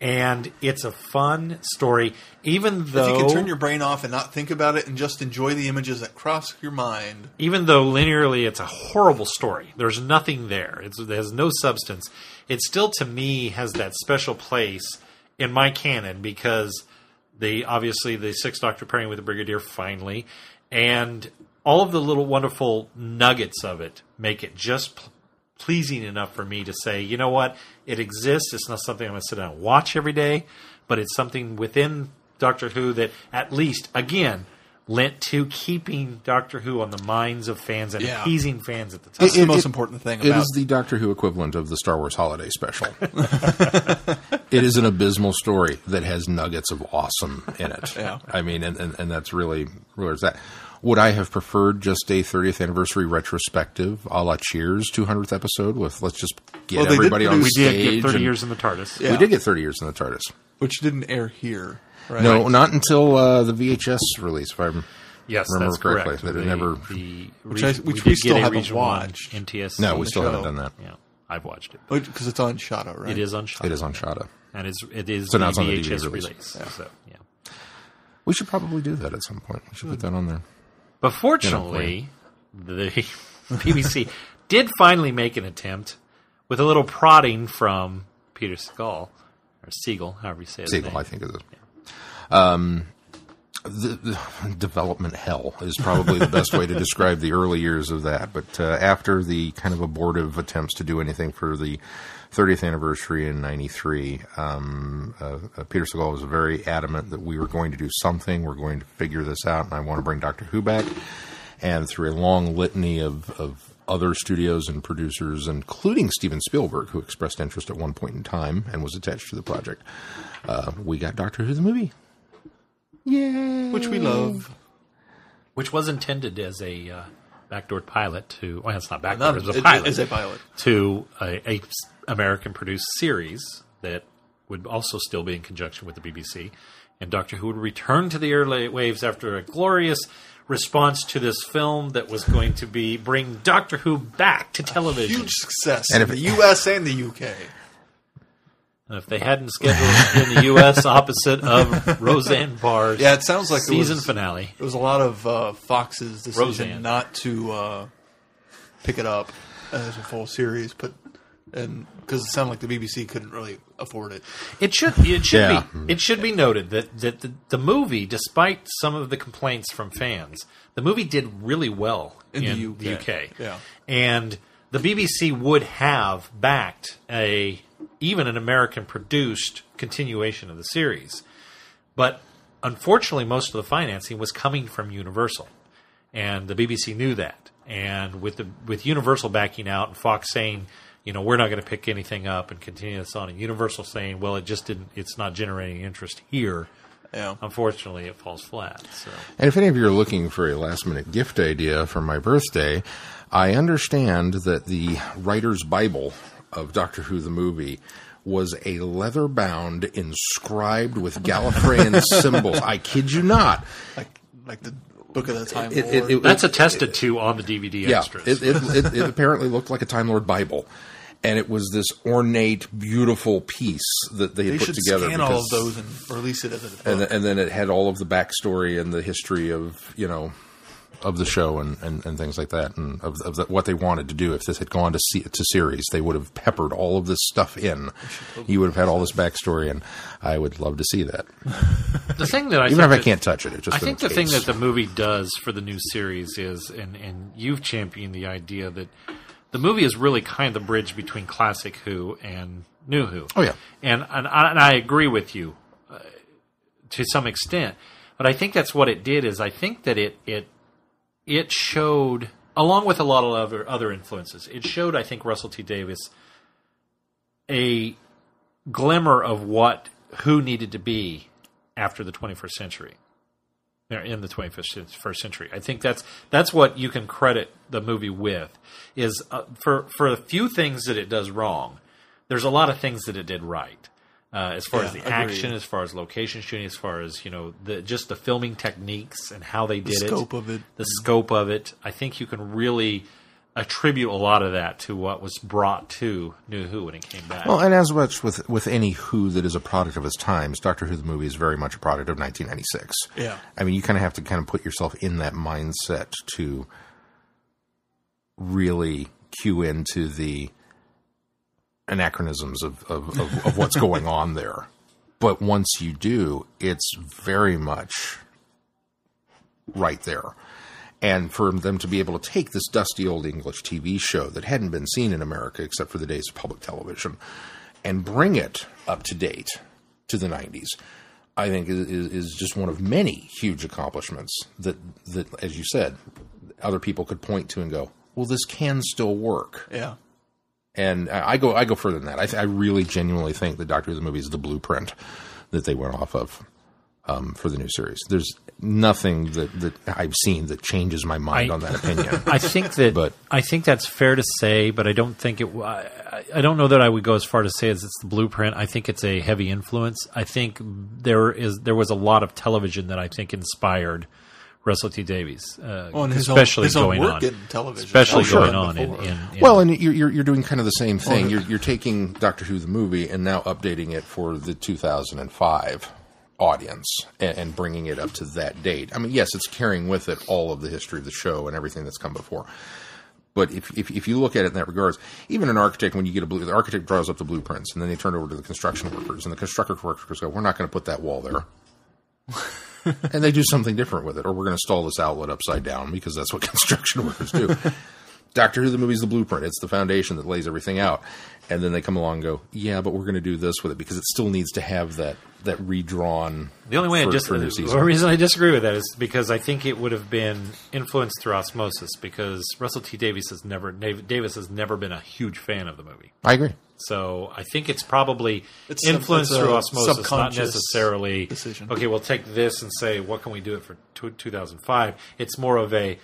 And it's a fun story, even though if you can turn your brain off and not think about it and just enjoy the images that cross your mind. even though linearly it's a horrible story, there's nothing there. It's, it has no substance. It still, to me, has that special place in my canon because the obviously the Sixth Doctor pairing with the Brigadier finally, and all of the little wonderful nuggets of it make it just p- pleasing enough for me to say, you know what, it exists. It's not something I'm going to sit down and watch every day, but it's something within Doctor Who that at least again lent to keeping Doctor Who on the minds of fans and Yeah. appeasing fans at the time. That's the most important thing It about is the Doctor Who equivalent of the Star Wars Holiday Special. it is an abysmal story that has nuggets of awesome in it. Yeah. I mean, and, and, and that's really where's that. Would I have preferred just a 30th anniversary retrospective a la Cheers 200th episode with let's just get Well, they did everybody on produce- we stage? did get 30 years in the TARDIS. Yeah. We did get 30 years in the TARDIS. which didn't air here. Right? No, not until uh, the VHS release. If I'm Yes, Remember that's correctly, correct. that it never- the Which re- I- which did we still haven't watched. NTSC. no, we still show. haven't done that. Yeah, I've watched it. because it's on Shada, right? It is on Shada. It is on Shada. and it's it is So now the it's on the VHS DVD release. release. So yeah. We should probably do that at some point. We should put that on there. But fortunately, the BBC did finally make an attempt with a little prodding from Peter Segal or Siegel, however you say his Siegel. I think it is. Um, the, the development hell is probably the best way to describe the early years of that. But uh, after the kind of abortive attempts to do anything for the 30th anniversary in '93, um, uh, uh, Peter Segal was very adamant that we were going to do something. We're going to figure this out, and I want to bring Doctor Who back. And through a long litany of, of other studios and producers, including Steven Spielberg, who expressed interest at one point in time and was attached to the project, uh, we got Doctor Who the movie. Yay! Which we love. which was intended as a uh, backdoor pilot to. Well, it's not backdoor; Not it was a it- pilot. As a pilot. to a, a American-produced series that would also still be in conjunction with the BBC, and Doctor Who would return to the airwaves after a glorious response to this film that was going to be bring Doctor Who back to television. Huge success And in if the U.S. and the UK. And if they hadn't scheduled it in the U.S. opposite of Roseanne Barr's Yeah, it sounds like it season was- finale, It was a lot of uh, Fox's decision Roseanne. not to uh, pick it up as a full series, but and because it sounded like the BBC couldn't really afford it. It should it should Yeah. be it should be noted that that the, the movie, despite some of the complaints from fans, the movie did really well In in, the UK, UK. yeah. and the BBC would have backed a even an American produced continuation of the series, but unfortunately, most of the financing was coming from Universal, and the BBC knew that. And with the with Universal backing out and Fox saying, you know, we're not going to pick anything up and continue this on, and Universal saying, well, it just didn't, it's not generating interest here. Yeah, Unfortunately, it falls flat. So And if any of you are looking for a last minute gift idea for my birthday, I understand that the writer's Bible of Doctor Who the movie was a leather bound inscribed with Gallifreyan symbols. I kid you not. like like the Book of the Time It- Lord. it- it- that's attested to on the DVD Yeah, extras. it, it, it, it apparently looked like a Time Lord Bible. And it was this ornate, beautiful piece that they had they put should together. scan all of those and release it as a book. and, and then it had all of the backstory and the history of you know of the show and, and, and things like that and of, of the, what they wanted to do if this had gone to se- to series they would have peppered all of this stuff in you would have had all this backstory and I would love to see that the thing that I even think if I can't touch it it's just I think the case. thing that the movie does for the new series is, and, and you've championed the idea that the movie is really kind of the bridge between classic Who and new Who. Oh, yeah. and and I, and I agree with you uh, to some extent, but I think that's what it did. Is I think that it it it showed, along with a lot of other other influences, it showed. I think Russell T Davies a glimmer of what Who needed to be after the 21st century in the 21st century. I think that's that's what you can credit the movie with is uh, for for the few things that it does wrong. There's a lot of things that it did right. Uh, as far Yeah, as the agreed. action, as far as location shooting, as far as you know, the just the filming techniques and how they did scope it, of it. the scope of it. I think you can really attribute a lot of that to what was brought to New Who when it came back. well and as much with with any Who that is a product of its times Doctor Who the movie is very much a product of 1996 Yeah. I mean, you kind of have to kind of put yourself in that mindset to really cue into the anachronisms of, of, of, of what's going on there. But once you do, it's very much right there. And for them to be able to take this dusty old English TV show that hadn't been seen in America except for the days of public television and bring it up to date to the 90s, I think is, is just one of many huge accomplishments that, that, as you said, other people could point to and go, well, this can still work. yeah, And I go I go further than that. I, th- I really genuinely think that Doctor Who the movie is the blueprint that they went off of um, for the new series. There's nothing that, that I've seen that changes my mind I- on that opinion. I think that But- I think that's fair to say, but I don't think it. I, I don't know that I would go as far to say as it's the blueprint. I think it's a heavy influence. I think there is there was a lot of television that I think inspired Russell T Davies, uh, Well, and his own- especially his own going work on, in television. especially Oh, sure. going on in, in, in well, and you're, you're you're doing kind of the same thing. You're you're taking Doctor Who the movie and now updating it for the 2005 audience and, and bringing it up to that date. I mean, yes, it's carrying with it all of the history of the show and everything that's come before. But if, if if you look at it in that regards, even an architect, when you get a blue, the architect draws up the blueprints, and then they turn it over to the construction workers, and the construction workers go, "We're not going to put that wall there." and they do something different with it, or we're going to stall this outlet upside down because that's what construction workers do. Doctor Who, the movie's the blueprint. It's the foundation that lays everything out. And then they come along and go, yeah, but we're going to do this with it because it still needs to have that that redrawn. The only way for, I dis- the reason I disagree with that is because I think it would have been influenced through osmosis because Russell T Davies has never Dav- Davis has never been a huge fan of the movie. I agree. So I think it's probably It's some- influenced a through osmosis, not necessarily. decision. Okay, we'll take this and say, what can we do it for tw 2005? It's more of a,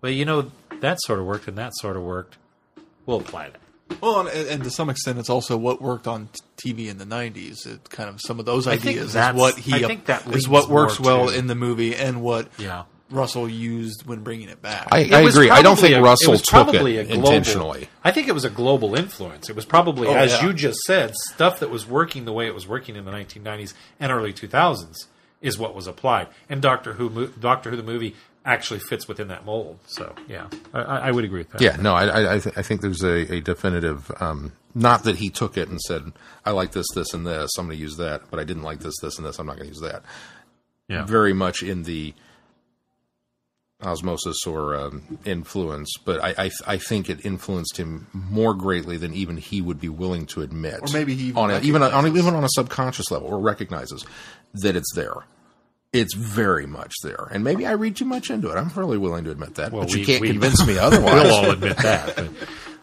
well, you know, that sort of worked and that sort of worked. We'll apply that. Well, and, and to some extent, it's also what worked on TV in the '90s. It kind of some of those I ideas is that's- what he I think that is what works well in the movie and what Yeah. Russell used when bringing it back. I, It I was agree. I don't think a- Russell was took it global- intentionally. I think it was a global influence. It was probably, Oh, as yeah. you just said, stuff that was working the way it was working in the 1990s and early 2000s is what was applied. And Doctor Who, Doctor Who, the movie, actually fits within that mold. So, yeah, I, I I would agree with that. Yeah, no, I, I, I, th- I think there's a, a definitive. Um, not that he took it and said, "I like this, this, and this. I'm going to use that," but I didn't like this, this, and this. I'm not going to use that. Yeah. Very much in the osmosis or um, influence, but I, I I think it influenced him more greatly than even he would be willing to admit. Or maybe he even on a, even on even on a subconscious level or recognizes that it's there. It's very much there, and maybe I read too much into it. I'm fairly willing to admit that, but you we- can't we- convince me otherwise. We'll all admit that. But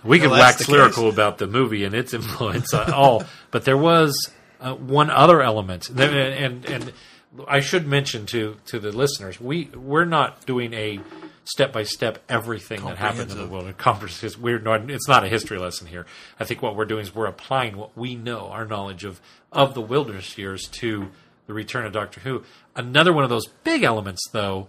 we could Well, wax lyrical case. about the movie and its influence on all, but there was uh, one other element, There- and and I should mention to to the listeners, we we're not doing a step by step everything that happened in the world. Conferences, we're not. It's not a history lesson here. I think what we're doing is we're applying what we know, our knowledge of of the wilderness years, to the return of Doctor Who. Another one of those big elements, though.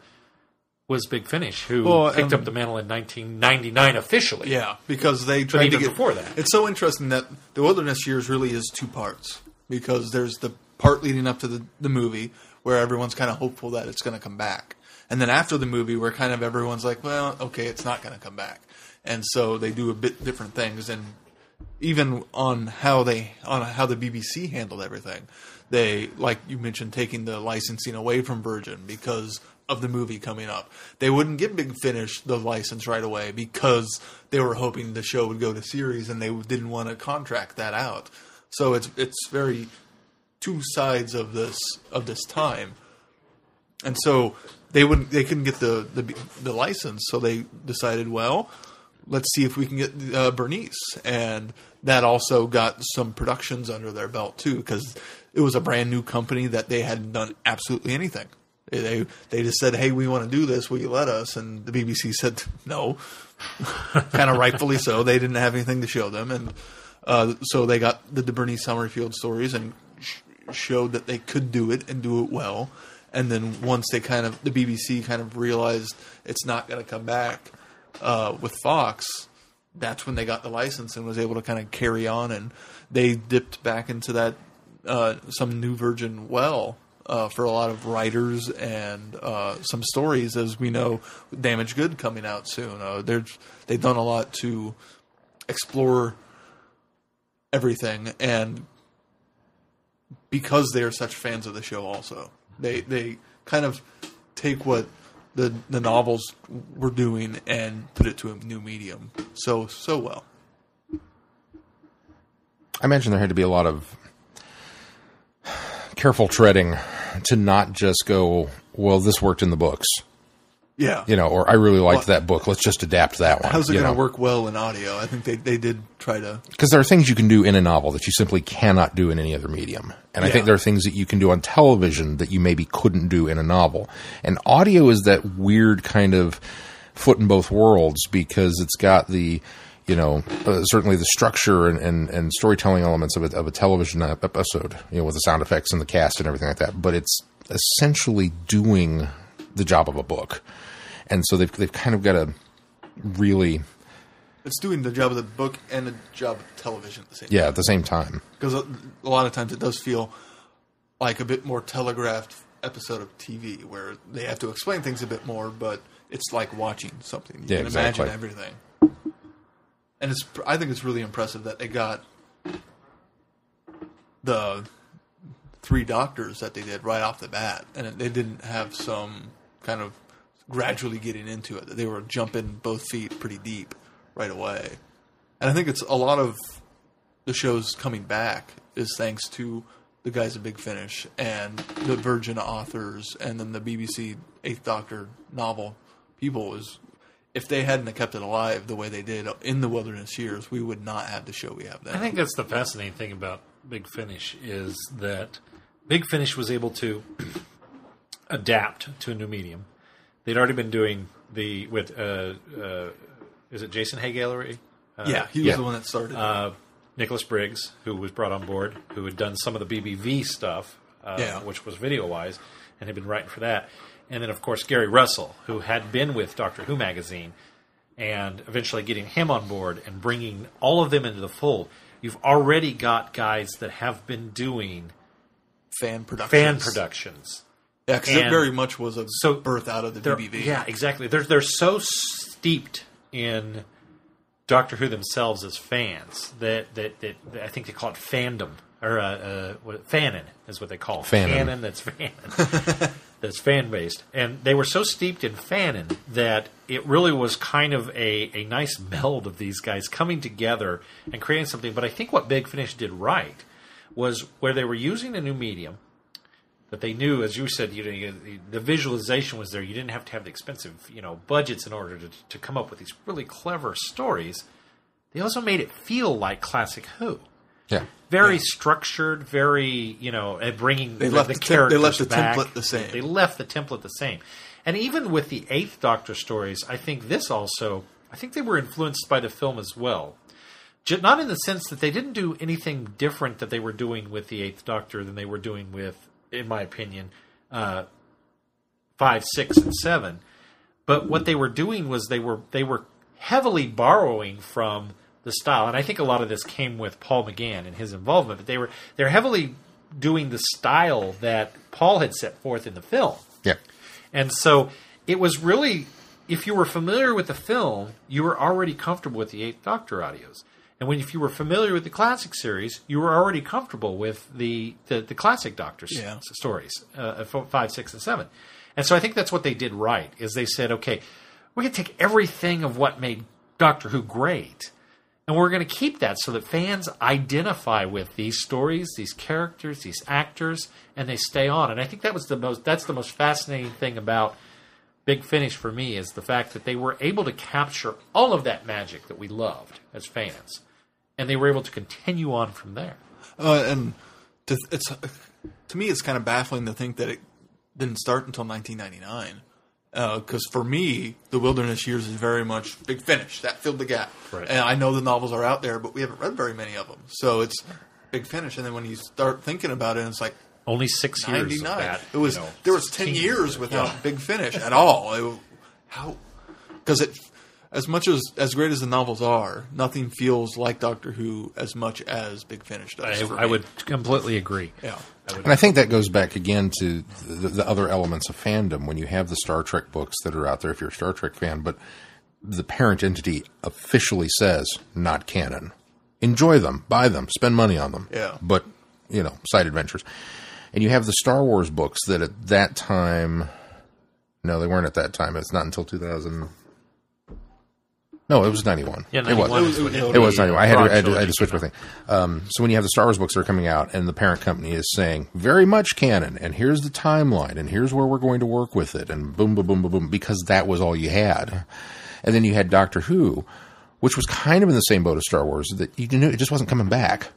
Was Big Finish, who Well, picked um, up the mantle in 1999 officially. Yeah, because they tried to get before that. It's so interesting that the Wilderness Years really is two parts because there's the part leading up to the, the movie where everyone's kind of hopeful that it's going to come back, and then after the movie where kind of everyone's like, well, okay, it's not going to come back, and so they do a bit different things, and even on how they on how the BBC handled everything, they like you mentioned taking the licensing away from Virgin because of the movie coming up. They wouldn't give Big Finish the license right away because they were hoping the show would go to series and they didn't want to contract that out. So it's it's very two sides of this of this time. And so they wouldn't they couldn't get the the, the license, so they decided, well, let's see if we can get uh, Bernice, and that also got some productions under their belt too, because it was a brand new company that they hadn't done absolutely anything. They they just said, "Hey, we want to do this. Will you let us?" And the BBC said, "No." kind of rightfully so. They didn't have anything to show them, and uh, so they got the, the Bernice Summerfield stories and showed that they could do it and do it well. And then once they kind of the BBC kind of realized it's not going to come back uh, with Fox, that's when they got the license and was able to kind of carry on. And they dipped back into that uh, some new Virgin well uh, for a lot of writers and uh, some stories, as we know, Damaged Good coming out soon. Uh, they've done a lot to explore everything and because they're such fans of the show also. They they kind of take what the the novels were doing and put it to a new medium. So so well. I imagine there had to be a lot of careful treading to not just go, well, this worked in the books, yeah you know, or I really liked Well- that book. Let's just adapt that one. how's it going to work well in audio i think they they did try to Because there are things you can do in a novel that you simply cannot do in any other medium. And I think there are things that you can do on television that you maybe couldn't do in a novel. And audio is that weird kind of foot in both worlds because it's got the, you know, uh, certainly the structure and, and, and storytelling elements of a, of a television episode, you know, with the sound effects and the cast and everything like that. But it's essentially doing the job of a book. And so they've, they've kind of got to really, it's doing the job of the book and the job of television at the same time. yeah, at the same time. because a, a lot of times it does feel like a bit more telegraphed episode of TV where they have to explain things a bit more, but it's like watching something. You Yeah, can exactly. imagine everything. And it's I think it's really impressive that they got the three doctors that they did right off the bat, and they didn't have some kind of gradually getting into it. They were jumping both feet pretty deep right away, and I think it's a lot of the shows coming back is thanks to the guys at Big Finish and the Virgin authors, and then the BBC Eighth Doctor novel people is. If they hadn't kept it alive the way they did in the wilderness years, we would not have the show we have now. I think that's the fascinating thing about Big Finish is that Big Finish was able to adapt to a new medium. They'd already been doing the with uh, uh, is it Jason Haigh-Ellery? Uh, yeah, he was yeah. the one that started. it. uh, Nicholas Briggs, who was brought on board, who had done some of the BBV stuff, uh, Yeah. which was video wise, and had been writing for that. And then, of course, Gary Russell, who had been with Doctor Who magazine, and eventually getting him on board and bringing all of them into the fold. You've already got guys that have been doing fan productions. fan productions. Yeah, because it very much was a so birth out of the They're- BBV. Yeah, exactly. They're they're so steeped in Doctor Who themselves as fans that that, that, that I think they call it fandom or uh, uh, what, fanon is what they call it. Fanon. Fanon that's fanon. that's fan based, and they were so steeped in fanon that it really was kind of a, a nice meld of these guys coming together and creating something. But I think what Big Finish did right was where they were using a new medium that they knew, as you said, you know, you- the visualization was there. You didn't have to have the expensive, you know, budgets in order to, to come up with these really clever stories. They also made it feel like classic Who. Yeah. Very structured, very you know, and bringing They the, left the the tem- they characters left the back. template the same. They left the template the same, and even with the Eighth Doctor stories, I think this also, I think they were influenced by the film as well. Not in the sense that they didn't do anything different that they were doing with the Eighth Doctor than they were doing with, in my opinion, uh, five, six, and seven. But what they were doing was they were they were heavily borrowing from the style, and I think a lot of this came with Paul McGann and his involvement. But they were they're heavily doing the style that Paul had set forth in the film. Yeah. And so it was really, if you were familiar with the film, you were already comfortable with the Eighth Doctor audios. And when if you were familiar with the classic series, you were already comfortable with the the, the classic Doctor s- Yeah. stories, uh, five, six, and seven. And so I think that's what they did right. Is they said, okay, we're going to take everything of what made Doctor Who great, and we're going to keep that so that fans identify with these stories, these characters, these actors, and they stay on. And I think that was the most that's the most fascinating thing about Big Finish for me is the fact that they were able to capture all of that magic that we loved as fans, and they were able to continue on from there. Uh, and to, it's to me, it's kind of baffling to think that it didn't start until 1999. Because for me, the Wilderness Years is very much Big Finish. That filled the gap. Right. And I know the novels are out there, but we haven't read very many of them. So it's Big Finish. And then when you start thinking about it, it's like Only six years. Of 99. that, it was you know, there was 10 16 years without Yeah. Big Finish at all. It, how? Because it, as much as as great as the novels are, nothing feels like Doctor Who as much as Big Finish does. I, for I me. would completely agree. Yeah. And I think that goes back again to the, the other elements of fandom when you have the Star Trek books that are out there, if you're a Star Trek fan, but the parent entity officially says not canon. Enjoy them, buy them, spend money on them. Yeah. But, you know, side adventures. And you have the Star Wars books that at that time, no, they weren't at that time. It's not until 2000. No, it was 91. Yeah, it was. 91 is when It was 91. I had, to, I, had to, I had to switch my thing. Um, so when you have the Star Wars books that are coming out, and the parent company is saying very much canon, and here's the timeline, and here's where we're going to work with it, and boom, boom, boom, boom, boom, because that was all you had. And then you had Doctor Who, which was kind of in the same boat as Star Wars, that you knew it just wasn't coming back,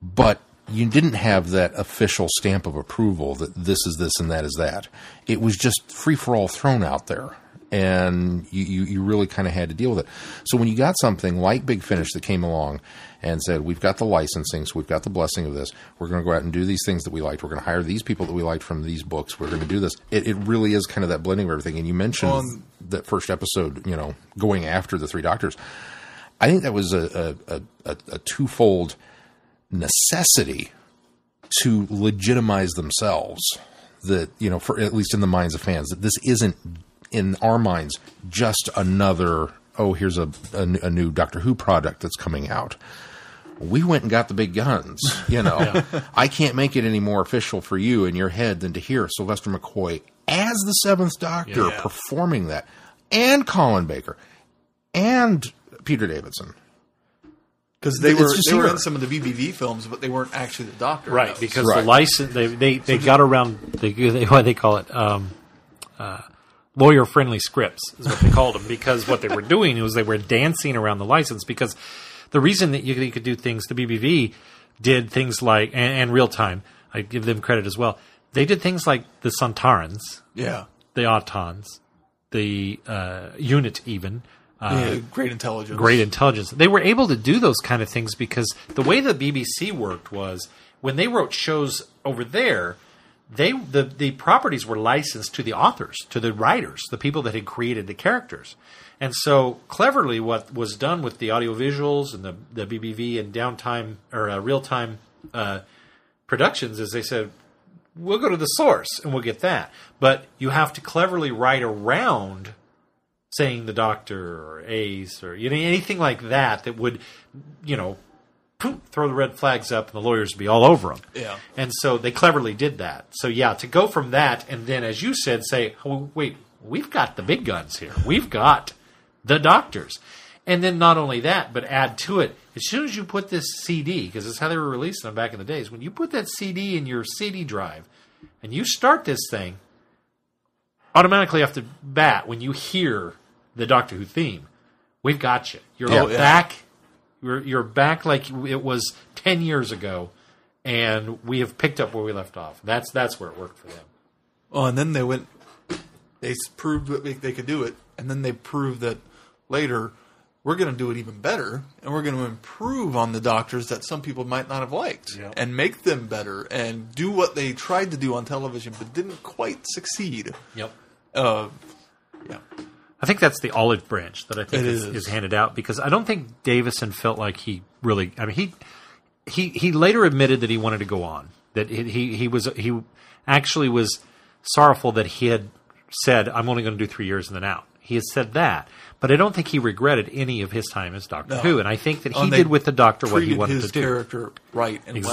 but you didn't have that official stamp of approval that this is this and that is that. It was just free for all thrown out there. And you, you, you really kind of had to deal with it. So when you got something like Big Finish that came along and said, We've got the licensing, so we've got the blessing of this, we're going to go out and do these things that we liked, we're going to hire these people that we liked from these books, we're going to do this. It, it really is kind of that blending of everything. And you mentioned and- that first episode, you know, going after the three doctors. I think that was a, a, a, a, a twofold necessity to legitimize themselves that you know for at least in the minds of fans that this isn't in our minds just another oh here's a, a, a new doctor who product that's coming out we went and got the big guns. You know, I can't make it any more official for you in your head than to hear Sylvester McCoy as the Seventh Doctor Yeah. performing that, and Colin Baker, and Peter Davison. Because they It's were they were here. in some of the BBV films, but they weren't actually the Doctor. Right, those. because Right. the license they they, they got around they, they what they call it um, uh, lawyer friendly scripts is what they called them because what they were doing was they were dancing around the license because the reason that you, you could do things the BBV did things like and, and Reeltime I give them credit as well they did things like the Sontarans yeah, the Autons the uh, unit even yeah, great intelligence, great intelligence. They were able to do those kind of things because the way the BBC worked was when they wrote shows over there, they the the properties were licensed to the authors, to the writers, the people that had created the characters. And so cleverly, what was done with the audiovisuals and the the BBV and downtime or uh, Reeltime uh, productions is they said we'll go to the source and we'll get that, but you have to cleverly write around saying the doctor or ace or you know anything like that that would you know poof, throw the red flags up and the lawyers would be all over them Yeah. and so they cleverly did that so yeah to go from that and then as you said say oh, wait we've got the big guns here we've got the doctors and then not only that but add to it as soon as you put this cd because it's how they were releasing them back in the days when you put that cd in your cd drive and you start this thing automatically off the bat when you hear the Doctor Who theme, we've got you. You're Oh, yeah. back. You're, you're back like it was ten years ago, and we have picked up where we left off. That's that's where it worked for them. Oh, and then they went. They proved that they, could do it, and then they proved that later we're going to do it even better, and we're going to improve on the doctors that some people might not have liked, Yeah. and make them better, and do what they tried to do on television but didn't quite succeed. Yep. Uh, yeah, I think that's the olive branch that I think is, is. is handed out because I don't think Davison felt like he really. I mean, he he he later admitted that he wanted to go on. That he he, was he actually was sorrowful that he had said, "I'm only going to do three years and then out." He had said that, but I don't think he regretted any of his time as Doctor No. Who, and I think that he did with the Doctor what he wanted his to do. character right and well.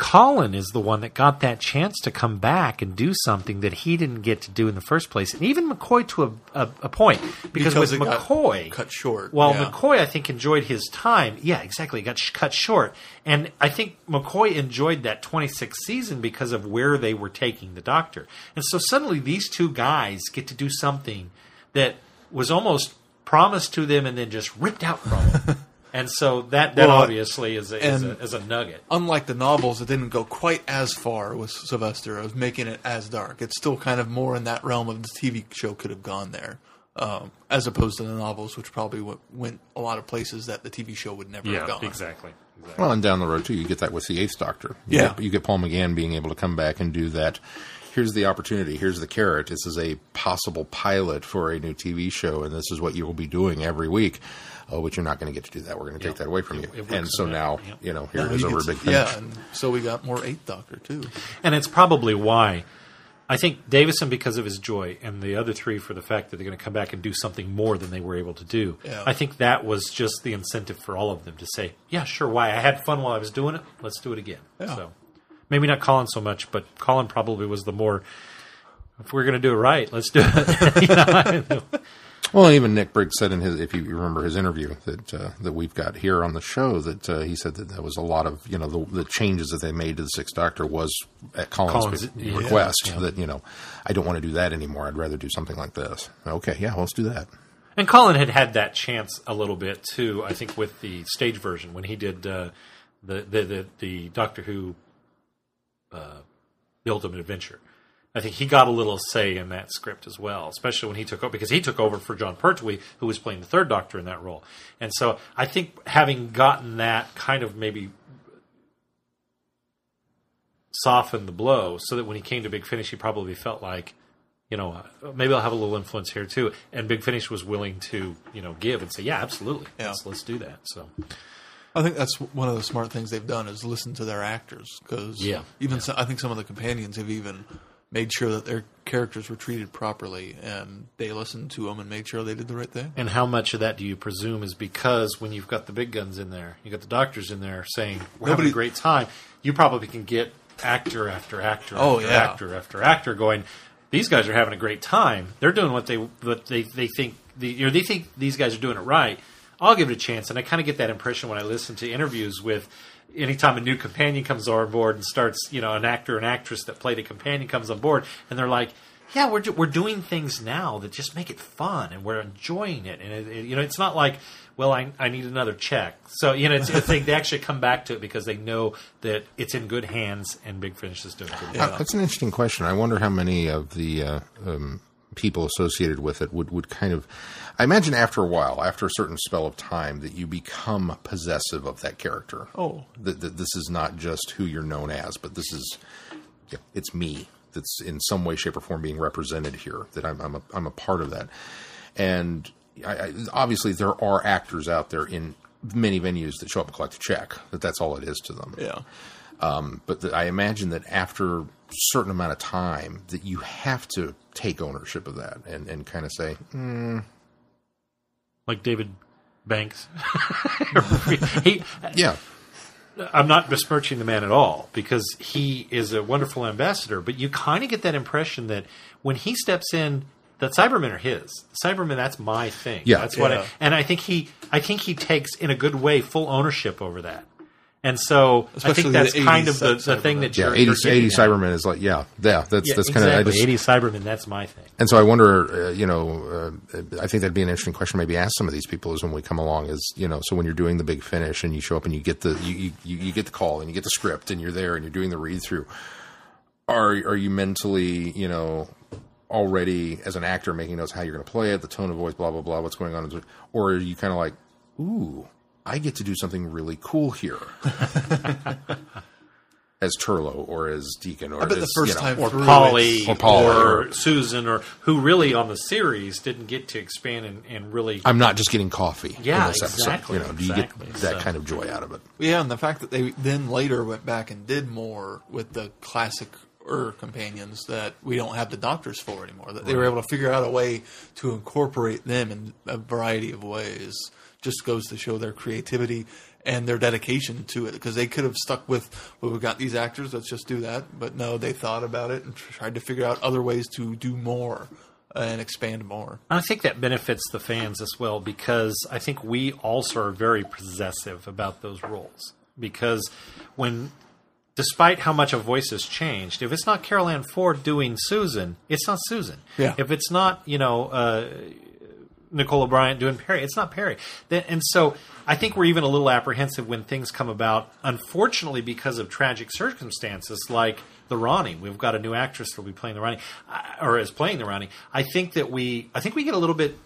Colin is the one that got that chance to come back and do something that he didn't get to do in the first place, and even McCoy to a, a, a point because, Because with McCoy cut short, While yeah. McCoy, I think, enjoyed his time. Yeah, exactly. It got sh- cut short, and I think McCoy enjoyed that 26th season because of where they were taking the Doctor, and so suddenly these two guys get to do something that was almost promised to them and then just ripped out from them. And so that, that Well, obviously is a, is, a, is a nugget. unlike the novels, it didn't go quite as far with Sylvester. Was making it as dark. It's still kind of more in that realm of the TV show could have gone there, um, as opposed to the novels, which probably went, went a lot of places that the TV show would never have gone. exactly. Exactly. Well, and down the road too, you get that with the Eighth Doctor. You Yeah. get, you get Paul McGann being able to come back and do that. Here's the opportunity. Here's the carrot. This is a possible pilot for a new TV show, and this is what you will be doing every week. Oh, but you're not going to get to do that. We're going to take that away from you. it and so that. now, Yeah. you know, here Yeah, it is over a big finish. Yeah, and so we got more Eighth Doctor too. And it's probably why I think Davison, because of his joy, and the other three for the fact that they're going to come back and do something more than they were able to do. Yeah. I think that was just the incentive for all of them to say, "Yeah, sure. Why? I had fun while I was doing it. Let's do it again." Yeah. So maybe not Colin so much, but Colin probably was the more. If we're going to do it right, let's do it. You know? Well, even Nick Briggs said in his, if you remember his interview that uh, that we've got here on the show, that uh, he said that there was a lot of you know the, the changes that they made to the Sixth Doctor was at Colin's, Colin's- re- yeah. request Yeah. that you know I don't want to do that anymore. I'd rather do something like this. Okay, yeah, well, let's do that. And Colin had had that chance a little bit too. I think with the stage version when he did uh, the, the the the Doctor Who, uh, the Ultimate Adventure. I think he got a little say in that script as well, especially when he took over because he took over for Jon Pertwee, who was playing the third Doctor in that role. And so I think having gotten that kind of maybe softened the blow, so that when he came to Big Finish, he probably felt like you know, uh, maybe I'll have a little influence here too. And Big Finish was willing to, you know, give and say, yeah, absolutely, Yeah. let's let's do that. So I think that's one of the smart things they've done is listen to their actors because Yeah. even So, I think some of the companions have even made sure that their characters were treated properly, and they listened to them and made sure they did the right thing. And how much of that do you presume is because when you've got the big guns in there, you got the doctors in there saying we're having a great time, you probably can get actor after actor Oh, after yeah. actor after actor going. These guys are having a great time. They're doing what they what they they think the you know they think these guys are doing it right. I'll give it a chance, and I kind of get that impression when I listen to interviews with. Anytime a new companion comes on board and starts, you know, an actor and actress that played a companion comes on board, and they're like, yeah, we're we're doing things now that just make it fun, and we're enjoying it. And it, it- you know, it's not like, well, I, I need another check. So you know, it's, it's they, they actually come back to it because they know that it's in good hands, and Big Finish is doing good. Uh, That's an interesting question. I wonder how many of the uh, um, people associated with it would, would kind of. I imagine after a while, after a certain spell of time, that you become possessive of that character. Oh. that, that this is not just who you're known as, but this is yeah, it's me that's in some way, shape, or form being represented here. That I'm I'm a, I'm a part of that, and I, I, obviously there are actors out there in many venues that show up and collect a check. That that's all it is to them Yeah. but the, I imagine that after a certain amount of time that you have to take ownership of that and, and kind of say, "Hmm, Like David Banks, he, yeah, I'm not besmirching the man at all because he is a wonderful ambassador, but you kind of get that impression that when he steps in, that Cybermen are his. Cybermen, that's my thing. Yeah. that's what. I, Yeah. and I think he, I think he takes in a good way full ownership over that. And so I think that's kind of the, the thing that yeah, you're, 80, you're 80 at. Cybermen is like, yeah, yeah, that's, Yeah, that's kind of, I just, 80 Cybermen, that's my thing. and so I wonder, uh, you know, uh, I think that'd be an interesting question maybe ask some of these people is when we come along is, you know, so when you're doing the big finish and you show up and you get the, you, you, you get the call and you get the script and you're there and you're doing the read through, are, are you mentally, you know, already as an actor making notes how you're going to play it, the tone of voice, blah, blah, blah, what's going on? Or are you kind of like, ooh, I get to do something really cool here. as Turlough or as Deacon or I bet as, the first you know, time or Polly, Or Polly, or or- Susan, or who really on the series didn't get to expand and, and really. I'm not just getting coffee Yeah, in this exactly, episode. You know, do you get that So- kind of joy out of it? Yeah, and the fact that they then later went back and did more with the classic er companions that we don't have the doctors for anymore. That they were able to figure out a way to incorporate them in a variety of ways. Just goes to show their creativity and their dedication to it because they could have stuck with well we've got these actors let's just do that but no they thought about it and tried to figure out other ways to do more and expand more I think that benefits the fans as well because I think we also are very possessive about those roles. Because when, despite how much a voice has changed, if it's not Carole Ann Ford doing Susan, it's not Susan. Yeah. If it's not, you know, uh, Nicola Bryant doing Peri, it's not Peri. And so I think we're even a little apprehensive when things come about, unfortunately, because of tragic circumstances like the Rani. We've got a new actress that'll be playing the Rani, uh, or is playing the Rani. I think that we, I think we get a little bit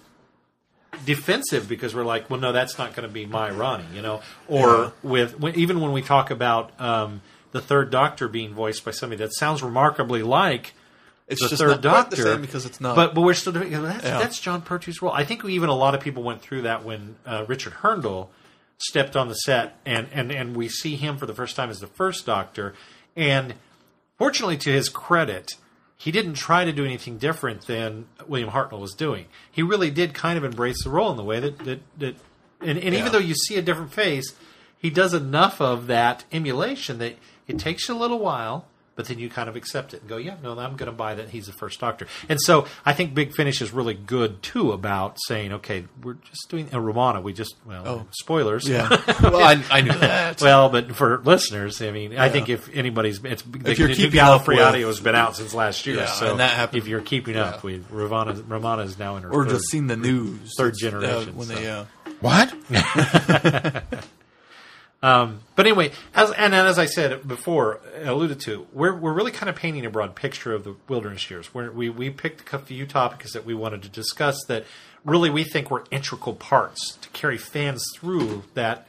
defensive because we're like, well, no, that's not going to be my Rani, you know. Or with when, even when we talk about um, the Third Doctor being voiced by somebody that sounds remarkably like it's the just Third not Doctor the same because it's not But but we're still doing that's, Yeah. that's Jon Pertwee's role. I think even a lot of people went through that when uh, Richard Hurndall stepped on the set, and, and and we see him for the first time as the first Doctor, and fortunately to his credit. He didn't try to do anything different than William Hartnell was doing. He really did kind of embrace the role in the way that that, that and, and Yeah. even though you see a different face, he does enough of that emulation that it takes you a little while, but then you kind of accept it and go, yeah, no, I'm going to buy that he's the first Doctor. And so I think Big Finish is really good too about saying, okay, we're just doing a Romana. We just well, Oh. spoilers. yeah well I, I knew that Well, but for listeners, I mean, I think if anybody's, it's the, you're the keeping up Gallifrey with- audio has been out since last year. Yeah, so and that happened- if you're keeping up, yeah. we Romana, Romana is now in her or third, just seen the news third generation, uh, when so. they uh, What? But anyway, as and as I said before, alluded to, we're we're really kind of painting a broad picture of the wilderness years. Where we we picked a few topics that we wanted to discuss that really we think were integral parts to carry fans through that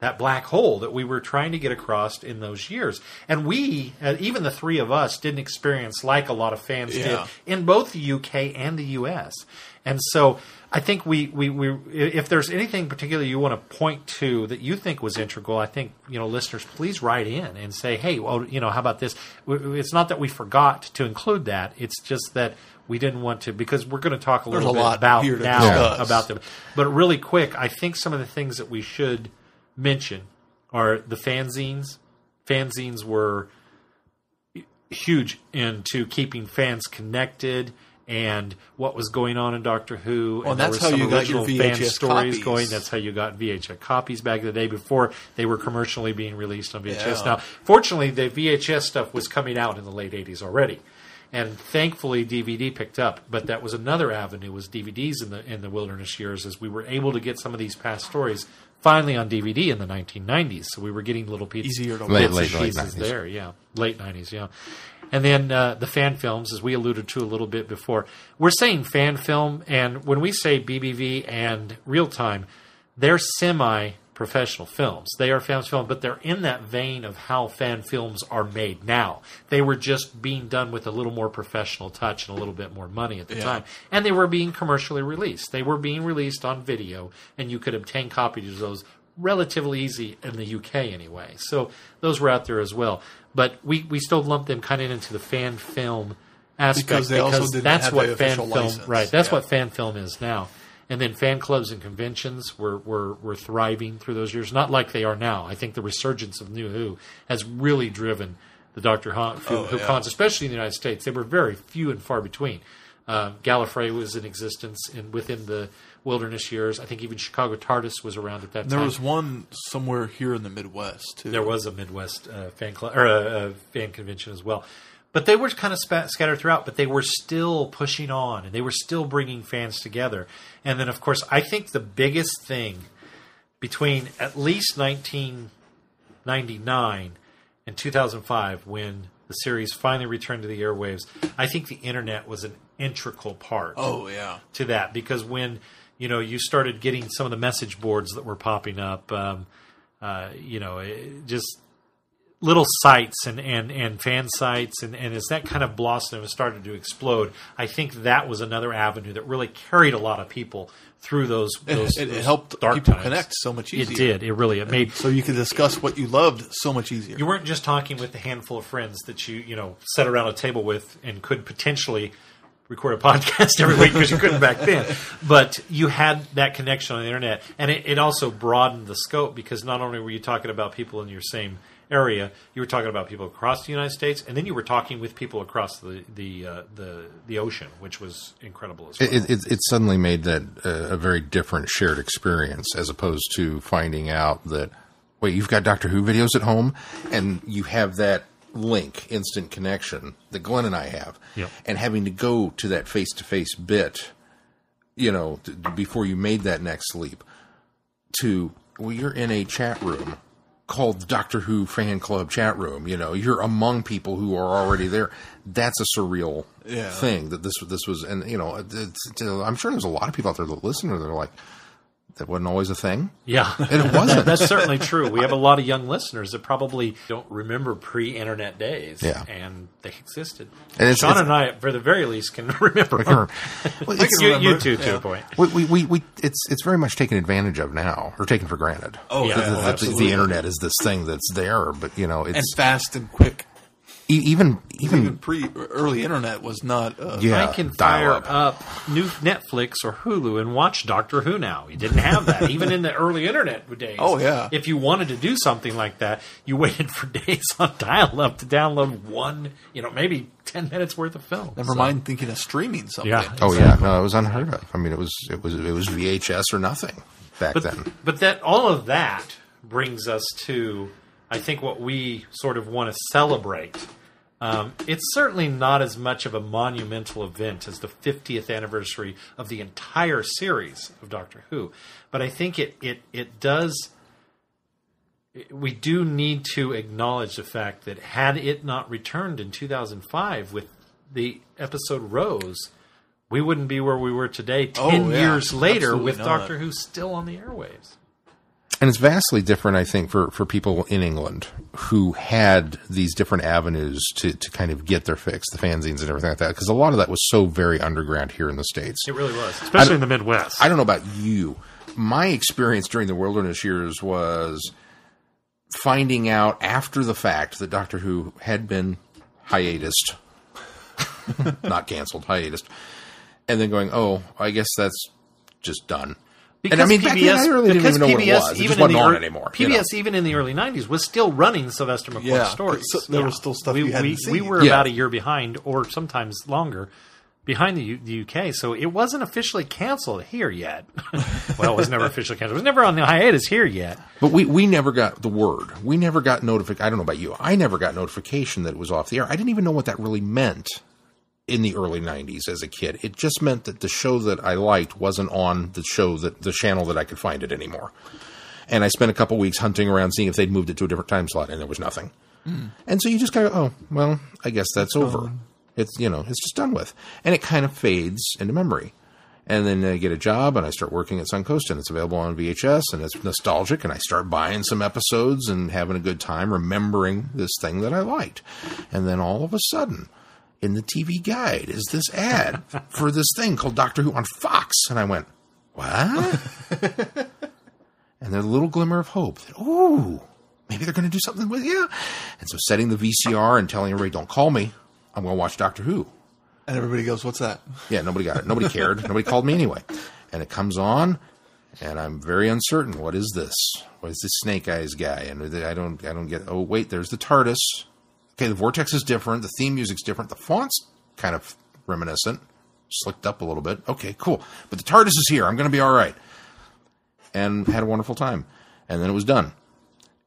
that black hole that we were trying to get across in those years. And we, uh, even the three of us, didn't experience like a lot of fans Yeah. did in both the UK and the US. And so I think we, we, we if there's anything particular you want to point to that you think was integral, I think, you know, listeners, please write in and say, hey, well, you know, how about this? It's not that we forgot to include that. It's just that we didn't want to because we're going to talk a There's little a bit lot about now discuss. about them. But really quick, I think some of the things that we should mention are the fanzines. Fanzines were huge into keeping fans connected and what was going on in Doctor Who. Well, and there that's how some you got your original fan VHS stories copies. going. That's how you got VHS copies back in the day before they were commercially being released on VHS. Yeah. Now, fortunately, the VHS stuff was coming out in the late '80s already. And thankfully, DVD picked up. But that was another avenue was DVDs in the in the wilderness years, as we were able to get some of these past stories finally on DVD in the 1990s. So we were getting little pieces, Easier to Late- late- late pieces 90s. there. Yeah, late 90s. Yeah, and then uh, the fan films, as we alluded to a little bit before. We're saying fan film, and when we say BBV and Reeltime, they're semi professional films. They are fan film, but they're in that vein of how fan films are made now. They were just being done with a little more professional touch and a little bit more money at the Yeah. time. And they were being commercially released. They were being released on video, and you could obtain copies of those relatively easy in the UK anyway. So those were out there as well. But we, we still lump them kind of into the fan film aspect Because they also didn't that's have what fan film license. right. That's Yeah. what fan film is now. And then fan clubs and conventions were, were, were thriving through those years, not like they are now. I think the resurgence of New Who has really driven the Doctor Who, Oh, Who yeah. cons, especially in the United States. They were very few and far between. Um, Gallifrey was in existence in, within the wilderness years. I think even Chicago TARDIS was around at that There time. There was one somewhere here in the Midwest too. There was a Midwest uh, fan club or a, a fan convention as well, but they were kind of scattered throughout. But they were still pushing on, and they were still bringing fans together. And then, of course, I think the biggest thing between at least 1999 and 2005, when the series finally returned to the airwaves, I think the internet was an integral part Oh yeah. to that because when you know you started getting some of the message boards that were popping up, um, uh, you know, it- just little sites and, and, and fan sites, and, and as that kind of blossomed and started to explode, I think that was another avenue that really carried a lot of people through those. those It, it helped dark people times. connect so much easier. It did. It really. It made So you could discuss what you loved so much easier. you weren't just talking with the handful of friends that you you know sat around a table with and could potentially record a podcast every week because you couldn't back then. But you had that connection on the internet and it, it also broadened the scope because not only were you talking about people in your same area you were talking about people across the united states and then you were talking with people across the the uh, the, the ocean which was incredible as well. It, it, it suddenly made that uh, a very different shared experience as opposed to finding out that, wait, you've got Doctor Who videos at home and you have that link, instant connection that Glenn and I have. Yep. And having to go to that face to face bit, you know, t- before you made that next leap to, well, you're in a chat room called Doctor Who fan club chat room. You know, you're among people who are already there. That's a surreal Yeah. thing that this this was, and you know, it's, it's- I'm sure there's a lot of people out there that listen to that are like, that wasn't always a thing. yeah And it wasn't. That's certainly true. We have a lot of young listeners that probably don't remember pre-internet days, Yeah. and they existed. And it's- Sean it's- and I, for the very least, can remember. I can remember. Well, You, it's, you remember, too, to yeah. a point. we, we, we, we, it's it's very much taken advantage of now, or taken for granted. Oh, Yeah, The- yeah, the, the, absolutely. the internet is this thing that's there, but you know, and it's fast and quick. E- even Even even pre early internet was not. Uh, yeah, I can fire up new Netflix or Hulu and watch Doctor Who now. You didn't have that even in the early internet days. Oh, yeah. If you wanted to do something like that, you waited for days on dial-up to download one, you know, maybe ten minutes worth of film. Never So- mind thinking of streaming something. Yeah. Oh yeah, no, it was unheard of. I mean, it was it was it was VHS or nothing back but, then. But that all of that brings us to, I think, what we sort of want to celebrate. Um, it's certainly not as much of a monumental event as the 50th anniversary of the entire series of Doctor Who, but I think it it it does. We do need to acknowledge the fact that had it not returned in 2005 with the episode Rose, we wouldn't be where we were today. Oh, Ten yeah. years later, Absolutely with not. Doctor Who still on the airwaves. And it's vastly different, I think, for, for people in England who had these different avenues to, to kind of get their fix, the fanzines and everything like that, because a lot of that was so very underground here in the States. It really was, especially in the Midwest. I don't know about you. My experience during the wilderness years was finding out after the fact that Doctor Who had been hiatus, not canceled, hiatus, and then going, oh, I guess that's just done. Because and I mean, then, I really didn't because even know what it PBS was. It even wasn't the on ear- anymore. PBS, you know? even in the early '90s, was still running Sylvester McCoy Yeah, stories. so there was still stuff we, we, seen. We were Yeah. about a year behind, or sometimes longer, behind the, U- the UK. So it wasn't officially canceled here yet. well, it was never officially canceled. It was never on the hiatus here yet. But we, we never got the word. We never got notification. I don't know about you. I never got notification that it was off the air. I didn't even know what that really meant in the early 90s as a kid. It just meant that the show that I liked wasn't on the show that the channel that I could find it anymore. And I spent a couple weeks hunting around seeing if they'd moved it to a different time slot and there was nothing. Hmm. And so you just kind of oh, well, I guess that's over. It's, you know, it's just done with. And it kind of fades into memory. And then I get a job and I start working at Suncoast and it's available on VHS and it's nostalgic and I start buying some episodes and having a good time remembering this thing that I liked. And then all of a sudden, in the TV guide is this ad for this thing called Doctor Who on Fox. And I went, what? and there's a little glimmer of hope that, ooh, maybe they're going to do something with you. And so setting the VCR and telling everybody, don't call me. I'm going to watch Doctor Who. And everybody goes, "What's that?" Yeah, nobody got it. Nobody cared. nobody called me anyway. And it comes on, and I'm very uncertain. What is this? What is this Snake Eyes guy? And I don't, I don't get. Oh, wait, there's the TARDIS. Okay, the vortex is different. The theme music's different. The font's kind of reminiscent, slicked up a little bit. Okay, cool. But the TARDIS is here. I'm going to be all right. And had a wonderful time. And then it was done.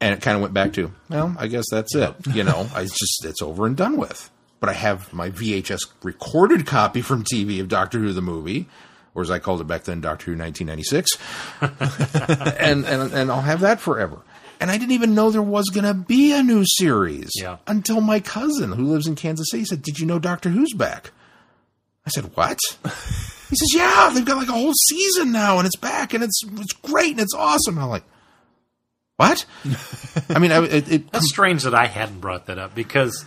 And it kind of went back to, well, I guess that's it. You know, I just it's over and done with. But I have my VHS recorded copy from TV of Doctor Who the movie, or as I called it back then, Doctor Who 1996, and and and I'll have that forever. And I didn't even know there was going to be a new series Yeah. until my cousin, who lives in Kansas City, said, "Did you know Doctor Who's back?" I said, "What?" he says, "Yeah, they've got like a whole season now, and it's back, and it's it's great, and it's awesome." And I'm like, "What?" I mean, I, it, it That's strange that I hadn't brought that up because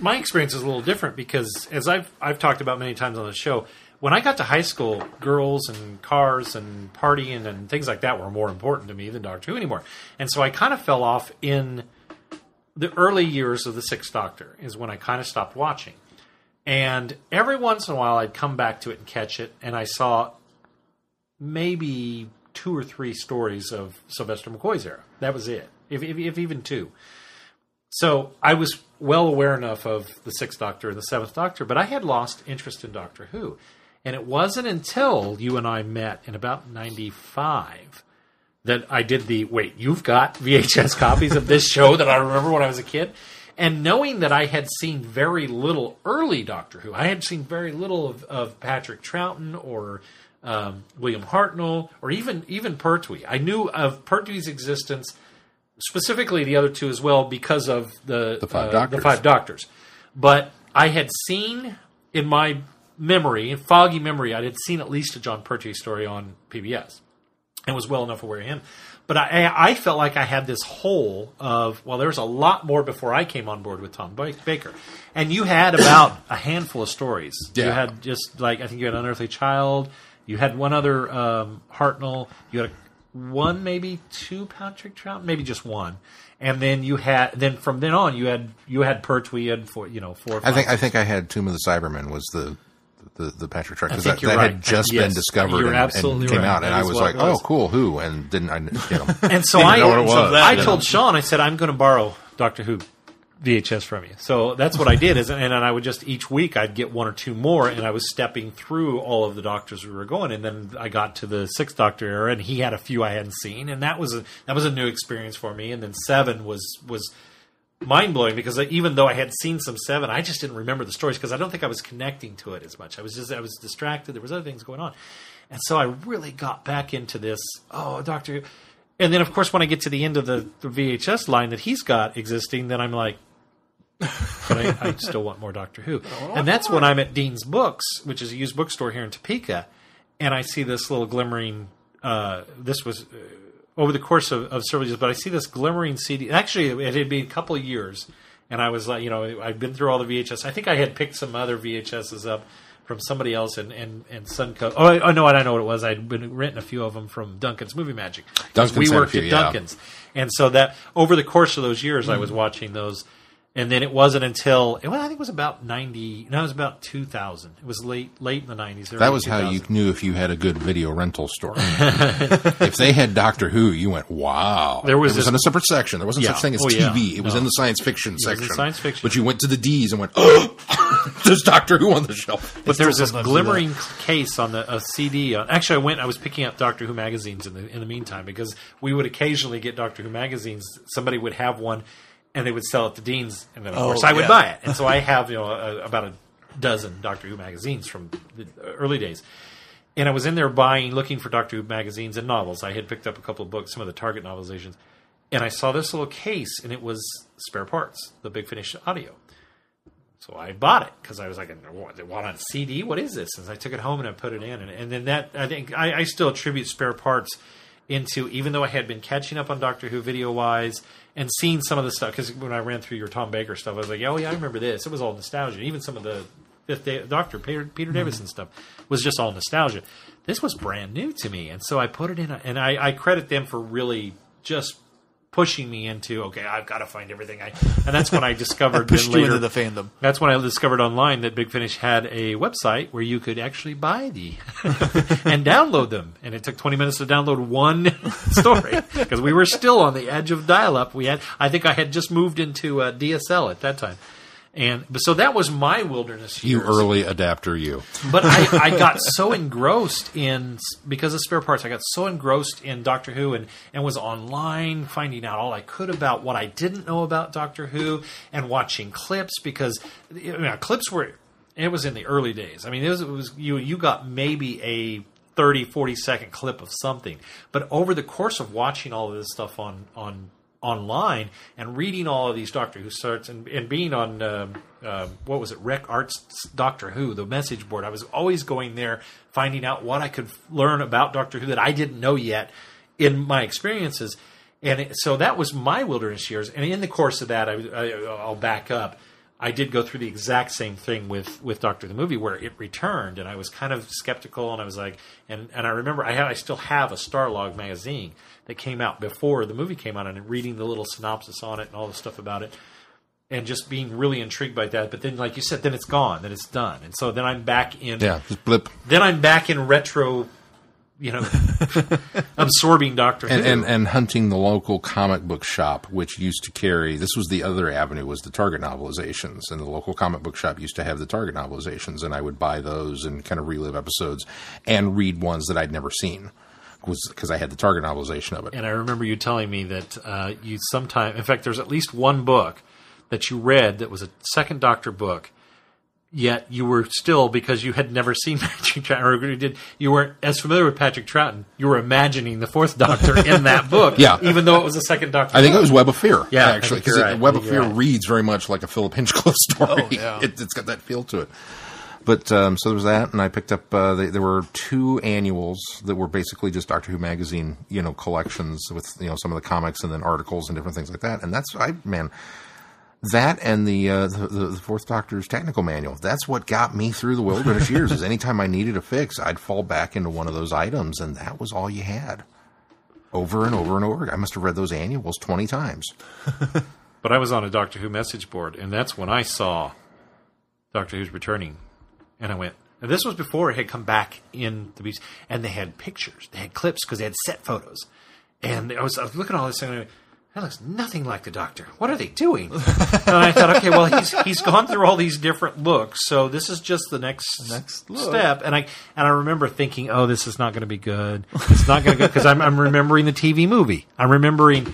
my experience is a little different. Because as I've I've talked about many times on the show, when I got to high school, girls and cars and partying and things like that were more important to me than Doctor Who anymore. And so I kind of fell off in the early years of the Sixth Doctor is when I kind of stopped watching. And every once in a while, I'd come back to it and catch it, and I saw maybe two or three stories of Sylvester McCoy's era. That was it, if, if, if even two. So I was well aware enough of the Sixth Doctor and the Seventh Doctor, but I had lost interest in Doctor Who. And it wasn't until you and I met in about 95 that I did the wait, you've got VHS copies of this show that I remember when I was a kid? And knowing that I had seen very little early Doctor Who, I had seen very little of, of Patrick Troughton or um, William Hartnell or even even Pertwee. I knew of Pertwee's existence, specifically the other two as well, because of the The Five uh, Doctors. The Five Doctors. But I had seen in my memory, foggy memory, I had seen at least a Jon Pertwee story on PBS and was well enough aware of him. But I, I felt like I had this hole of well, there's a lot more before I came on board with Tom Baker, and you had about a handful of stories. You had just like I think you had Unearthly Child, you had one other um, Hartnell, you had a, one maybe two Patrick Trout, maybe just one, and then you had then from then on you had you had Pertwee and four you know four. I think I think I had Tomb of the Cybermen was the the, the Patrick Truck because that, that right. had just Yes, been discovered you're and, and came right. out, and I was like, was. "Oh, cool, who?" And didn't I? You know, And so didn't I, know what it was. I you told know. Sean, I said, I'm going to borrow Doctor Who VHS from you. So that's what I did. Is and then I would just each week I'd get one or two more, and I was stepping through all of the Doctors we were going, and then I got to the Sixth Doctor era, and he had a few I hadn't seen, and that was a that was a new experience for me. And then Seven was was mind blowing because even though I had seen some Seven, I just didn't remember the stories because I don't think I was connecting to it as much. I was just I was distracted. There was other things going on, and so I really got back into this. Oh, Doctor. And then, of course, when I get to the end of the, the VHS line that he's got existing, then I'm like, but I, I still want more Doctor Who. And that's when I'm at Dean's Books, which is a used bookstore here in Topeka, and I see this little glimmering. Uh, this was, uh, over the course of, of several years, but I see this glimmering CD. Actually, it had been a couple years, and I was like, you know, I'd been through all the VHS. I think I had picked some other VHSs up from somebody else, and and and Suncoast. Oh, I, oh no, I know what it was. I'd been renting a few of them from Duncan's Movie Magic. Duncan's we worked few, at yeah. Duncan's, and so that over the course of those years, I was mm-hmm. watching those. And then it wasn't until well, I think it was about ninety. No, it was about two thousand. It was late, late in the nineties. That was how you knew if you had a good video rental store. if they had Doctor Who, you went, "Wow!" There was it was this- in a separate section. There wasn't Yeah. such thing as Oh, yeah. TV. It was No. in the science fiction in section. science fiction. But you went to the D's and went, "Oh, there's Doctor Who on the shelf." But there was this glimmering case on the a CD. On, actually, I went. I was picking up Doctor Who magazines in the in the meantime because we would occasionally get Doctor Who magazines. Somebody would have one, and they would sell it to Dean's, and then of Oh, course I oh, would yeah. buy it. And so I have you know a, about a dozen Doctor Who magazines from the early days. And I was in there buying, looking for Doctor Who magazines and novels. I had picked up a couple of books, some of the Target novelizations, and I saw this little case, and it was spare parts, the Big Finish audio. So I bought it because I was like, "What? They want on CD? What is this?" And I took it home and I put it in, and, and then that I think I, I still attribute spare parts into even though I had been catching up on Doctor Who video wise and seeing some of the stuff because when I ran through your Tom Baker stuff, I was like, "Oh yeah, I remember this." It was all nostalgia. Even some of the Fifth Day, Doctor Peter, Peter mm-hmm. Davison stuff was just all nostalgia. This was brand new to me, and so I put it in, and I, I credit them for really just pushing me into okay, I've got to find everything. I and that's when I discovered Pushed then you into the fandom. that's when I discovered online that Big Finish had a website where you could actually buy the and download them. And it took 20 minutes to download one story because we were still on the edge of dial-up. We had, I think, I had just moved into uh, DSL at that time, and but so that was my wilderness. You early adapter, you. But I, I got so engrossed in because of spare parts. I got so engrossed in Doctor Who and and was online finding out all I could about what I didn't know about Doctor Who and watching clips because you know, clips were it was in the early days. I mean, it was, it was you you got maybe a 30 40 second clip of something. But over the course of watching all of this stuff on on online and reading all of these Doctor Who starts and, and being on um uh, what was it Rec Arts Doctor Who the message board. I was always going there finding out what I could learn about Doctor Who that I didn't know yet in my experiences. And it, so that was my wilderness years. And in the course of that I, I, I'll back up. I did go through the exact same thing with with Doctor the movie where it returned and I was kind of skeptical and I was like and and I remember I had I still have a Starlog magazine that came out before the movie came out and reading the little synopsis on it and all the stuff about it and just being really intrigued by that but then like you said then it's gone then it's done and so then I'm back in Yeah, just blip. then I'm back in retro you know absorbing Doctor And, and and hunting the local comic book shop, which used to carry. This was the other avenue was the Target novelizations, and the local comic book shop used to have the Target novelizations, and I would buy those and kind of relive episodes and read ones that I'd never seen, was because I had the Target novelization of it. And I remember you telling me that uh, you sometime, in fact, there's at least one book that you read that was a second Doctor book. Yet you were still because you had never seen Patrick Troughton, or you did you weren't as familiar with Patrick Troughton. You were imagining the fourth Doctor in that book, Yeah. even though it was a second Doctor. I think it was Web of Fear. Yeah, actually, because right. Web of Fear right. reads very much like a Philip Hinchcliffe story. Oh, yeah. it, it's got that feel to it. But um, so there was that, and I picked up. Uh, they, there were two annuals that were basically just Doctor Who magazine, you know, collections with you know some of the comics and then articles and different things like that. And that's I man, that and the uh, the, the, the Fourth Doctor's technical manual. That's what got me through the wilderness years. Is anytime I needed a fix, I'd fall back into one of those items, and that was all you had. Over and over and over. I must have read those annuals twenty times. But I was on a Doctor Who message board, and that's when I saw Doctor Who's returning, and I went. And this was before it had come back in the beach, and they had pictures, they had clips because they had set photos, and I was, I was looking at all this and I went, that looks nothing like the Doctor. What are they doing? and I thought, okay, well he's he's gone through all these different looks, so this is just the next Next look. step. And I and I remember thinking, oh, this is not going to be good. It's not going to go because I'm I'm remembering the TV movie. I'm remembering.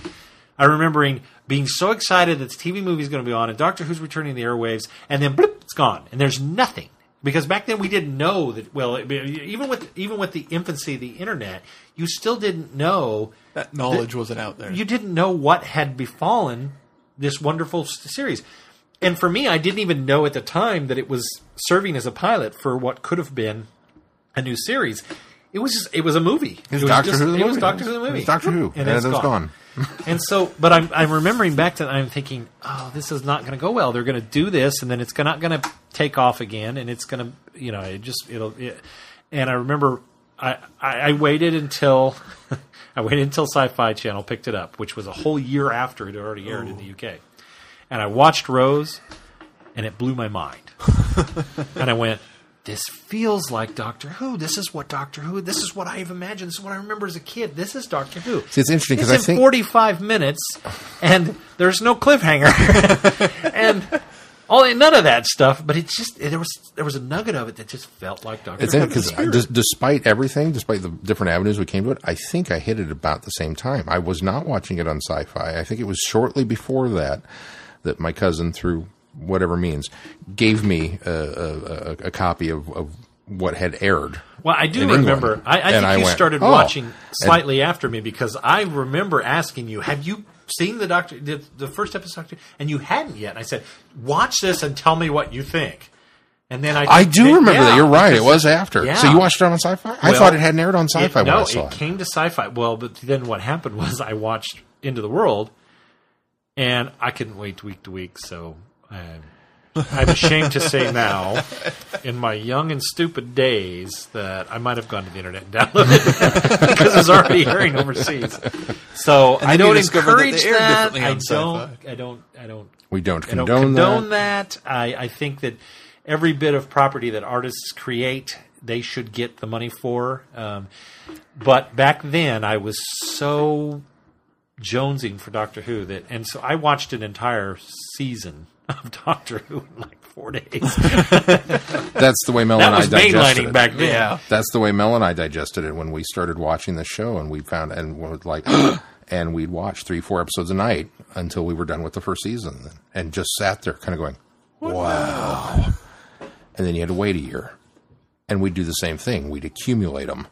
I'm remembering being so excited that the TV movie is going to be on and Doctor Who's returning the airwaves, and then bloop, it's gone, and there's nothing. Because back then we didn't know that. Well, even with even with the infancy of the internet, you still didn't know That knowledge wasn't out there. you didn't know what had befallen this wonderful series. And for me, I didn't even know at the time that it was serving as a pilot for what could have been a new series. It was just, it was a movie. It was was Doctor just- Who. The It was. Doctor Who the movie. It was Doctor Who, and, it's it was gone. And so, but I'm I'm remembering back to I'm thinking, oh, this is not going to go well. They're going to do this, and then it's not going to take off again, and it's going to, you know, it just it'll. It, and I remember I, I I waited until I waited until Sci-Fi Channel picked it up, which was a whole year after it had already aired in the oh. UK, and I watched Rose, and it blew my mind, and I went. This feels like Doctor Who. This is what Doctor Who. This is what I've imagined. This is what I remember as a kid. This is Doctor Who. See, it's interesting 'cause It's I in think- 45 minutes, and there's no cliffhanger, and all none of that stuff. But it's just there was there was a nugget of it that just felt like Doctor It's Who. because d- despite everything, despite the different avenues we came to it, I think I hit it about the same time. I was not watching it on Sci-Fi. I think it was shortly before that that my cousin, through whatever means, gave me a, a, a, copy of, of what had aired. Well, I do remember. I, I think I you went, started "Oh." watching slightly after me because I remember asking you, "Have you seen the Doctor the, the first episode?" And you hadn't yet. And I said, "Watch this and tell me what you think." And then I I do then- remember yeah, that. You're right. It was after. yeah. So you watched it on Sci-Fi? I thought it hadn't aired on Sci-Fi It, when no, I saw it it. came to sci-fi. Well, but then what happened was I watched End of the World, and I couldn't wait week to week. So I'm, I'm ashamed to say now, in my young and stupid days, that I might have gone to the internet and downloaded it because it was already airing overseas. So I then you don't discovered that they encourage aired that. differently I don't. Sci-Fi. I don't. I don't. We don't I don't condone, condone that. that. I, I think that every bit of property that artists create, they should get the money for. Um, but back then, I was so jonesing for Doctor Who that, and so I watched an entire season of Doctor Who in like four days. That's the way Mel that and I was digested mainlining it. back then. Yeah. That's the way Mel and I digested it when we started watching the show, and we found and we were like, and we'd watch three, four episodes a night until we were done with the first season, and just sat there, kind of going, "Wow!" And then you had to wait a year, and we'd do the same thing. We'd accumulate them,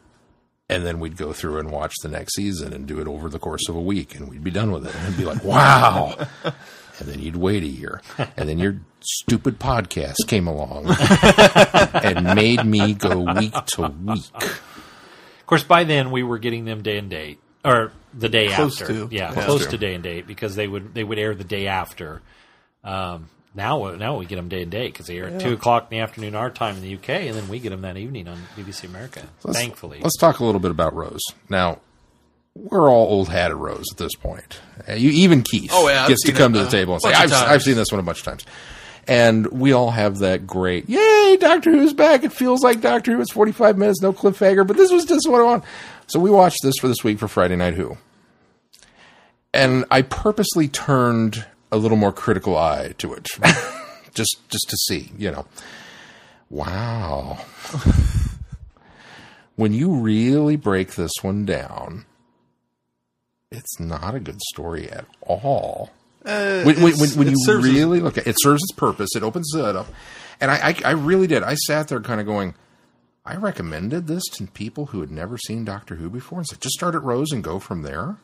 and then we'd go through and watch the next season and do it over the course of a week, and we'd be done with it, and it'd be like, "Wow!" And then you'd wait a year, and then your stupid podcast came along and made me go week to week. Of course, by then we were getting them day and date, or the day Close after. to. Yeah, Close close to. to day and date because they would they would air the day after. Um, now now we get them day and date because they air at two o'clock in the afternoon our time in the UK, and then we get them that evening on BBC America. Let's- thankfully, Let's talk a little bit about Rose. Now, we're all old hat at Rose at this point. Uh, You, even Keith Oh, yeah, gets to come it to the a table and say, I've. I've seen this one a bunch of times. And we all have that great, yay, Doctor Who's back. It feels like Doctor Who. It's 45 minutes, no cliffhanger, but this was just what I want. So we watched this for this week for Friday Night Who. And I purposely turned a little more critical eye to it. just just to see, you know. Wow. when you really break this one down, it's not a good story at all. when when, when, when you really look at it, serves its purpose. It opens it up, and I, I, I really did. I sat there kind of going. I recommended this to people who had never seen Doctor Who before, and said, just start at Rose and go from there.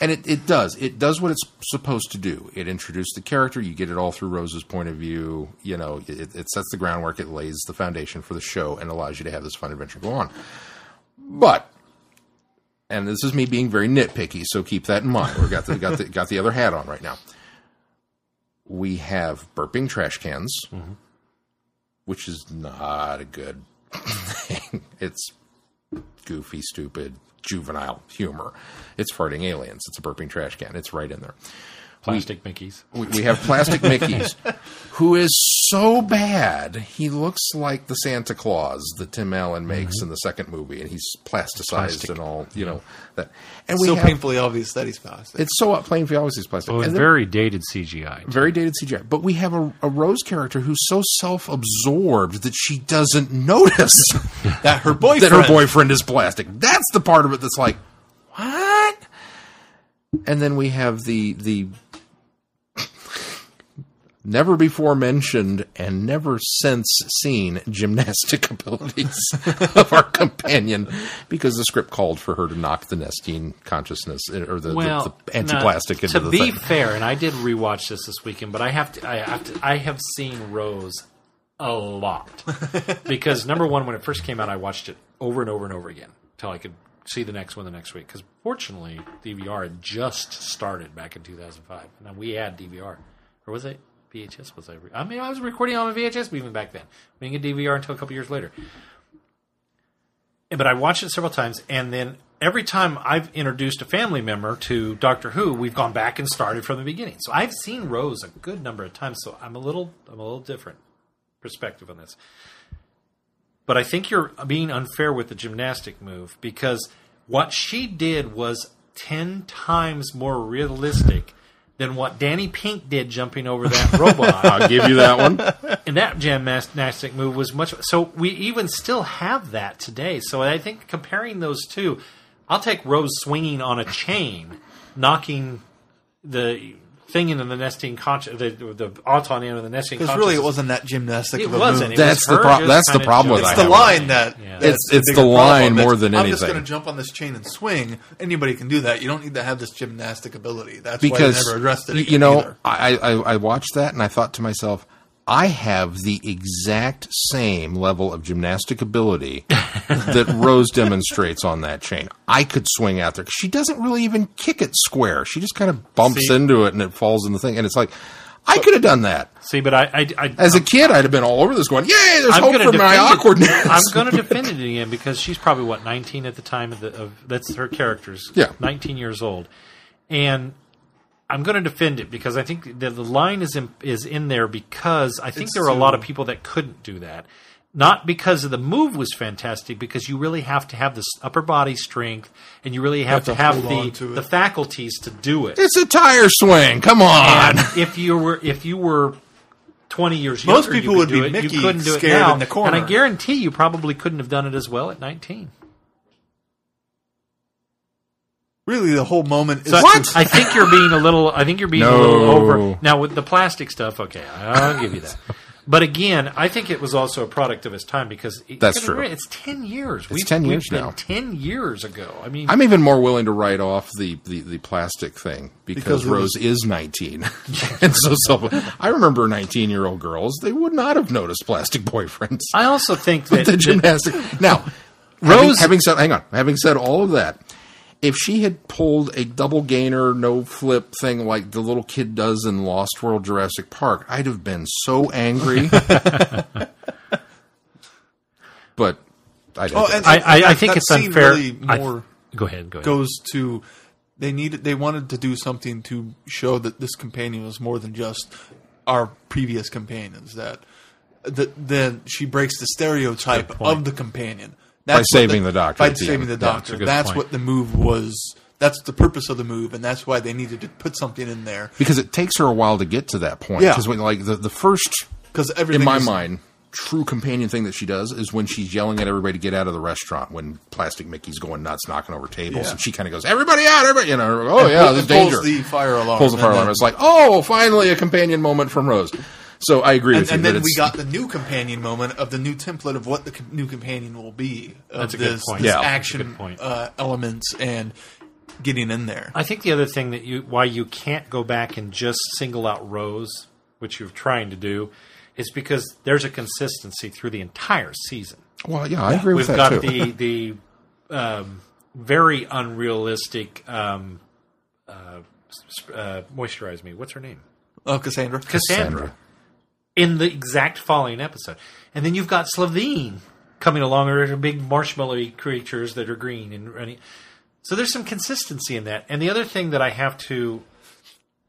And it, it does. It does what it's supposed to do. It introduces the character. You get it all through Rose's point of view. You know, it, it sets the groundwork. It lays the foundation for the show and allows you to have this fun adventure go on. But, and this is me being very nitpicky, so keep that in mind. We've got the got the got the other hat on right now. We have burping trash cans, mm-hmm. which is not a good thing. It's goofy, stupid, juvenile humor. It's farting aliens. It's a burping trash can. It's right in there. plastic Mickey's. We, we have plastic Mickey's, who is so bad he looks like the Santa Claus that Tim Allen makes mm-hmm. in the second movie, and he's plasticized Plastic. and all. You know that. And we so have, painfully obvious that he's plastic. It's so plain for always he's plastic. Oh, and And then- very dated CGI. very dated CGI. But we have a, a Rose character who's so self absorbed that she doesn't notice that her boyfriend. that her boyfriend is plastic. That's the part of it that's like, what? And then we have the the never before mentioned and never since seen gymnastic abilities of our companion because the script called for her to knock the Nestene consciousness uh, or the, well, the, the anti-plastic now, into to the be thing. fair, and I did rewatch this this weekend, but I have to, I have to, I have seen Rose a lot because number one, when it first came out, I watched it over and over and over again. till I could see the next one the next week. Because fortunately, DVR had just started back in 2005, and then we had DVR, or was it VHS? Was I? Re- I mean, I was recording on a VHS even back then. We didn't get DVR until a couple years later. But I watched it several times, and then every time I've introduced a family member to Doctor Who, we've gone back and started from the beginning. So I've seen Rose a good number of times. So I'm a little, I'm a little different perspective on this. But I think you're being unfair with the gymnastic move because what she did was ten times more realistic than what Danny Pink did jumping over that robot. I'll give you that one. and that gymnastic move was much. So we even still have that today. So I think comparing those two, I'll take Rose swinging on a chain, knocking the thing into the Nestene conscious, the, the auton into the Nestene. Because really, it wasn't that gymnastic. It of a wasn't. move. It That's was the her pro- that's the problem with It's the have line that Yeah. that's It's- it's the line more That's, than I'm just going to jump on this chain and swing. Anybody can do that. You don't need to have this gymnastic ability. That's because why they never addressed it. you know either. I, I I watched that and I thought to myself I have the exact same level of gymnastic ability that Rose demonstrates on that chain. I could swing out there she doesn't really even kick it square. She just kind of bumps See? into it and it falls in the thing. And it's like I could have done that See, but I, I, I as a kid. I'd have been all over this, going, "Yay! There's I'm hope for my defend it. awkwardness." I'm going to defend it again because she's probably what 19 at the time of the of that's her characters. Yeah. 19 years old, and I'm going to defend it because I think that the line is in, is in there because I think It's there were a lot of people that couldn't do that. Not because of the move was fantastic, because you really have to have this upper body strength, and you really have, have to to have hold on to the the faculties to do it. It's a tire swing. Come on. And if you were if you were 20 years Most younger, you people could would do be it. Mickey you couldn't do it scared now. in the corner. And I guarantee you probably couldn't have done it as well at 19. Really, the whole moment is So to- I think you're being a little. I think you're being a little over now with the plastic stuff. Okay, I'll give you that. But again, I think it was also a product of its time because it, That's true. It's ten years. It's 10 years been now. Ten years ago. I mean, I'm even more willing to write off the, the, the plastic thing because, Because Rose was- is 19. and so, so I remember 19 year old girls, they would not have noticed plastic boyfriends. I also think that, the that gymnastic. Now, Rose- having, having said, hang on, having said all of that, if she had pulled a double gainer, no flip thing like the little kid does in Lost World Jurassic Park, I'd have been so angry. but I didn't. Oh, and- I, I, I think that it's scene unfair. really I- more go ahead. Go ahead. goes to they needed they wanted to do something to show that this companion was more than just our previous companions that that then she breaks the stereotype of the companion By saving the doctor by the saving the that's doctor that's point. what the move was that's the purpose of the move and that's why they needed to put something in there because it takes her a while to get to that point. Yeah. Because when like the, the first because everything in my is- mind, true companion thing that she does is when she's yelling at everybody to get out of the restaurant when Plastic Mickey's going nuts, knocking over tables, Yeah. and she kind of goes, "Everybody out! Everybody!" You know, oh and yeah, there's and pulls the fire alarm pulls the fire alarm. then- It's like, oh, finally a companion moment from Rose. So I agree and, with you. and then we got the new companion moment of the new template of what the com- new companion will be. Of That's a good this, point. this Yeah. That's a action good point. Uh, elements and getting in there. I think the other thing that you why you can't go back and just single out Rose, which you're trying to do, is because there's a consistency through the entire season. Well, yeah, I agree We've with got that too. We've got the the um, very unrealistic um, uh, uh, moisturize me. What's her name? Oh, Cassandra. Cassandra. Cassandra. In the exact following episode, and then you've got Slitheen coming along, or big marshmallowy creatures that are green and running. So there's some consistency in that. And the other thing that I have to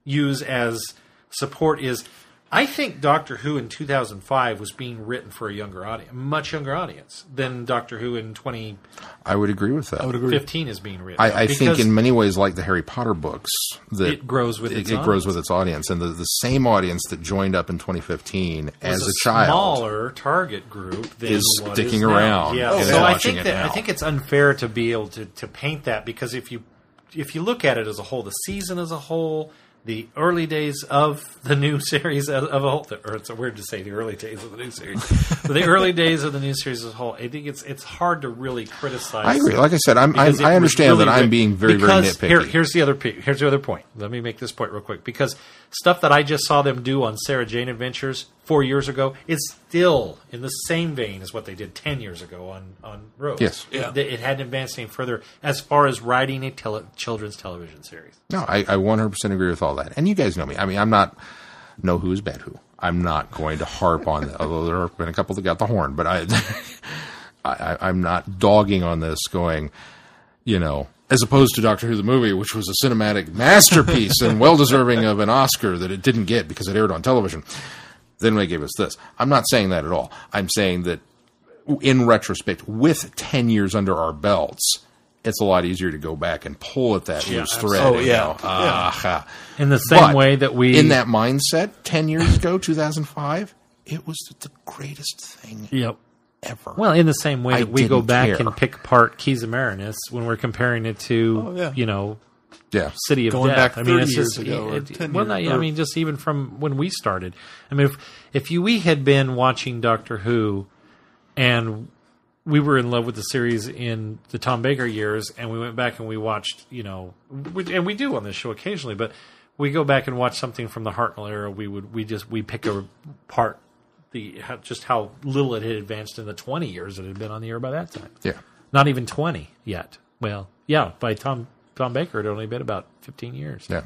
use as support is I think Doctor Who in 2005 was being written for a younger audience, much younger audience than Doctor Who in 20. I would agree with that. I would agree. is being written. I, I think in many ways, like the Harry Potter books, that It grows with it, its it grows audience. with its audience, and the, the same audience that joined up in 2015 as was a, child. smaller target group than is what sticking is around Yeah, and so I think that I think it's unfair to be able to, to paint that because if you if you look at it as a whole, the season as a whole, the early days of the new series of of a whole, or it's weird to say the early days of the new series, but the early days of the new series as a whole, I think it's it's hard to really criticize. I agree. Like I said, I'm, I, because it I understand really that I'm being very, very Here, nitpicky. here's the other here's the other point. Let me make this point real quick because stuff that I just saw them do on Sarah Jane Adventures four years ago is still in the same vein as what they did ten years ago on on Rose. Yes. Yeah. it, it hadn't advanced any further as far as writing a tele- children's television series. No, I, I 100% agree with all that. And you guys know me. I mean, I'm not know who is bad who. I'm not going to harp on that, although there have been a couple that got the horn, but I, I, I'm not dogging on this going, you know, as opposed to Doctor Who the movie, which was a cinematic masterpiece and well deserving of an Oscar that it didn't get because it aired on television. Then they gave us this. I'm not saying that at all. I'm saying that in retrospect, with 10 years under our belts, it's a lot easier to go back and pull at that Yeah, loose thread. Oh, and yeah. go, "Ah, In the same but way that we in that mindset 10 years ago 2005 it was the greatest thing Yep. ever Well, in the same way I that we go back care. and pick apart Keys of Marinus when we're comparing it to, Oh, yeah. you know, yeah City of Going Death. back I mean, 30 it's years just ago or it- 10 well, years- not- I mean, just even from when we started. I mean, if if you we had been watching Doctor Who, and we were in love with the series in the Tom Baker years, and we went back and we watched, you know, we, and we do on this show occasionally, but we go back and watch something from the Hartnell era. We would we just we pick apart the how, just how little it had advanced in the twenty years it had been on the air by that time yeah not even 20 yet. Well, yeah, by Tom Tom Baker, had only been about 15 years. yeah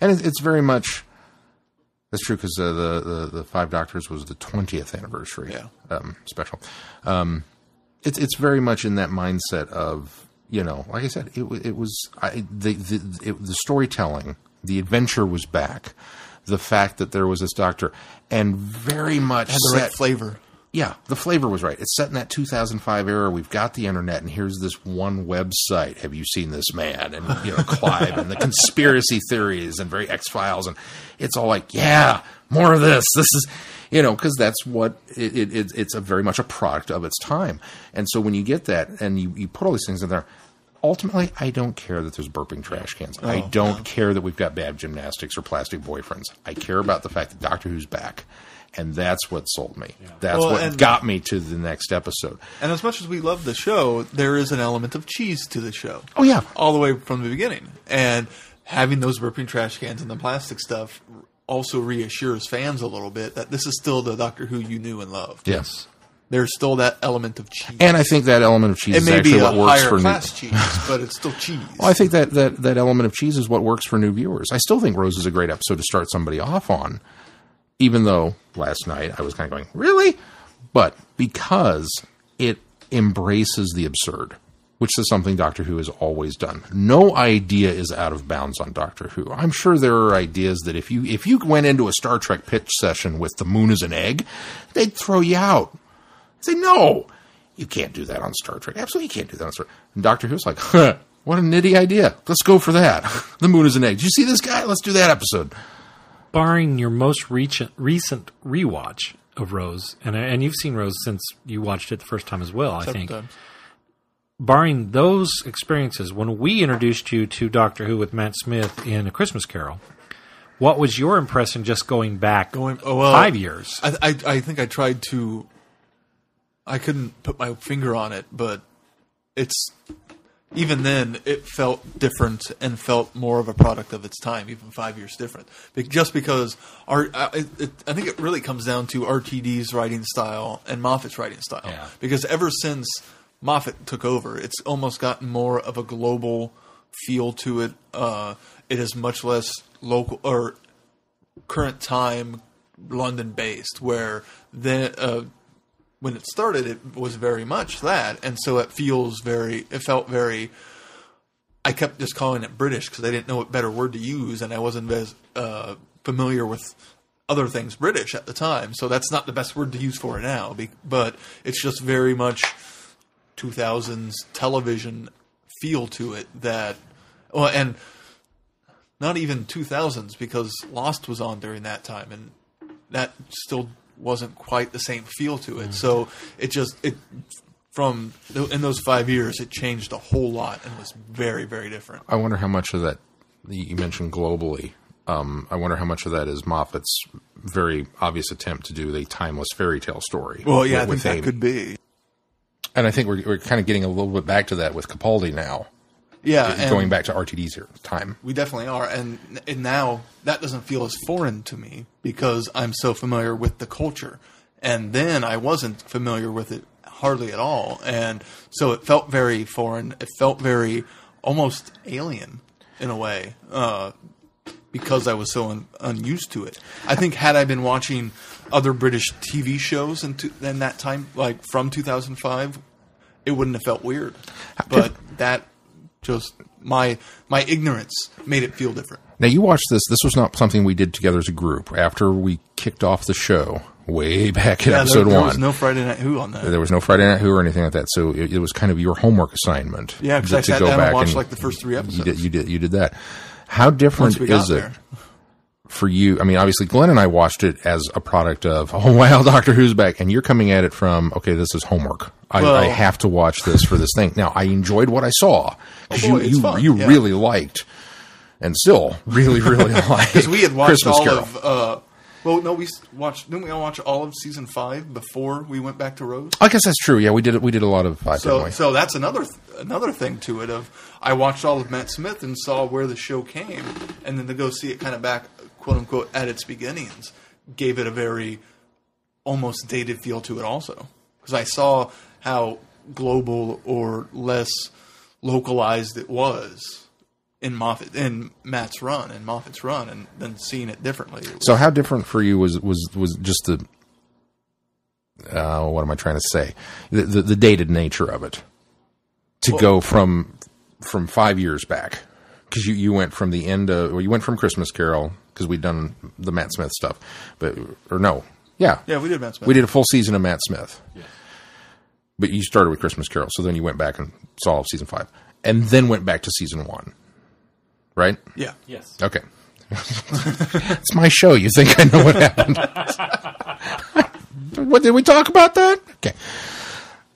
and it, it's very much that's true because uh, the, the the five doctors was the 20th anniversary Yeah. um, special um, it's it's very much in that mindset of you know like i said it, it was I, the the, it, the storytelling the adventure was back the fact that there was this doctor and very much Had the right set- flavor. Yeah, the flavor was right. It's set in that 2005 era. We've got the internet, and here's this one website. Have you seen this man? And you know, Clive and the conspiracy theories and very X Files, and it's all like, yeah, more of this. This is, you know, because that's what it, it, it, it's a very much a product of its time. And so when you get that, and you, you put all these things in there. Ultimately, I don't care that there's burping trash cans. I oh, don't care that we've got bad gymnastics or plastic boyfriends. I care about the fact that Doctor Who's back. And that's what sold me. That's Well, what got me to the next episode. And as much as we love the show, there is an element of cheese to the show. Oh yeah, all the way from the beginning. And having those burping trash cans and the plastic stuff also reassures fans a little bit that this is still the Doctor Who you knew and loved. yes. There's still that element of cheese. And I think that element of cheese it is may actually be a what works higher for new. class cheese, but it's still cheese. Well, I think that, that that element of cheese is what works for new viewers. I still think Rose is a great episode to start somebody off on, even though last night I was kind of going, really? But because it embraces the absurd, which is something Doctor Who has always done. No idea is out of bounds on Doctor Who. I'm sure there are ideas that if you if you went into a Star Trek pitch session with the moon as an egg, they'd throw you out. Say no, you can't do that on Star Trek. Absolutely, you can't do that on Star. Trek. And Doctor Who's like, huh, what a nitty idea. Let's go for that. the moon is an egg. Did you see this guy? Let's do that episode. Barring your most recent recent rewatch of Rose, and and you've seen Rose since you watched it the first time as well, I think. Sometimes. Barring those experiences, when we introduced you to Doctor Who with Matt Smith in A Christmas Carol, what was your impression just going back Going- oh, well, five years? I, I I think I tried to. I couldn't put my finger on it, but it's even then it felt different and felt more of a product of its time, even five years different. Be- Just because our, I, it, I think it really comes down to RTD's writing style and Moffat's writing style. Yeah. Because ever since Moffat took over, it's almost gotten more of a global feel to it. Uh, it is much less local or current time London based, where then uh, when it started, it was very much that, and so it feels very. It felt very. I kept just calling it British because I didn't know what better word to use, and I wasn't as uh, familiar with other things British at the time. So that's not the best word to use for it now, but it's just very much 2000s television feel to it that. Well, and not even 2000s because Lost was on during that time, and that still wasn't quite the same feel to it. So it just it from in those five years, it changed a whole lot and was very very different. I wonder how much of that you mentioned globally. Um, I wonder how much of that is Moffat's very obvious attempt to do a timeless fairy tale story. Well, yeah, I think that Amy. could be. and I think we're we're kind of getting a little bit back to that with Capaldi now. Yeah, and- going back to RTD's here time. We definitely are, and, and now that doesn't feel as foreign to me because I'm so familiar with the culture, and then I wasn't familiar with it hardly at all, and so it felt very foreign. It felt very almost alien in a way uh, because I was so un- unused to it. I think had I been watching other British TV shows in, to, in that time, like from 2005, it wouldn't have felt weird. But that just my my ignorance made it feel different. Now you watched this. This was not something we did together as a group. After we kicked off the show way back in Yeah, episode there, there one, was no Friday Night Who on that. there was no Friday Night Who or anything like that. So it, it was kind of your homework assignment. Yeah, because I to sat go down back and watched like the first three episodes. you did you did you did that. How different once we got is it there. for you? I mean, obviously, Glenn and I watched it as a product of oh wow, Doctor Who's back, and you're coming at it from okay, this is homework. I, Well- I have to watch this for this thing. Now, I enjoyed what I saw because Oh, you you, you yeah. really liked and still really really liked Because we had watched Christmas all Carol. of. Uh, well, no, we watched. Didn't we all watch all of season five before we went back to Rose? I guess that's true. Yeah, we did we did a lot of five, So, so that's another th- another thing to it. Of I watched all of Matt Smith and saw where the show came, and then to go see it kind of back, quote unquote, at its beginnings, gave it a very almost dated feel to it. Also, because I saw how global or less localized it was in Moffat in Matt's run and Moffat's run, and then seeing it differently. It So how different for you was was was just the uh, what am I trying to say? The, the the dated nature of it to go from from five years back because you you went from the end of or you went from Christmas Carol because we'd done the Matt Smith stuff, but or no, yeah, yeah, we did Matt Smith. we did a full season of Matt Smith. But you started with Christmas Carol, so then you went back and saw season five, and then went back to season one, right? Yeah, Yes. Okay. it's my show. You think I know what happened? what did we talk about that? Okay.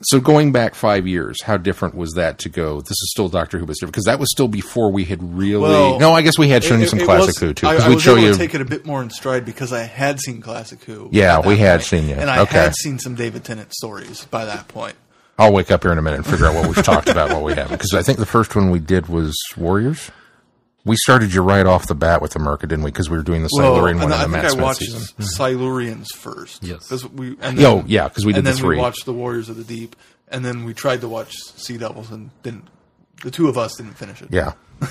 So going back five years, how different was that to go? This is still Doctor Who, but different because that was still before we had really. Well, no, I guess we had shown It- you some classic was- Who too I, because I we'd was show able you. to take it a bit more in stride because I had seen Classic Who. Yeah, we had point. seen you. and I Okay. had seen some David Tennant stories by that point. I'll wake up here in a minute and figure out what we've talked about, what we haven't. Because I think the first one we did was Warriors. We started you right off the bat with America, didn't we? Because we were doing the Silurian one and and I the think Matt I Smith watched season. Silurians first. Yes. 'Cause we, and Oh, yeah, 'cause we did and the then three. we watched the Warriors of the Deep, and then we tried to watch Sea Devils, and didn't. The two of us didn't finish it. Yeah.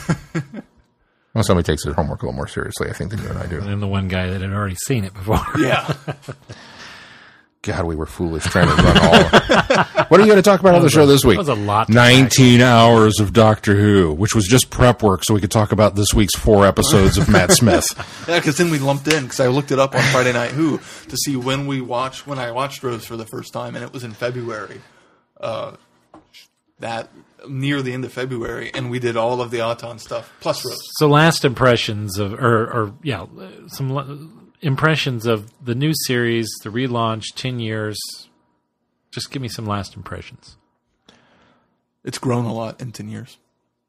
well, somebody takes their homework a little more seriously, I think, than you and I do. And the one guy that had already seen it before. Yeah. God, we were foolish trying to run all. what are you going to talk about on the show this week? that was a lot to 19 hours of Doctor Who, which was just prep work so we could talk about this week's four episodes of Matt Smith. Yeah, because then we lumped in because I looked it up on Friday Night Who to see when we watched when I watched Rose for the first time, and it was in February. Uh, that near the end of February, and we did all of the Auton stuff plus Rose. So, last impressions of, or, or yeah, some l- impressions of the new series, the relaunch, ten years. Just give me some last impressions. It's grown a lot in ten years.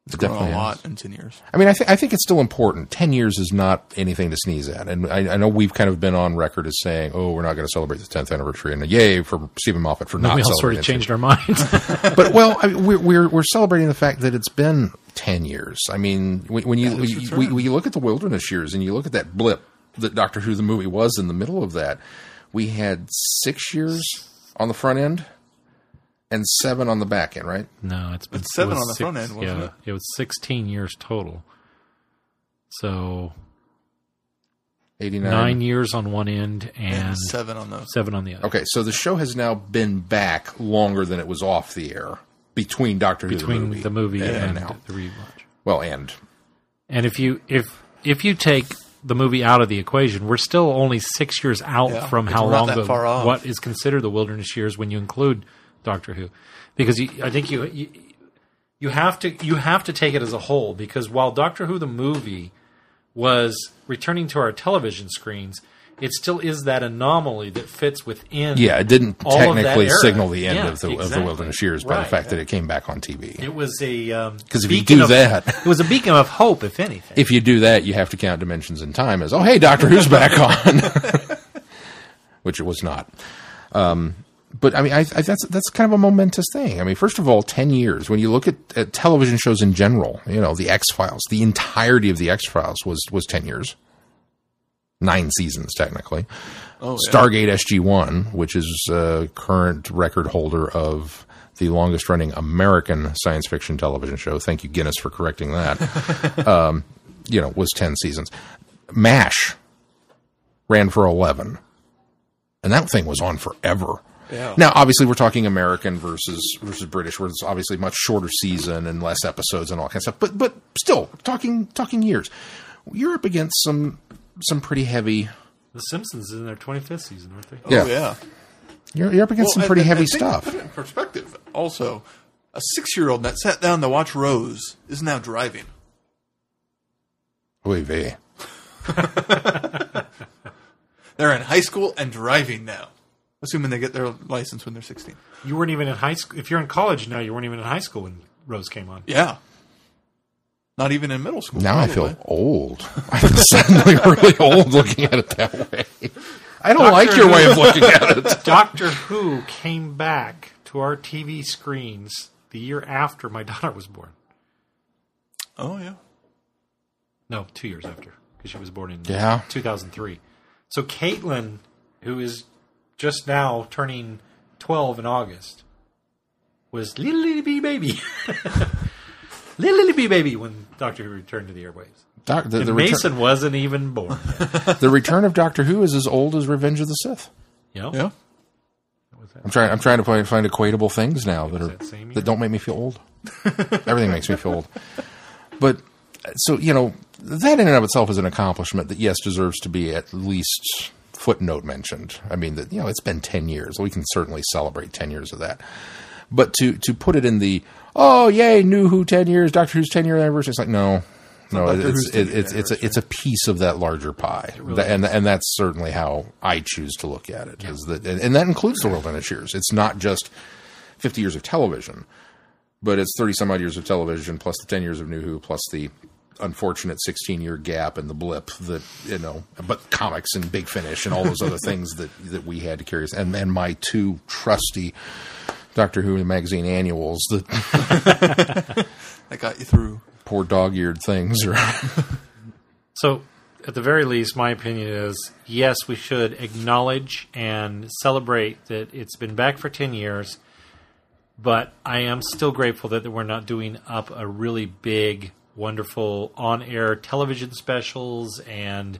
It's grown definitely a has. lot in ten years. I mean, I, th- I think it's still important. 10 years is not anything to sneeze at. And I, I know we've kind of been on record as saying, oh, we're not going to celebrate the 10th anniversary. And yay for Steven Moffat for not we all sort of changed our minds. but well, I mean, we're, we're we're celebrating the fact that it's been ten years. I mean, when, when you That when is you, when you look at the wilderness years and you look at that blip that Doctor Who the movie was in the middle of that, we had six years on the front end and seven on the back end, right? no, it's been It's seven it on the front end, wasn't yeah, it? it was sixteen years total. So Eighty nine. nine years on one end And and seven on those. seven on the other. Okay, so the show has now been back longer than it was off the air between Doctor Who Between the the movie, movie and now. the rewatch. Well, and And if you if if you take the movie out of the equation, we're still only six years out Yeah, from how long the what is considered the wilderness years when you include Doctor Who, because you, I think you, you you have to you have to take it as a whole because while Doctor Who the movie was returning to our television screens, it still is that anomaly that fits within. yeah, it didn't All of that technically signal the end Yeah, of the of the wilderness years by the fact that it came back on TV. It was a um, 'Cause if you beacon do of- that- it was a beacon of hope, if anything. if you do that, you have to count dimensions in time as, oh, hey, Doctor Who's back on, which it was not. Um, but I mean, I, I, that's that's kind of a momentous thing. I mean, first of all, ten years. When you look at, at television shows in general, you know, the X Files, the entirety of the X Files was was ten years, nine seasons technically. Oh, yeah. Stargate SG One, which is uh, current record holder of the longest running American science fiction television show. Thank you, Guinness, for correcting that. um, you know, was ten seasons. MASH ran for eleven, and that thing was on forever. Yeah. Now, obviously, we're talking American versus versus British, where it's obviously much shorter season and less episodes and all kind of stuff. But but still, talking talking years, you're up against some some pretty heavy. The Simpsons is in their 25th season, aren't they? Oh, Yeah. yeah. You're, you're up against some Well, pretty and- heavy and think- stuff. Put it in perspective. Also, a six-year-old that sat down to watch Rose is now driving. Oy vey. They're in high school and driving now, assuming they get their license when they're 16. You weren't even in high school. If you're in college now, you weren't even in high school when Rose came on. Yeah. Not even in middle school. Now I feel old. I'm suddenly really old looking at it that way. I don't like your Who- way of looking at it. Doctor Who came back to our TV screens the year after my daughter was born. Oh yeah. No, two years after, because she was born in Yeah. 2003. So Caitlin, who is just now turning 12 in August, was little little baby, little little bee baby when Doctor Who returned to the airwaves. Doc, the, And the, return, Mason wasn't even born. The return of Doctor Who is as old as Revenge of the Sith. you know? Yeah. I'm trying. I'm trying to find, find equatable things now that are that that don't make me feel old. Everything makes me feel old. But so you know that in and of itself is an accomplishment that yes deserves to be at least footnote mentioned. I mean that you know it's been ten years. We can certainly celebrate ten years of that. But to to put it in the oh yay new Who ten years Doctor Who's ten year anniversary, it's like no. No, Doctor it's Who's 10 it, it's it's a, it's a piece of that larger pie, and and that's certainly how I choose to look at it. Is that and, and that includes the wilderness years. It's not just fifty years of television, but it's 30 some odd years of television plus the 10 years of New Who plus the unfortunate 16 year gap and the blip that, you know, but comics and Big Finish and all those other things that, that we had to carry. us. And then my two trusty Doctor Who magazine annuals that That got you through. poor dog eared things. So, at the very least, my opinion is yes, we should acknowledge and celebrate that it's been back for 10 years, but I am still grateful that we're not doing up a really big, wonderful on air television specials and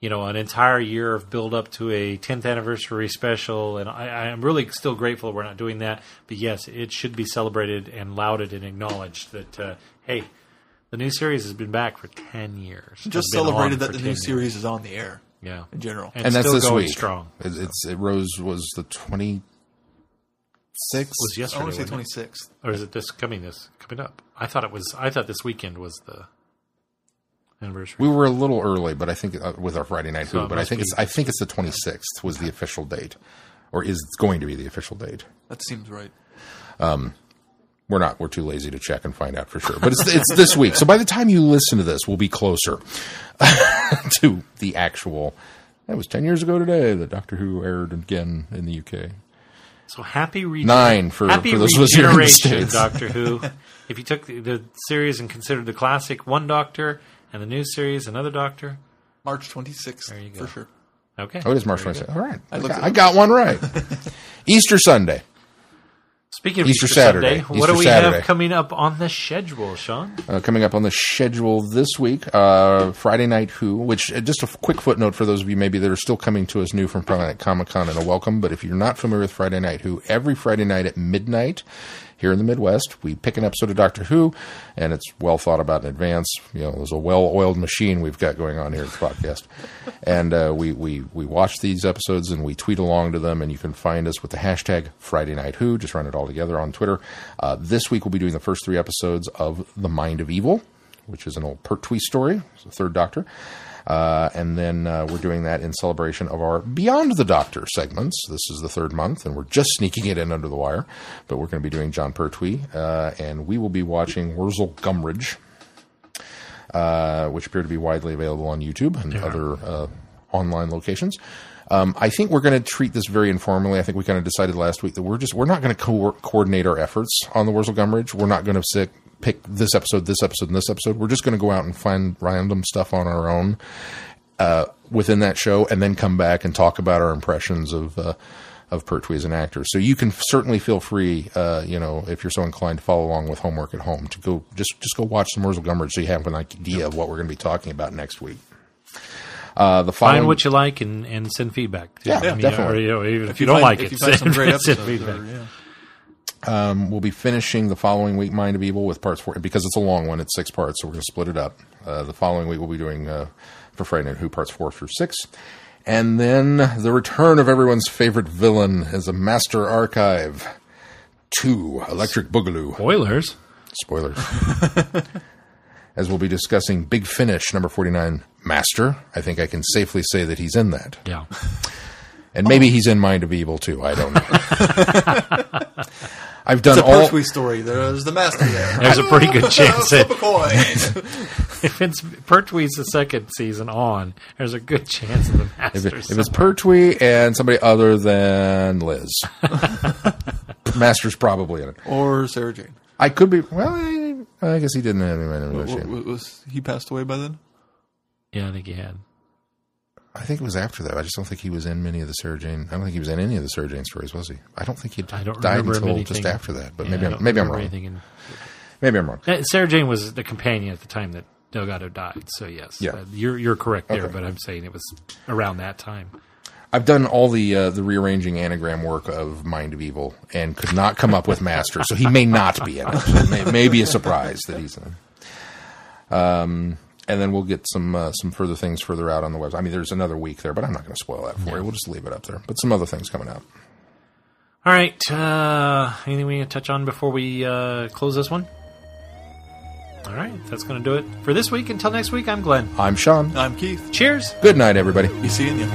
you know, an entire year of build up to a 10th anniversary special. And I, I am really still grateful we're not doing that. But yes, it should be celebrated and lauded and acknowledged that, uh, hey, the new series has been back for 10 years. Just Has been on celebrated that the new years. series is on the air Yeah. in general. and that's still this going week. strong. It, it's, it Rose was the 26th. was I yesterday, want to say wasn't it? 26th. or is it this coming this coming up? I thought it was. I thought this weekend was the anniversary. We were a little early, but I think uh, with our Friday night So Who, but I think be- it's I think it's the 26th was the official date, or is it going to be the official date. That seems right. We're not. We're too lazy to check and find out for sure. But it's it's this week. So by the time you listen to this, we'll be closer to the actual. That was ten years ago today that Doctor Who aired again in the UK. so happy Nine for- happy for those of us here in the regeneration. Doctor Who. if you took the, the series and considered the classic one Doctor and the new series another Doctor, March 26th There you go. for sure. okay. Oh, it is March Very twenty good. second. All right, I, looked got, I got one right. Easter Sunday. Speaking of Easter Easter, Saturday. Sunday, Easter what do we Saturday. have coming up on the schedule, Sean? Uh, coming up on the schedule this week, uh, Friday Night Who, which uh, just a f- quick footnote for those of you maybe that are still coming to us new from Friday Night Comic Con and a welcome. But if you're not familiar with Friday Night Who, every Friday night at midnight here in the Midwest, we pick an episode of Doctor Who, and it's well thought about in advance. You know, there's a well-oiled machine we've got going on here at the podcast, and uh, we we we watch these episodes and we tweet along to them, and you can find us with the hashtag Friday Night Who. Just run it all together on Twitter. Uh, this week we'll be doing the first three episodes of The Mind of Evil, which is an old Pertwee story, it's the third Doctor. Uh, and then uh, we're doing that in celebration of our Beyond the Doctor segments. This is the third month, and we're just sneaking it in under the wire. But we're going to be doing Jon Pertwee, uh, and we will be watching Wurzel Gummidge, uh, which appear to be widely available on YouTube and other uh, online locations. Um, I think we're going to treat this very informally. I think we kind of decided last week that we're just we're not going to co- coordinate our efforts on the Wurzel Gummidge. We're not going to sit pick this episode, this episode, and this episode. We're just going to go out and find random stuff on our own uh, within that show, and then come back and talk about our impressions of. Uh, of Pertwee as an actor, so you can certainly feel free, uh, you know, if you're so inclined to follow along with homework at home, to go just just go watch some Wurzel Gummidge so you have an idea of what we're going to be talking about next week. Uh, the following, Find what you like and, and send feedback. Too. Yeah, I mean, definitely. Or, you know, even if, If you, don't find- like if it, you find some send, great send feedback. or, yeah. Um, we'll be finishing the following week Mind of Evil with parts four because it's a long one. It's six parts, so we're going to split it up. Uh, the following week we'll be doing uh, for Friday Night Who parts four through six, and then the return of everyone's favorite villain as a master archive. Two Electric Boogaloo. Spoilers. Spoilers. As we'll be discussing Big Finish number forty nine. Master. I think I can safely say that he's in that. Yeah. And maybe he's in Mind of Evil too. I don't know. I've done It's a all. Pertwee story. There's the master there. There's a pretty good chance Flip that if it's Pertwee's the second season on, there's a good chance of the If, Masters. it, if it's Pertwee and somebody other than Liz, Master's probably in it. or Sarah Jane. I could be. Well, I, I guess he didn't have any W- Mind w- was he passed away by then? yeah, I think he had. I think it was after that. I just don't think he was in many of the Sarah Jane. I don't think he was in any of the Sarah Jane stories, was he? I don't think he died until just after that. But Yeah, maybe I'm, maybe I'm wrong. in- Maybe I'm wrong. Uh, Sarah Jane was the companion at the time that Delgado died. So yes, Yeah. Uh, you're you're correct there. Okay. But I'm saying it was around that time. I've done all the uh, the rearranging anagram work of Mind of Evil and could not come up with Master, so he may not be in it. It may, may be a surprise that he's in. Um, and then we'll get some uh, some further things further out on the website. I mean, there's another week there, but I'm not going to spoil that for you. We'll just leave it up there. But some other things coming out. All right. Uh, anything we need to touch on before we uh, close this one? All right, that's going to do it for this week. Until next week, I'm Glenn. I'm Sean. I'm Keith. Cheers. Good night, everybody. Be seeing you.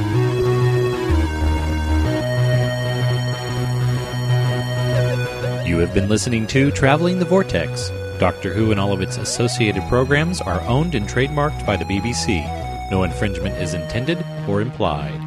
You have been listening to Traveling the Vortex. Doctor Who and all of its associated programs are owned and trademarked by the BBC. No infringement is intended or implied.